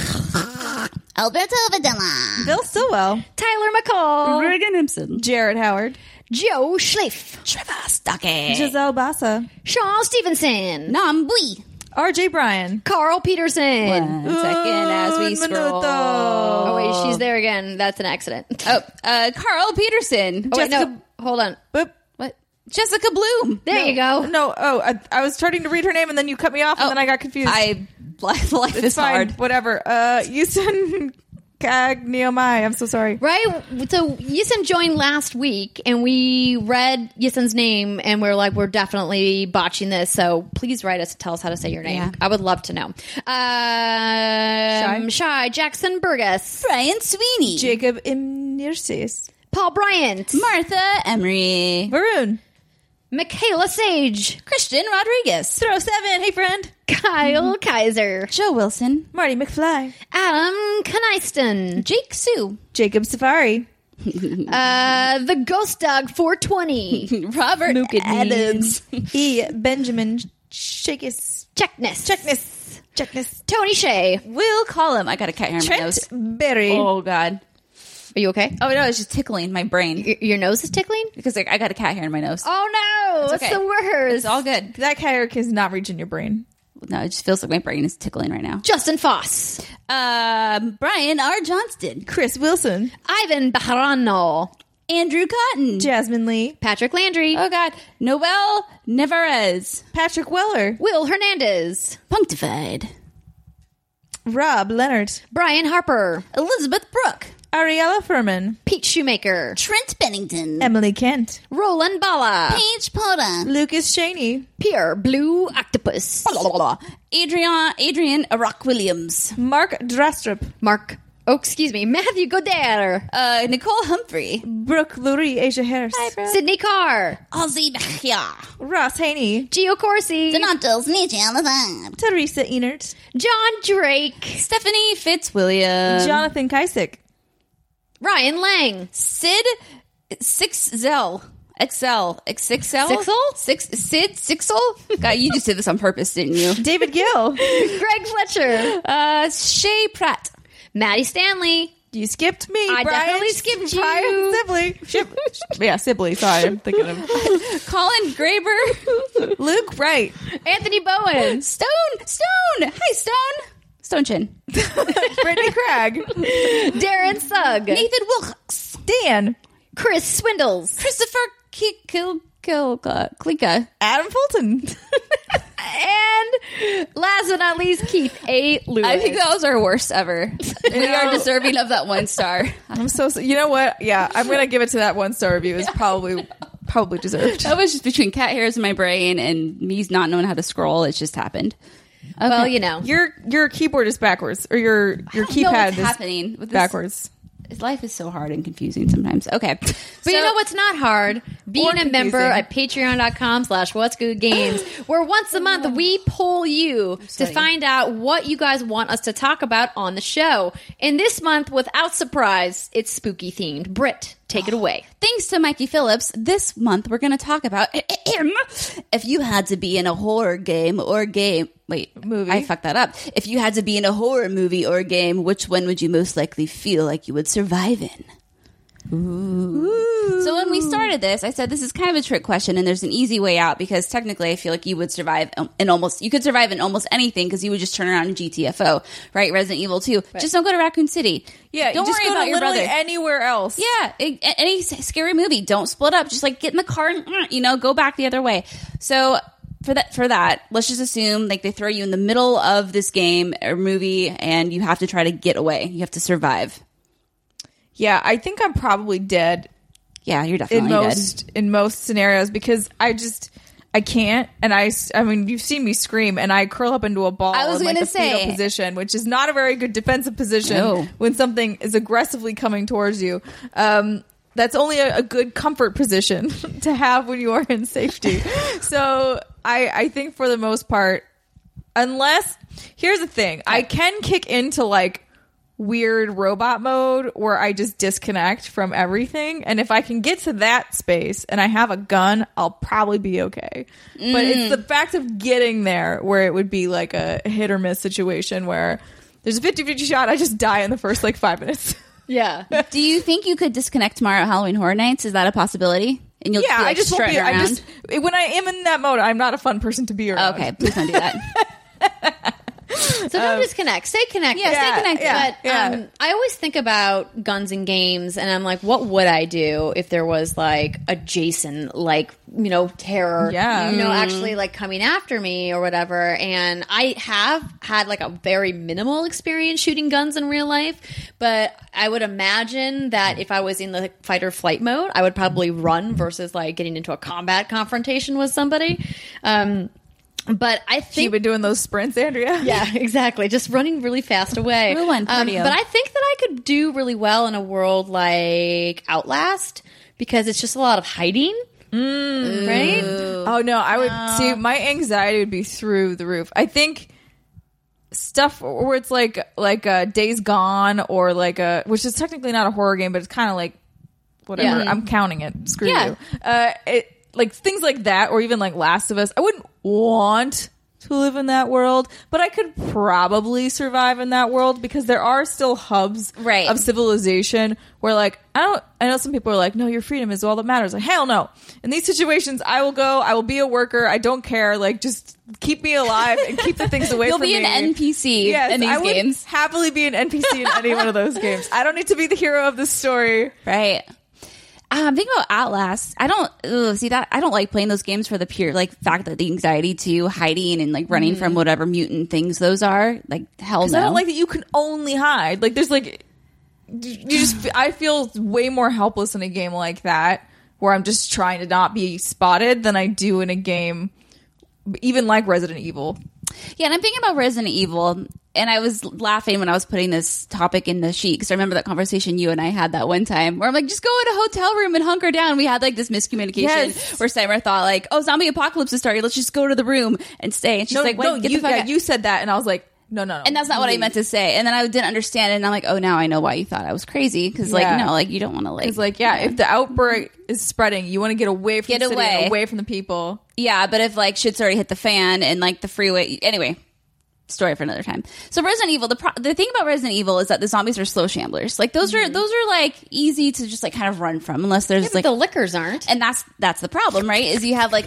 Alberto Videla. Bill Stillwell. Tyler McCall. Regan Simpson. Jared Howard. Joe Schliff. Trevor Stockey. Giselle Bassa. Sean Stevenson. Nam Bui. R.J. Bryan. Carl Peterson. One second as we scroll. minuto. Oh, wait, she's there again. That's an accident. Oh, uh, Carl Peterson. Oh, wait, Jessica- no. Hold on. Boop. What? Jessica Bloom. There you go. No, oh, I, I was starting to read her name and then you cut me off and Oh, then I got confused. I life, life it's is fine. hard. Whatever. Uh, Yusun Kagniomai. I'm so sorry. Right? So Yisun joined last week and we read Yisun's name and we're like, we're definitely botching this. So please write us and tell us how to say your name. Yeah. I would love to know. Um, Shy. Jackson Burgess. Brian Sweeney. Jacob Im- Nurses. Paul Bryant, Martha Emery, Varun. Michaela Sage, Christian Rodriguez, Throw seven. Hey, friend. Kyle Kaiser, Joe Wilson, Marty McFly. Adam Kniston, Jake Sue, Jacob Safari. uh, the Ghost Dog 420, Robert Mookie Adams, E. Benjamin Shakis. Checkness, Checkness. Checkness. Tony Shea. Will Collum. I got a cat hair in my Trent nose. Berry. Oh God. Are you okay? Oh no, it's just tickling my brain Y- your nose is tickling? because like, I got a cat hair in my nose. Oh no, it's, okay. the worst. It's all good. That kayak is not reaching your brain. No, it just feels like my brain is tickling right now. Justin Foss, Um, Brian R. Johnston, Chris Wilson. Ivan Bajarano, Andrew Cotton. Jasmine Lee. Patrick Landry, oh God, Noel Nevarez, Patrick Weller. Will Hernandez, Punctified, Rob Leonard. Brian Harper, Elizabeth Brooke, Ariella Furman. Pete Shoemaker, Trent Bennington, Emily Kent. Roland Bala, Paige Poda, Lucas Cheney. Pierre Blue Octopus, Adrian Adrian Rock Williams, Mark Drastrup. Mark. Oh, excuse me, Matthew Goder, uh, Nicole Humphrey, Brooke Lurie. Asia Harris. Sydney Carr, Ozzy Bechia, Ross Haney. Gio Corsi, Donatos Nietzsche on the vibe, Teresa Enert. John Drake, Stephanie Fitzwilliam, Jonathan Kysick. Ryan Lang, Sid Six Zell. XL, Sixel, Sixel? Six Sid Sixel. God, you just did this on purpose, didn't you? David Gill. Greg Fletcher, Uh, Shay Pratt, Maddie Stanley, You skipped me. I Brian. definitely skipped you. Brian Sibley. Shib- yeah, Sibley. Sorry, I'm thinking of Colin Graber, Luke Wright. Anthony Bowen, Stone, Stone. Hi, Stone. Stone Chin, Brittany Craig. Darren Sugg, Nathan Wilcox, Dan. Chris Swindles, Christopher Ki- Kil Kil Klika, Adam Fulton. and last but not least, Keith A. Lewis. I think that was our worst ever. we are deserving of that one star. I'm so. You know what? Yeah, I'm gonna give it to that one star review. Is probably probably deserved. That was just between cat hairs in my brain and me not knowing how to scroll. It just happened. Well, you know, Your your keyboard is backwards, or your your I don't know keypad what's is happening with this. backwards. Life is so hard and confusing sometimes. Okay, But you know what's not hard? Being a member confusing. at patreon.com slash what's good games, where once a month we poll you to find out what you guys want us to talk about on the show. And this month, without surprise, it's spooky themed. Britt, take it away. Thanks to Mikey Phillips, this month we're going to talk about if you had to be in a horror game or game. Wait, Movie. I fucked that up. If you had to be in a horror movie or game, which one would you most likely feel like you would survive in? So when we started this, I said this is kind of a trick question, and there's an easy way out because technically, I feel like you would survive in almost you could survive in almost anything because you would just turn around in GTFO, right? Resident Evil 2. Just don't go to Raccoon City. Yeah, don't worry about your brother. anywhere else. Yeah, a- any scary movie, don't split up. Just like get in the car and mm, you know go back the other way. So for that, for that, let's just assume like they throw you in the middle of this game or movie, and you have to try to get away. You have to survive. Yeah. I think I'm probably dead Yeah, you're in definitely dead. most in most scenarios because I just I can't and I s- I mean you've seen me scream and I curl up into a ball I was in like gonna a fetal say- position which is not a very good defensive position No. when something is aggressively coming towards you um that's only a, a good comfort position to have when you are in safety so I I think for the most part unless here's the thing I can kick into like weird robot mode where I just disconnect from everything. And if I can get to that space and I have a gun, I'll probably be okay. But it's mm. the fact of getting there where it would be like a hit or miss situation where there's a 50 50 shot, I just die in the first like five minutes. Yeah. Do you think you could disconnect tomorrow at Halloween Horror Nights? Is that a possibility? And you'll yeah, be, like, I just won't be. around? just when I am in that mode, I'm not a fun person to be around. okay. Please don't do that. So don't disconnect. Stay connected. Yeah, stay Yeah, connected. yeah. But um, I always think about guns and games, and I'm like, what would I do if there was like a Jason, like you know, terror, Yeah. you know, actually like coming after me or whatever? And I have had like a very minimal experience shooting guns in real life, but I would imagine that if I was in the fight or flight mode, I would probably run versus like getting into a combat confrontation with somebody. Um, but I think you've been doing those sprints, Andrea? yeah, exactly. Just running really fast away. True one, Um, but I think that I could do really well in a world like Outlast because it's just a lot of hiding. Right? Oh no, I would see my anxiety would be through the roof. I think stuff where it's like like uh, Days Gone or like a which is technically not a horror game, but it's kind of like whatever. Yeah. I'm counting it. Screw Yeah. you. Uh, it like things like that, or even like Last of Us. I wouldn't want to live in that world, but I could probably survive in that world because there are still hubs Right. of civilization where like I don't I know some people are like, no, your freedom is all that matters. Like, hell no. In these situations I will go, I will be a worker, I don't care, like just keep me alive and keep the things away You'll from be an NPC Yes, in these I would games. happily be an NPC in any one of those games. I don't need to be the hero of the story. Right. Um, thinking about Outlast. I don't ugh, see that. I don't like playing those games for the pure like fact that the anxiety to hiding and like running from whatever mutant things those are. Like hell no. I don't like that you can only hide. Like there's like you just I feel way more helpless in a game like that where I'm just trying to not be spotted than I do in a game even like Resident Evil. Yeah, and I'm thinking about Resident Evil, and I was laughing when I was putting this topic in the sheet because I remember that conversation you and I had that one time where I'm like, just go in a hotel room and hunker down. We had like this miscommunication Yes. where Summer thought like, oh, zombie apocalypse is starting. Let's just go to the room and stay. And she's no, like, wait, no, get you, the fuck yeah, out. you said that and I was like, no, no, no. and that's not what I meant to say. And then I didn't understand and I'm like, oh, now I know why you thought I was crazy because like, Yeah. no, like you don't want to like, It's like, yeah, if the outbreak is spreading, you want to get away from Get the city away. away from the people. Yeah, but if like shit's already hit the fan and like the freeway, anyway, story for another time. So Resident Evil, the pro- the thing about Resident Evil is that the zombies are slow shamblers. Like those are those are like easy to just like kind of run from unless there's But like the Lickers aren't. and that's that's the problem, right? Is you have like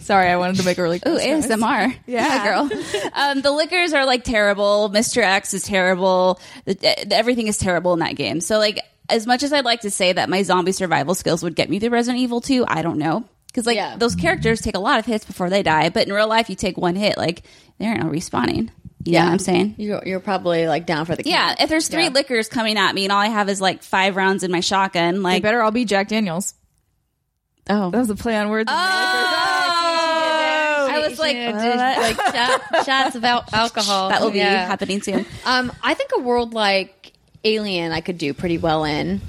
Sorry, I wanted to make a really ooh gross noise. ASMR, Yeah. girl. um, the Lickers are like terrible. Mister X is terrible. The, the- everything is terrible in that game. So like as much as I'd like to say that my zombie survival skills would get me through Resident Evil 2, I don't know. Because like Yeah. those characters take a lot of hits before they die, but in real life, you take one hit, like there ain't no respawning. You know what I'm saying? You're, you're probably like down for the Yeah, if there's three Yeah. Lickers coming at me and all I have is like five rounds in my shotgun, They like better all be Jack Daniels. oh, That was a play on words. I was like, Yeah, what? like shot, shots of al- alcohol. that will be Yeah. happening soon. Um, I think a world like Alien, I could do pretty well in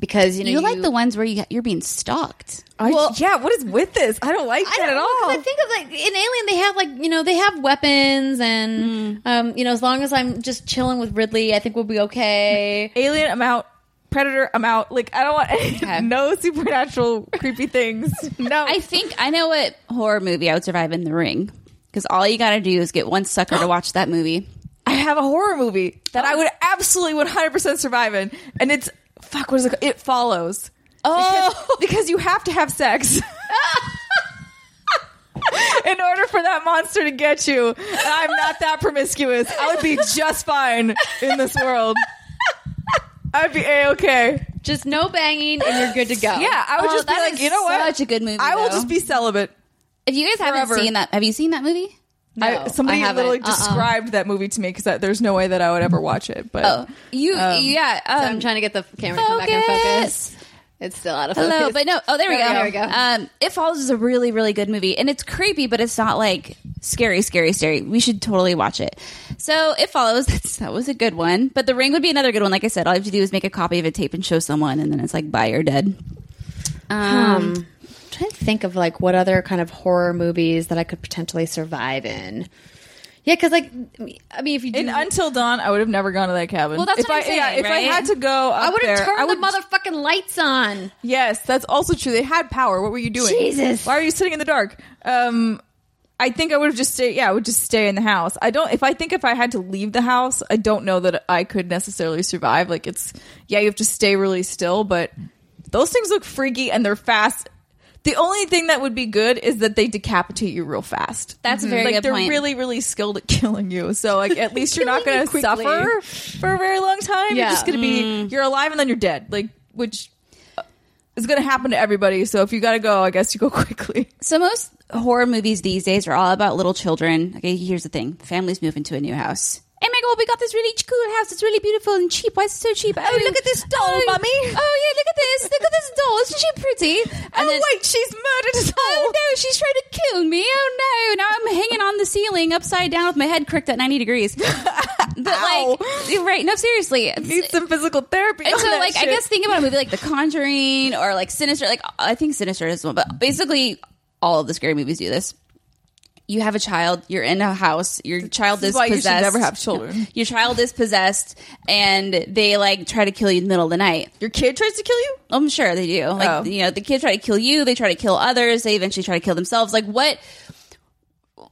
because you know You like the ones where you you're being stalked. I, Well- yeah, what is with this? I don't like I that don't at know, 'cause all. I think of like in Alien, they have like you know they have weapons and um, you know as long as I'm just chilling with Ripley, I think we'll be okay. Alien, I'm out. Predator, I'm out. Like I don't want any, Okay. no supernatural creepy things. No, I think I know what horror movie I would survive in the ring. Because all you got to do is get one sucker to watch that movie. I have a horror movie that I would absolutely 100% survive in, and it's fuck. What is it? called? It follows. Oh, because, because you have to have sex. In order for that monster to get you, I'm not that promiscuous. I would be just fine in this world. I'd be a okay. Just no banging and you're good to go. Yeah, I would Oh, just be like, you know what? such a good movie, I will though. just be celibate. if you guys haven't Forever. seen that, have you seen that movie? I, somebody I literally Uh-uh. described that movie to me because there's no way that I would ever watch it. But Oh, you, yeah. So Um, I'm trying to get the camera to come back and focus. It's still out of focus. Hello, but no. Oh, there we There go. we go. Um, it Follows is a really, really good movie, and it's creepy, but it's not like scary, scary, scary. We should totally watch it. So, It Follows. That's, that was a good one, but The Ring would be another good one. Like I said, all you have to do is make a copy of a tape and show someone, and then it's like, bye, you're dead. Um, I'm trying to think of like what other kind of horror movies that I could potentially survive in. Yeah, because like I mean, if you do, in Until Dawn, I would have never gone to that cabin. Well, that's if what I'm I, yeah, saying, if I had to go, up I would have turned I would, the motherfucking lights on. Yes, that's also true. They had power. What were you doing? Jesus. Why are you sitting in the dark? Um, I think I would have just stayed. Yeah, I would just stay in the house. I don't. If I think if I had to leave the house, I don't know that I could necessarily survive. Like it's yeah, you have to stay really still, but those things look freaky and they're fast. The only thing that would be good is that they decapitate you real fast. That's a mhm. very like they're point. really really skilled at killing you. So like at least you're not going to suffer for a very long time. Yeah. You're just going to be mm-hmm. you're alive and then you're dead. Like which uh, is going to happen to everybody. So if you got to go, I guess you go quickly. So most horror movies these days are all about little children. Okay, here's the thing: families move into a new house, Oh my god, we got this really cool house. It's really beautiful and cheap. Why is it so cheap? Oh, look at this doll, oh, Mummy. Oh yeah, look at this. Look at this doll. Isn't she pretty? Oh, and oh wait, she's murdered us oh, all. Oh no, she's trying to kill me. Oh no. Now I'm hanging on the ceiling upside down with my head cricked at 90 degrees. but like, right. No, seriously. Need some physical therapy. and so, like, I guess think about a movie like The Conjuring or like Sinister. Like, I think Sinister is one, but basically, all of the scary movies do this. You have a child. You're in a house. Your child is is why you possessed. never have children. Your child is possessed, and they like try to kill you in the middle of the night. your kid tries to kill you. I'm sure they do. Like, Oh. you know, the kid try to kill you. They try to kill others. They eventually try to kill themselves. Like, what?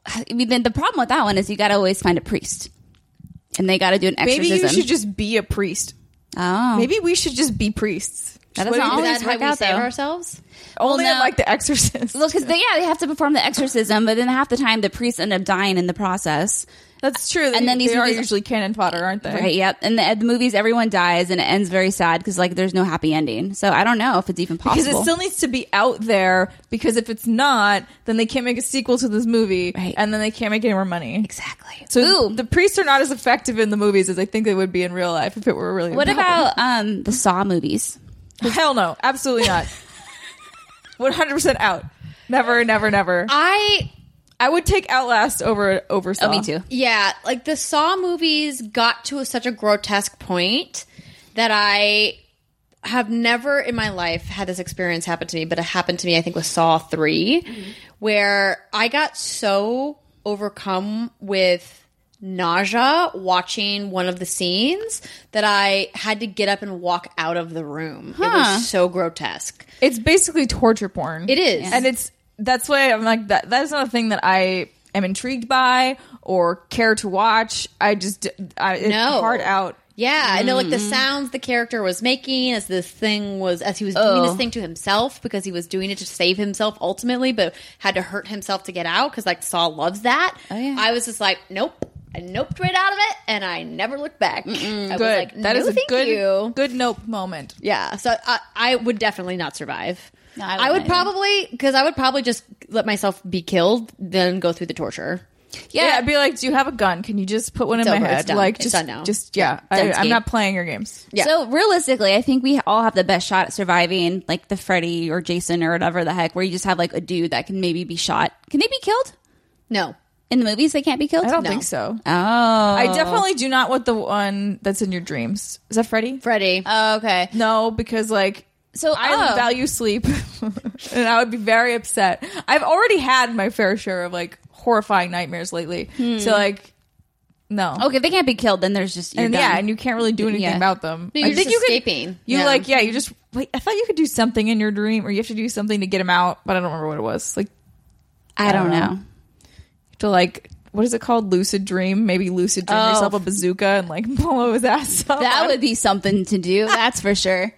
I mean, then the problem with that one is you got to always find a priest, and they got to do an exorcism. Maybe you should just be a priest. oh, Maybe we should just be priests. That What doesn't do you always Is think? how work we out, save though. ourselves? Only no. like The Exorcist. Well, because they, yeah, they have to perform the exorcism, but then half the time the priests end up dying in the process. That's true. And then these they are movies- usually cannon fodder, aren't they? Right. Yep. And the, the movies, everyone dies, and it ends very sad because like there's no happy ending. So I don't know if it's even possible. Because it still needs to be out there. Because if it's not, then they can't make a sequel to this movie, Right. and then they can't make any more money. exactly. So Ooh. the priests are not as effective in the movies as I think they would be in real life if it were really. what about about um the Saw movies? Hell no, absolutely not. One hundred percent out. Never, never, never. I I would take Outlast over over. Saw. Oh, me too. Yeah, like the Saw movies got to such a grotesque point that I have never in my life had this experience happen to me, but it happened to me, I think, with Saw 3, mm-hmm. where I got so overcome with nausea watching one of the scenes that I had to get up and walk out of the room. It was so grotesque. It's basically torture porn. It is. and it's that's why I'm like that. That is not a thing that I am intrigued by or care to watch. I just I, it's No. hard out. Yeah, I know like the mm-hmm. sounds the character was making as this thing was as he was doing this Oh. thing to himself because he was doing it to save himself ultimately, but had to hurt himself to get out because like Saul loves that. Oh, yeah. I was just like, nope. I noped right out of it, and I never looked back. I was Good. like, that no, is a thank good you. good nope moment. Yeah, so I, I would definitely not survive. No, I I, wouldn't either. probably because I would probably just let myself be killed, then go through the torture. Yeah. I'd be like, "Do you have a gun? Can you just put one It's in my over. It's head? done. Like, It's just, done now. just yeah. Yeah, I, done I'm not playing your games. Yeah. So realistically, I think we all have the best shot at surviving, like the Freddy or Jason or whatever the heck, where you just have like a dude that can maybe be shot. Can they be killed No, in the movies? They can't be killed. I don't No. think so. Oh, I definitely do not want the one that's in your dreams. Is that Freddy? Freddy. Oh, okay. No, because like So I oh. value sleep, and I would be very upset. I've already had my fair share of like horrifying nightmares lately. Hmm. So like, no. Okay, if they can't be killed, then there's just you're and done. yeah, and you can't really do anything Yeah. about them. No, I you're think just you could- escaping. you Yeah. like, yeah, you just. Wait, I thought you could do something in your dream, or you have to do something to get him out, but I don't remember what it was. Like, I don't I don't know. Know. you have to like, what is it called? Lucid dream? Maybe lucid dream Oh. yourself a bazooka and like blow his ass up. That would be something to do. That's for sure.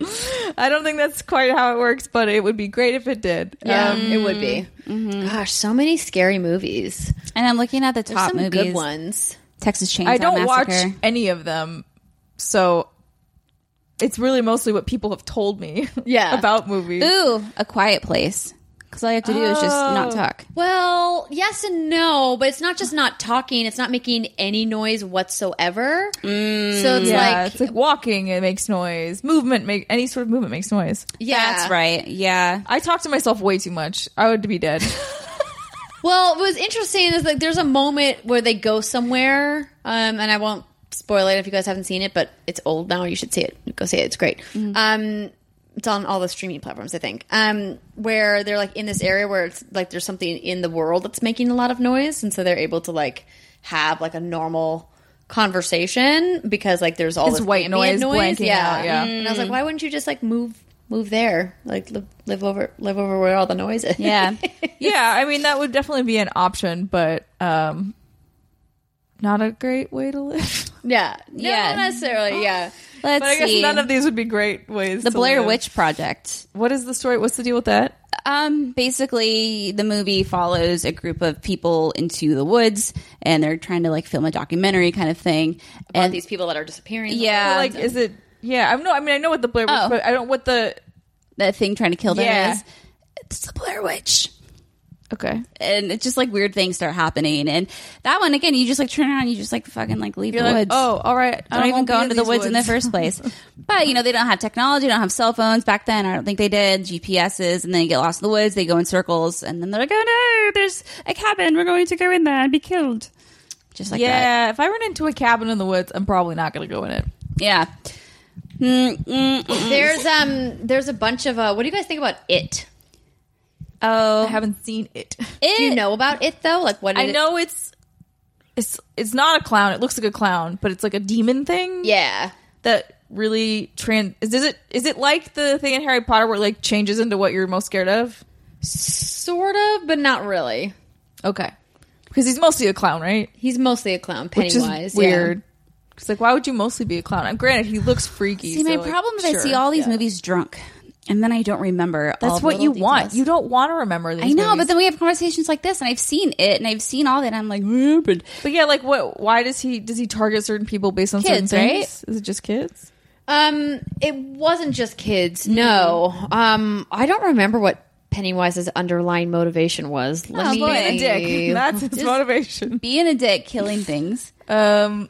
I don't think that's quite how it works, but it would be great if it did. Yeah, Um, it would be. Gosh, so many scary movies. And I'm looking at the There's top some movies. good ones. Texas Chainsaw I don't Massacre. watch any of them, so it's really mostly what people have told me. Yeah. about movies. Ooh, A Quiet Place. Because all you have to do is just not Oh. talk. Well, yes and no, but it's not just not talking; it's not making any noise whatsoever. so it's Yeah, like, it's like walking. It makes noise. Movement make any sort of movement makes noise. yeah, That's right. Yeah. I talk to myself way too much. I would be dead. Well, what was interesting is like there's a moment where they go somewhere, um, and I won't spoil it if you guys haven't seen it, but it's old now. You should see it. Go see it. It's great. Um, it's on all the streaming platforms, I think. Um, where they're like in this area where it's like there's something in the world that's making a lot of noise, and so they're able to like have like a normal conversation because like there's all It's this white noise blanking yeah. out, yeah. And I was like, why wouldn't you just like move move there, like live, live over live over where all the noise is? Yeah. yeah, I mean that would definitely be an option, but um, not a great way to live. Yeah. No, Yeah. not necessarily. Yeah. Let's but I guess see. none of these would be great ways. the to Blair live. Witch Project. What is the story? What's the deal with that? Um, basically, the movie follows a group of people into the woods, and they're trying to like film a documentary kind of thing. About and these people that are disappearing. Yeah. Like, is it? Yeah, I'm no. I mean, I know what the Blair Witch, Oh. but I don't what the. that thing trying to kill them Yeah. is it's the Blair Witch. Okay. and it's just like weird things start happening. And that one again, you just like turn around, you just like fucking like leave You're the like, woods. oh, all right. I don't even won't go be into the these woods, in the first place. but you know, they don't have technology, don't have cell phones back then. I don't think they did GPSs, and then you get lost in the woods. They go in circles, and then they're like, "Oh no, there's a cabin. We're going to go in there and be killed." Just like that. yeah, if I run into a cabin in the woods, I'm probably not going to go in it. Yeah. Mm, mm, mm. There's um there's a bunch of uh what do you guys think about it? Oh, I haven't seen it. it, Do you know about it though? Like what I it- know it's it's it's not a clown. It looks like a clown, but it's like a demon thing. Yeah. that really trans. Is, is it is it like the thing in Harry Potter where it like changes into what you're most scared of? Sort of, but not really. Okay, because he's mostly a clown, right? He's mostly a clown, Which Pennywise. is weird. It's like, why would you mostly be a clown? And granted, he looks freaky. see, my so, like, problem is I see all these yeah. movies drunk, and then I don't remember. That's the what you little want. You don't want to remember these. I know, movies. but then we have conversations like this, and I've seen it, and I've seen all that. And I'm like, "Eh, but But yeah, like what? Why does he does he target certain people based on Kids, certain right? things? Is it just kids? Um, it wasn't just kids. No. Um, I don't remember what Pennywise's underlying motivation was. Let Oh, me boy. Being a dick. That's his Just- motivation. being a dick, killing things. Um,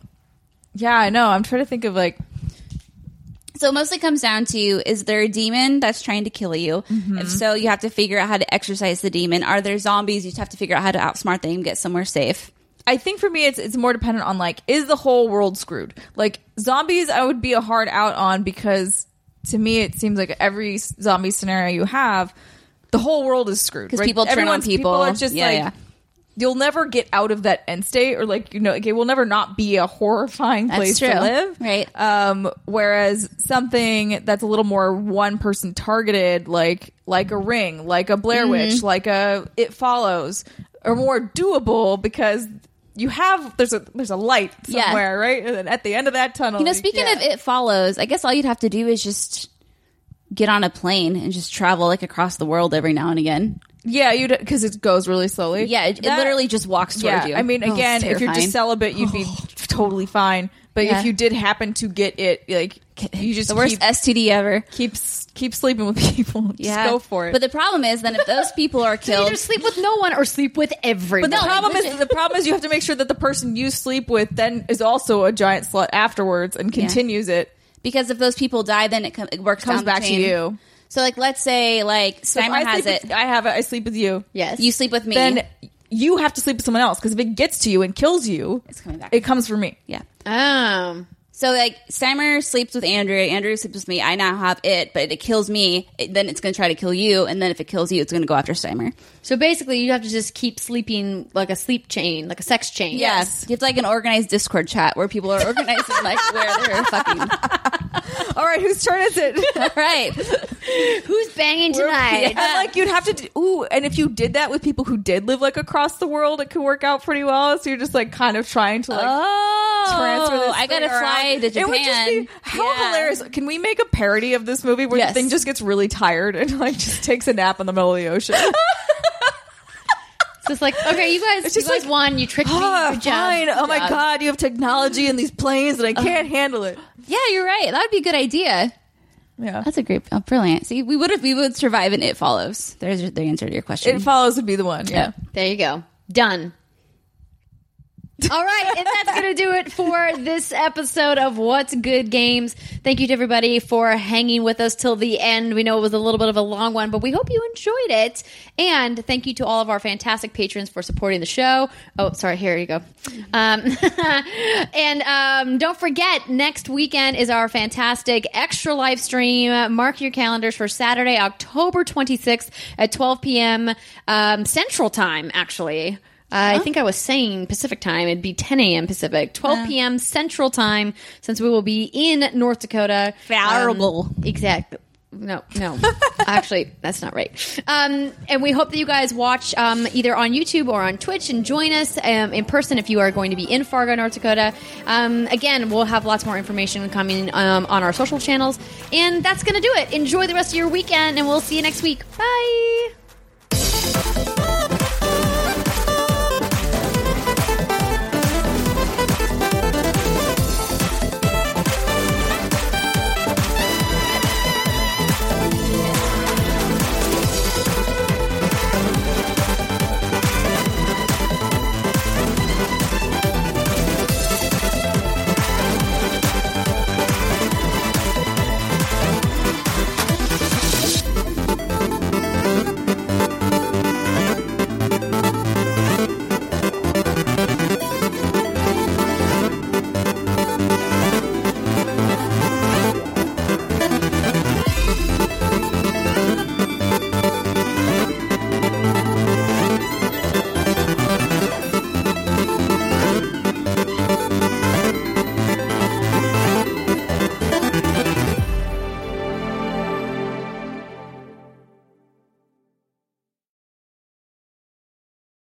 yeah, I know. I'm trying to think of like So it mostly comes down to is there a demon that's trying to kill you? If mm-hmm. so, you have to figure out how to exercise the demon. Are there zombies? You just have to figure out how to outsmart them, get somewhere safe. I think for me, it's it's more dependent on like, is the whole world screwed? Like zombies, I would be a hard out on because to me, it seems like every zombie scenario you have, the whole world is screwed 'Cause right? people turn on Everyone's- people. are just Yeah, like. yeah. You'll never get out of that end state, or like you know, like, it will never not be a horrifying place to live, Right. Um, whereas something that's a little more one person targeted, like like a Ring, like a Blair Mm-hmm. Witch, like a It Follows, are more doable because you have there's a there's a light Yeah. somewhere, right? And then at the end of that tunnel, You know, speaking yeah. of it follows, I guess all you'd have to do is just get on a plane and just travel like across the world every now and again. Yeah, you because it goes really slowly. Yeah, it, it That- literally just walks towards Yeah, you. I mean, Oh, again, if you're just celibate, you'd be totally fine. But Yeah. if you did happen to get it, like you just the worst keep, STD ever. keep keep sleeping with people. Just Yeah, go for it. But the problem is, then if those people are killed, Either sleep with no one or sleep with everyone. But the problem is the problem is you have to make sure that the person you sleep with then is also a giant slut afterwards and continues it. because if those people die, then it, com- it works Comes down the back to chain. you. So, like, let's say like So Steimer I has it. with- I have it. I sleep with you. yes. You sleep with me. Then you have to sleep with someone else because if it gets to you and kills you, It's coming back. It comes for me. yeah. um. So like Steimer sleeps with Andrew, Andrew sleeps with me. I now have it, but it kills me. It, then it's going to try to kill you, and then if it kills you, it's going to go after Steimer. So basically, you have to just keep sleeping like a sleep chain, like a sex chain. Yes, you have to like an organized Discord chat where people are organizing like where they're fucking. All right, whose turn is it? All right, Who's banging tonight? And like you'd have to do, ooh, and if you did that with people who did live like across the world, it could work out pretty well. So you're just like kind of trying to like oh, transfer this. I gotta thing fly to Japan. It would just be how Yeah. hilarious. Can we make a parody of this movie where Yes. the thing just gets really tired and like just takes a nap in the middle of the ocean? It's just like, okay, you guys, It's you just guys like, won. You tricked me. Ah, job. fine. Oh my god, you have technology and these planes, and I can't handle it. Yeah, you're right. That would be a good idea. Yeah, That's a great, oh, brilliant. See, we would have, we would survive, and it follows. There's the answer to your question. it follows would be the one. Yeah. There you go. Done. All right, and that's going to do it for this episode of What's Good Games. Thank you to everybody for hanging with us till the end. We know it was a little bit of a long one, but we hope you enjoyed it. And thank you to all of our fantastic patrons for supporting the show. Oh, sorry, here you go. Um, and um, don't forget, next weekend is our fantastic Extra Life stream. Mark your calendars for Saturday, October 26th at 12 p.m. Um, Central Time, actually. Uh, I think I was saying Pacific time. It'd be 10 a.m. Pacific, 12 p.m. Central time, since we will be in North Dakota. Fargo. Um, exactly. No, no. Actually, that's not right. Um, and we hope that you guys watch um, either on YouTube or on Twitch and join us um, in person if you are going to be in Fargo, North Dakota. Um, again, we'll have lots more information coming um, on our social channels. And that's going to do it. Enjoy the rest of your weekend, and we'll see you next week. Bye.